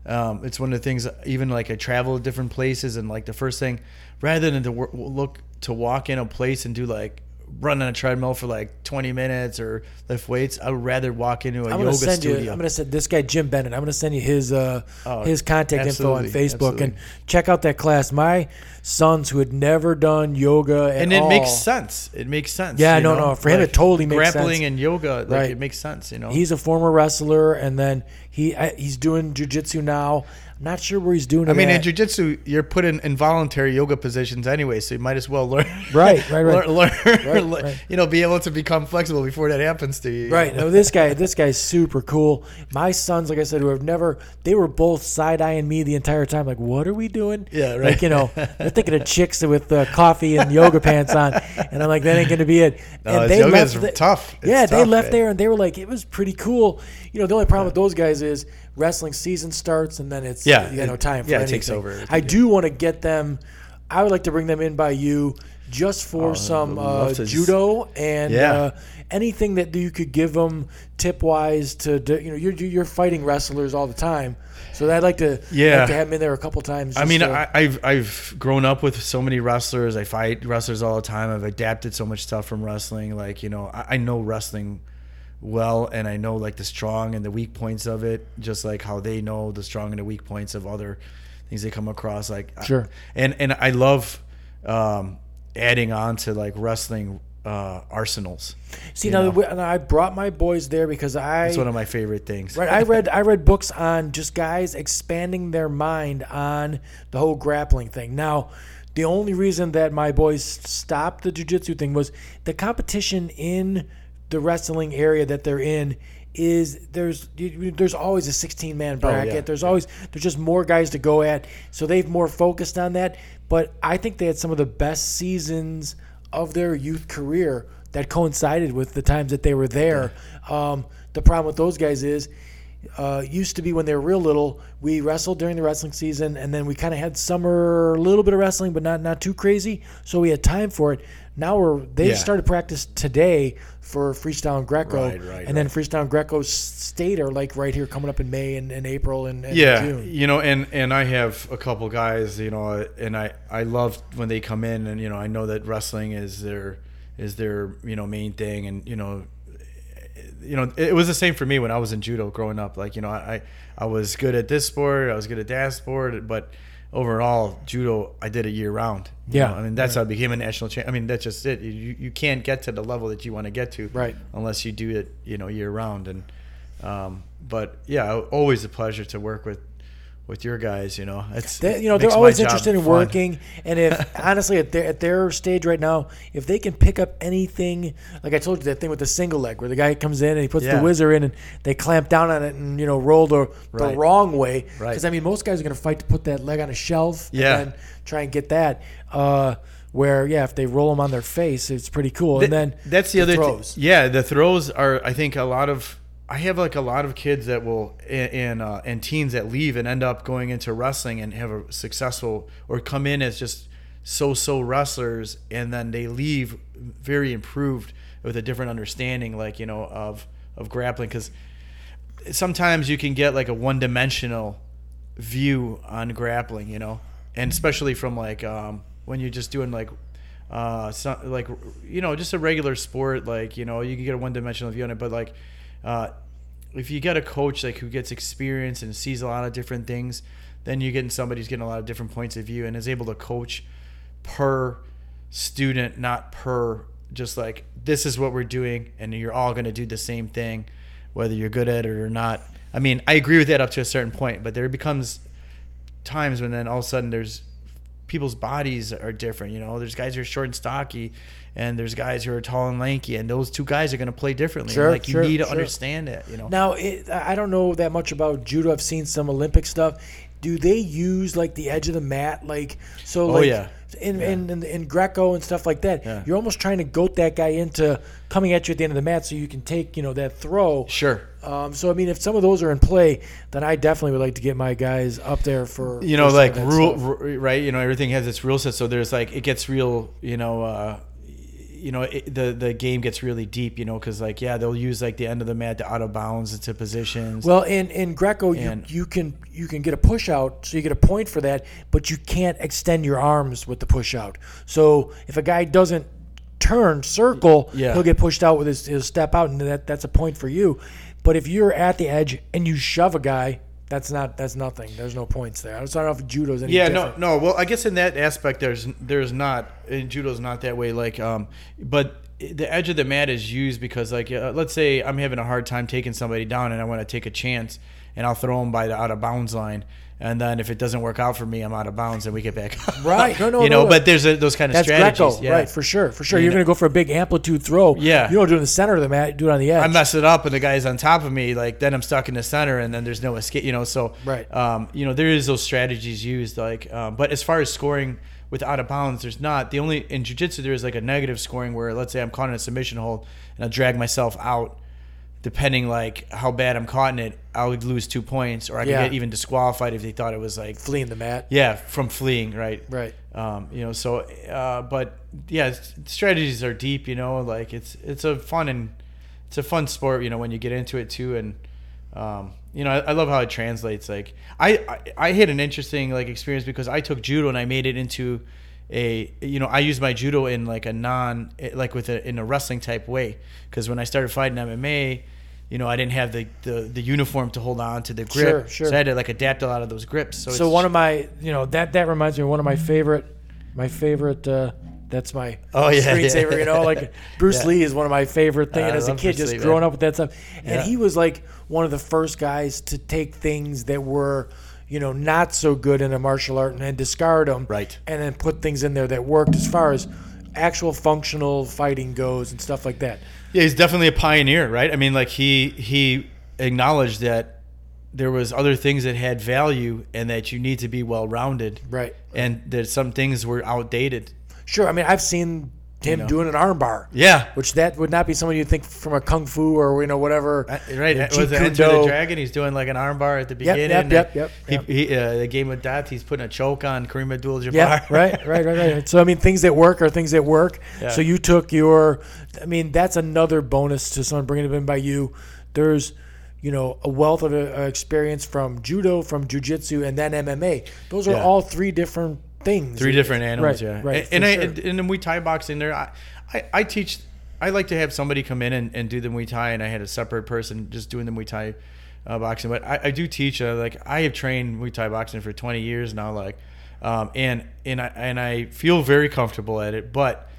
Um, it's one of the things. Even like I travel to different places, and like the first thing, rather than to look to walk in a place and do like run on a treadmill for like 20 minutes or lift weights, I would rather walk into a I'm yoga studio. you. I'm gonna send this guy Jim Bennett. I'm gonna send you his uh, Oh, his contact info on absolutely, Facebook and check out that class. My sons who had never done yoga at and it all, makes sense. It makes sense. Yeah, no, know? no, for him it totally makes grappling sense. Grappling and yoga, like Right. it makes sense. You know, He's a former wrestler, and then he I- he's doing jujitsu now. Not sure where he's doing it. I mean, in at. jujitsu, you're put in involuntary yoga positions anyway, so you might as well learn. <laughs> Right, right, right. learn, learn, Right, <laughs> right. you know, be able to become flexible before that happens to you. Right. No, this guy, this guy's super cool. My sons, like I said, who have never, they were both side eyeing me the entire time. Like, what are we doing? Yeah, right. Like, you know, <laughs> they're thinking of chicks with uh, coffee and yoga pants on, and I'm like, that ain't gonna be it. No, and it's- yoga is tough. It's yeah, they left man. there and they were like, it was pretty cool. You know, the only problem with those guys is wrestling season starts and then it's Yeah, you know no it- time for yeah, it anything. takes over. I do want to get them. I would like to bring them in by you just for Oh, some uh, judo and Yeah. uh, anything that you could give them tip wise to you know you're you're fighting wrestlers all the time so I'd like to Yeah. like to have them in there a couple times I mean, to- I, I've I've grown up with so many wrestlers. I fight wrestlers all the time. I've adapted so much stuff from wrestling. Like you know, I, I know wrestling well, and I know like the strong and the weak points of it, just like how they know the strong and the weak points of other things they come across. Like I- Sure. and and I love um, adding on to like wrestling uh, arsenals. see now we- and I brought my boys there because I It's one of my favorite things. Right, I read I read books on just guys expanding their mind on the whole grappling thing. Now, the only reason that my boys stopped the jujitsu thing was the competition in the wrestling area that they're in is there's there's always a 16 man bracket. Oh, yeah, there's always there's just more guys to go at. So they've more focused on that. But I think they had some of the best seasons of their youth career that coincided with the times that they were there. Um, the problem with those guys is uh, used to be when they were real little, we wrestled during the wrestling season, and then we kind of had summer, a little bit of wrestling, but not not too crazy. So we had time for it. Now we're they Yeah. started practice today for freestyle and Greco, Right, right, and then freestyle and Greco state are like right here coming up in May and, and April and, and yeah June. you know and and i have a couple guys you know and i i love when they come in and you know i know that wrestling is their is their you know main thing and you know you know it was the same for me when i was in judo growing up like you know i i was good at this sport i was good at that sport but overall judo i did it year round you Yeah. know? i mean that's how i became a national champ i mean that's just it you, you can't get to the level that you want to get to Right. unless you do it you know year round and um, but yeah always a pleasure to work with with your guys you know it's They, you know, it they're always interested in fun. working, and if <laughs> honestly, at their at their stage right now, if they can pick up anything, like I told you, that thing with the single leg, where the guy comes in and he puts the Yeah. whizzer in, and they clamp down on it, and you know, roll the, the wrong way. Right. Because I mean, most guys are going to fight to put that leg on a shelf, Yeah. and then try and get that. Uh, where yeah, if they roll them on their face, it's pretty cool. Th- and then that's the, other thi- throws. yeah, the throws are. I think a lot of. I have like a lot of kids that will and and, uh, and teens that leave and end up going into wrestling and have a successful or come in as just so so wrestlers and then they leave very improved with a different understanding like you know of of grappling. Because sometimes you can get like a one dimensional view on grappling, you know, and especially from like um, when you're just doing like uh, like you know just a regular sport, like you know you can get a one dimensional view on it, but like uh, if you get a coach like who gets experience and sees a lot of different things, then you're getting somebody who's getting a lot of different points of view and is able to coach per student, not per just like this is what we're doing and you're all going to do the same thing, whether you're good at it or not. I mean, I agree with that up to a certain point, but there becomes times when then all of a sudden there's people's bodies are different. You know, there's guys who are short and stocky, and there's guys who are tall and lanky, and those two guys are going to play differently. Sure, like you sure, need to sure. understand it. You know. Now, it, I don't know that much about judo. I've seen some Olympic stuff. Do they use like the edge of the mat, like so? Oh, like, yeah. In, in, in in Greco and stuff like that, Yeah. you're almost trying to goat that guy into coming at you at the end of the mat, so you can take you know that throw. Sure. Um, so I mean, if some of those are in play, then I definitely would like to get my guys up there for you know like rule stuff. right you know everything has its rule set so there's like it gets real you know uh you know it, the the game gets really deep you know because like yeah they'll use like the end of the mat to out of bounds into positions Well, in in Greco, you, you can you can get a push out, so you get a point for that, but you can't extend your arms with the push out. So if a guy doesn't turn circle, Yeah. he'll get pushed out with his, his step out, and that that's a point for you. But if you're at the edge and you shove a guy, that's not that's nothing. There's no points there. I don't know if judo's any yeah different. no no well i guess in that aspect there's there's not in judo's not that way like um but the edge of the mat is used because like uh, let's say i'm having a hard time taking somebody down and i want to take a chance and i'll throw them by the out of bounds line and then if it doesn't work out for me i'm out of bounds and we get back up. Right. No, no, <laughs> you no, know no. but there's a, those kind of That's strategies Greco, yeah. right? For sure, for sure. You You're know- going to go for a big amplitude throw. Yeah. You don't do it in the center of the mat. Do it on the edge. I mess it up and the guy's on top of me, like then I'm stuck in the center and then there's no escape, you know. So, Right. um, you know, there is those strategies used, like, um, but as far as scoring with out of bounds, there's not. The only in jujitsu there is like a negative scoring where, let's say, I'm caught in a submission hold and I drag myself out. Depending like how bad I'm caught in it, I would lose two points, or I could Yeah. get even disqualified if they thought it was like, fleeing the mat. yeah, from fleeing, right? Right. um, you know so uh, but yeah strategies are deep you know like it's it's a fun and it's a fun sport you know when you get into it too and um, you know I, I love how it translates like I, I I had an interesting like experience because I took judo and I made it into a you know I used my judo in like a non like with a in a wrestling type way because when I started fighting MMA you know I didn't have the, the the uniform to hold on to the grip Sure, sure. so I had to like adapt a lot of those grips so, So one of my, you know, that that reminds me of one of my favorite, my favorite. Uh, that's my Oh, yeah, screensaver. yeah. You know, like <laughs> Bruce Yeah. Lee is one of my favorite things. And as a kid, Bruce just Lee, growing man. up with that stuff, and Yeah. he was like one of the first guys to take things that were, you know, not so good in a martial art and then discard them, Right. and then put things in there that worked as far as actual functional fighting goes and stuff like that. Yeah, he's definitely a pioneer, right? I mean, like he he acknowledged that there was other things that had value and that you need to be well rounded, Right. and that some things were outdated. Sure. I mean, I've seen him know. doing an armbar. Yeah, Which that would not be someone you'd think from a kung fu or you know whatever. Uh, right. Yeah, Was it Enter the Dragon? He's doing like an armbar at the beginning. yep, and yep, yep, He, he uh, the game with death. He's putting a choke on Kareem Abdul-Jabbar. Yeah, right, right, right, right. So I mean, things that work are things that work. Yeah. So you took your, I mean, that's another bonus to someone bringing it in by you. There's, you know, a wealth of uh, experience from judo, from jujitsu, and then MMA. Those are Yeah. all three different things. Three different animals, Right, yeah. right, And, and, for I, sure. and in the Muay Thai boxing, there, I, I, I teach. I like to have somebody come in and, and do the Muay Thai, and I had a separate person just doing the Muay Thai uh, boxing. But I, I do teach. Uh, like I have trained Muay Thai boxing for 20 years now. Like, um, and and I and I feel very comfortable at it. But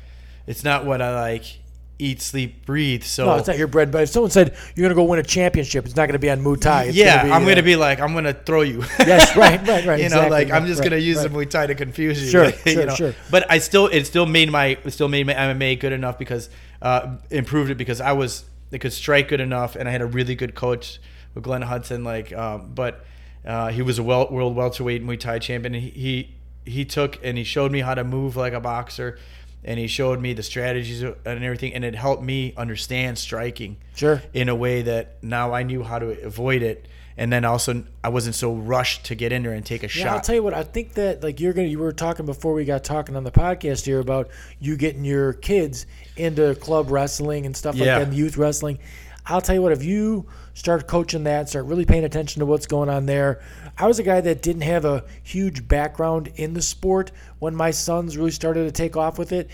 it's not what I like. Eat, sleep, breathe. So No, it's not your bread. But if someone said you're going to go win a championship, it's not going to be on Muay Thai. It's yeah, gonna be, I'm uh, gonna be like, I'm gonna throw you. Yes, right, right, <laughs> right, you know, exactly, like I'm just right, gonna use right. the Muay Thai to confuse you. Sure, <laughs> you sure, know? sure. But I still, it still made my, it still made my MMA good enough because, uh, improved it because I was, I could strike good enough, and I had a really good coach with Glenn Hudson. Like, um, but uh, he was a wel- world welterweight Muay Thai champion. And he, he he took and he showed me how to move like a boxer, and he showed me the strategies and everything, and it helped me understand striking Sure. in a way that now I knew how to avoid it, and then also I wasn't so rushed to get in there and take a Yeah, shot. I'll tell you what. I think that like you're gonna. You were talking before we got talking on the podcast here about you getting your kids into club wrestling and stuff like Yeah. that, and youth wrestling. I'll tell you what. If you start coaching that, start really paying attention to what's going on there. I was a guy that didn't have a huge background in the sport when my sons really started to take off with it.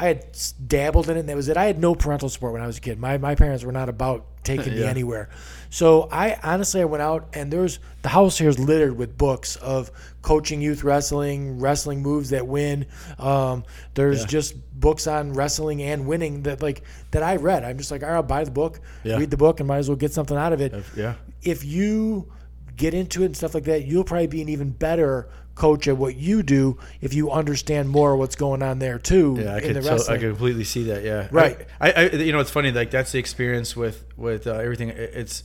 I had dabbled in it, and that was it. I had no parental support when I was a kid. My my parents were not about taking <laughs> me anywhere. So I honestly I went out and there's the house here is littered with books of coaching youth wrestling, wrestling moves that win. Um, there's Yeah. just books on wrestling and winning that like that I read. I'm just like, all right, I'll buy the book, Yeah. read the book, and might as well get something out of it Yeah. if you get into it and stuff like that, you'll probably be an even better coach at what you do if you understand more what's going on there too Yeah, I could. So, I could completely see that. Yeah. Right. I, I, you know, it's funny. Like that's the experience with with uh, everything. It's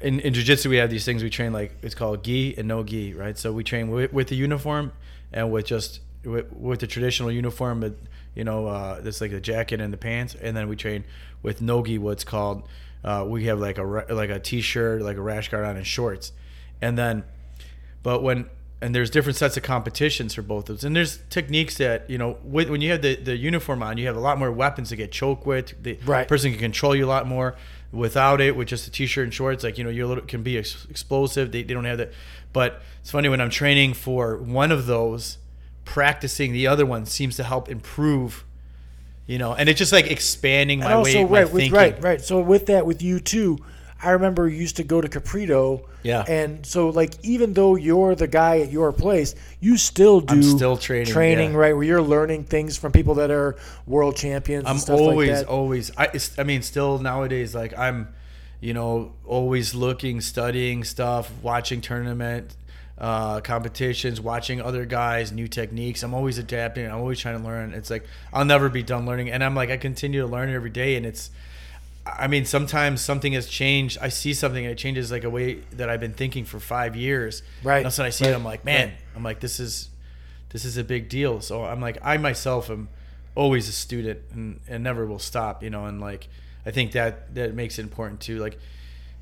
in in jujitsu we have these things we train like it's called gi and no gi, right? So we train with, with the uniform and with just with, with the traditional uniform, but you know, uh, it's like the jacket and the pants, and then we train with no gi. What's called uh, we have like a like a t-shirt, like a rash guard on, and shorts, and then but when and there's different sets of competitions for both of those, and there's techniques that you know with, when you have the, the uniform on, you have a lot more weapons to get choked with. The Right. person can control you a lot more. Without it, with just a t-shirt and shorts, like you know, you little can be ex- explosive. They, they don't have that. But it's funny when I'm training for one of those, practicing the other one seems to help improve. You know, and it's just like expanding my and also way, right with right right so with that with you too i remember you used to go to caprito Yeah. and so like even though you're the guy at your place you still do I'm still training, training yeah. right where you're learning things from people that are world champions I'm and stuff always, like that always. I, I mean, still nowadays, like I'm, you know, always looking, studying stuff, watching tournament uh, competitions, watching other guys, new techniques. I'm always adapting. I'm always trying to learn. It's like I'll never be done learning, and I'm like I continue to learn every day, and it's. I mean, sometimes something has changed. I see something and it changes like a way that I've been thinking for five years. Right. And all of a sudden I see it, I'm like, man, Right. I'm like, this is this is a big deal. So I'm like, I myself am always a student and, and never will stop, you know, and like I think that that makes it important too. Like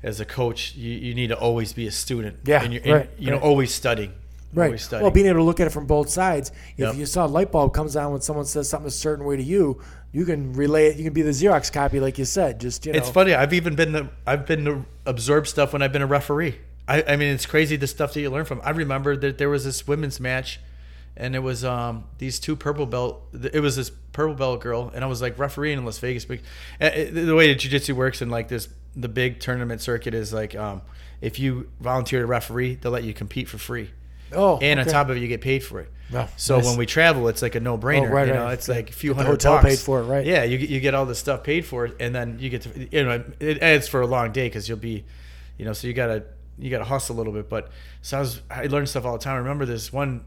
as a coach, you, you need to always be a student. Yeah, And you're and, you know, right. always studying. Right. Always studying. Well, being able to look at it from both sides. If Yep. you saw a light bulb comes on when someone says something a certain way to you, you can relay it. You can be the Xerox copy, like you said. Just you know. It's funny. I've even been to, I've been to absorb stuff when I've been a referee. I, I mean, it's crazy the stuff that you learn from. I remember that there was this women's match, and it was um these two purple belt. It was this purple belt girl, and I was like refereeing in Las Vegas. But uh, it- the way that jiu-jitsu works and like this, the big tournament circuit is like um if you volunteer to referee, they'll let you compete for free, Oh, and on top of it, you get paid for it. Wow, So nice. when we travel, it's like a no-brainer. Oh, right, you know, right. it's like a few hundred hotel bucks. paid for it, right. Yeah, you get- you get all the stuff paid for, it, and then you get to you know it adds for a long day because you'll be, you know, so you gotta you gotta hustle a little bit. But so I was I learned stuff all the time. I remember this one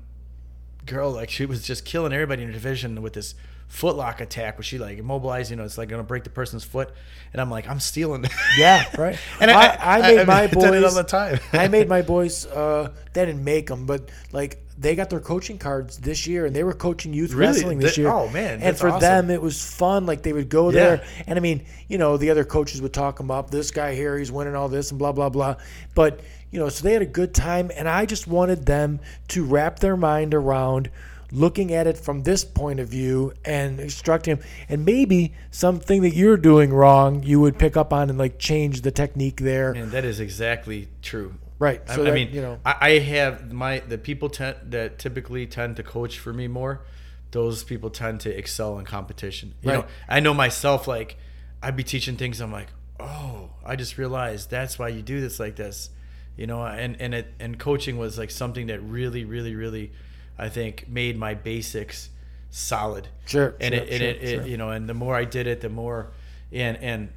girl like she was just killing everybody in her division with this footlock attack where she like immobilized you know it's like gonna break the person's foot and i'm like i'm stealing it. Yeah, <laughs> right. and I, I, made mean, my <laughs> I it boys all the time <laughs> I made my boys. Uh, they didn't make them, but like they got their coaching cards this year, and they were coaching youth Really? wrestling this That- year. oh, man, And for awesome. them, it was fun. Like they would go Yeah. there, and I mean, you know, the other coaches would talk them up. This guy here, he's winning all this, and blah blah blah. But you know, so they had a good time, and I just wanted them to wrap their mind around looking at it from this point of view and instructing them and maybe something that you're doing wrong you would pick up on and like change the technique there and that is exactly true Right. I, So I that, mean, you know, I, I have my the people tend, that typically tend to coach for me more. Those people tend to excel in competition. You know, I know myself. Like, I'd be teaching things. I'm like, oh, I just realized that's why you do this like this. You know, and and it and coaching was like something that really, really, really, I think made my basics solid. Sure, And sure, it, sure, it, it sure. you know, and the more I did it, the more, and and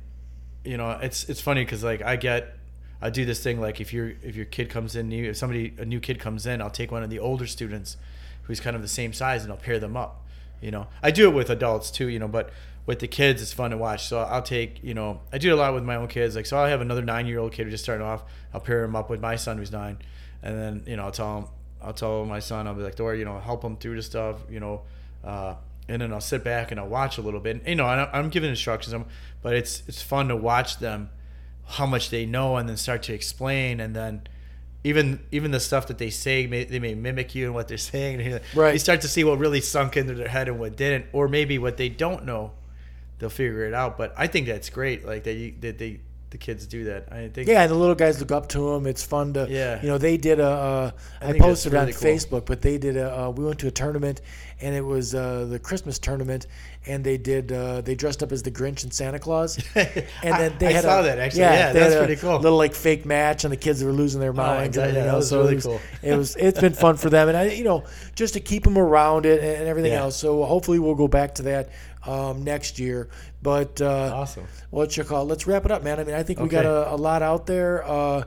you know, it's it's funny because like I get, I do this thing like if your if your kid comes in new, if somebody a new kid comes in, I'll take one of the older students, who's kind of the same size, and I'll pair them up. You know, I do it with adults too. You know, but with the kids, it's fun to watch. So I'll take you know, I do it a lot with my own kids. Like so, I'll have another nine year old kid who's just starting off. I'll pair him up with my son who's nine, and then you know I'll tell him I'll tell my son I'll be like, Dora, you know, help him through the stuff. You know. Uh, and then I'll sit back and I'll watch a little bit. And, you know, I'm, I'm giving instructions, but it's it's fun to watch them, how much they know, and then start to explain, and then even even the stuff that they say, may, they may mimic you and what they're <laughs> saying. Right. You start to see what really sunk into their head and what didn't, or maybe what they don't know, they'll figure it out. But I think that's great, like that you that they the kids do that. I think. Yeah, and the little guys look up to them. It's fun to, Yeah. You know, they did a. Uh, I I, posted it on cool. Facebook, but they did a. Uh, we went to a tournament, and it was uh, the Christmas tournament, and they did. Uh, they dressed up as the Grinch and Santa Claus, <laughs> and then they I had saw a, that, actually. Yeah, they that's pretty cool. Little like fake match, and the kids were losing their minds. yeah, and everything that was So really it was, cool. It was. It's been fun for them, and I, you know, just to keep them around it and, and everything Yeah. else. So hopefully we'll go back to that um, next year. But uh, Awesome. what you call let's wrap it up man i mean i think we got a, a lot out there uh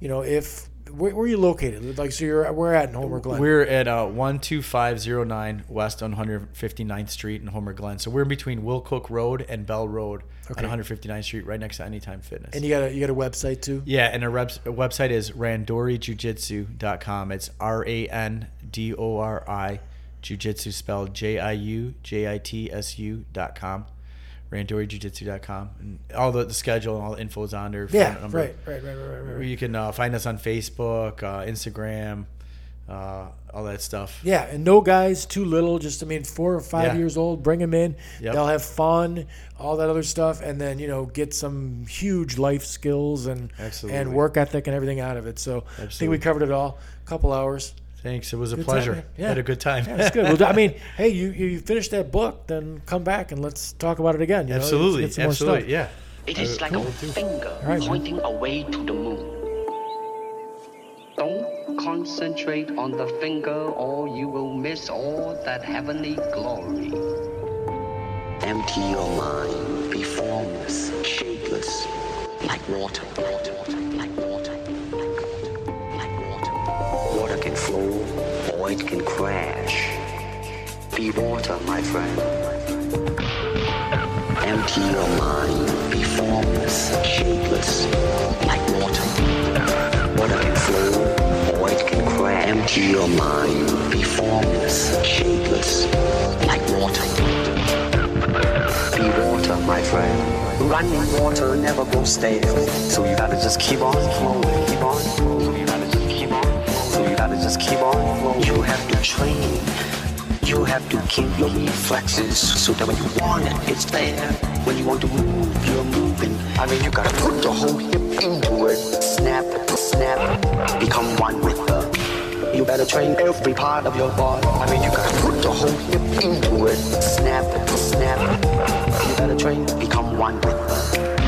you know if where, where are you located like so you're we're at in homer glen We're at uh, 12509 West 159th Street in Homer Glen. So we're in between Will-Cook Road and Bell Road Okay. on 159th Street, right next to Anytime Fitness. and you got a you got a website too yeah, and our webs- website is randorijiujitsu.com. It's R A N D O R I, jujitsu spelled J I U J I T S U dot com. randorijiujitsu.com. And all the, the schedule and all the info is on there. yeah right right right right right, right. You can uh, find us on Facebook, uh, Instagram, uh, all that stuff. yeah and no guys too little just i mean four or five Yeah. years old bring them in Yep. they'll have fun all that other stuff and then you know get some huge life skills and Absolutely. and work ethic and everything out of it so i think we covered it all a couple hours Thanks. It was a Good pleasure. man. Yeah. Had a good time. Yeah, that's good. Well, I mean, <laughs> hey, you you finish that book, then come back and let's talk about it again. You know? Let's absolutely. get more Absolutely. stuff. Yeah. It is like a finger right, man. pointing away to the moon. Don't concentrate on the finger or you will miss all that heavenly glory. Empty your mind, be formless, shapeless, like water, water, water, like water, Water can flow or it can crash. Be water, my friend. Empty your mind, be formless, shapeless, like water. Water can flow, or it can crash. Empty your mind, be formless, shapeless, like water. Be water, my friend. Running water never goes stale, so you gotta just keep on flowing, keep on flowing. Just keep on flowing. You have to train. You have to keep your reflexes so that when you want it, it's there. When you want to move, you're moving. I mean, you gotta put your whole hip into it. Snap, snap, become one with the. You better train every part of your body. I mean, you gotta put your whole hip into it. Snap, snap. You better train, become one with the.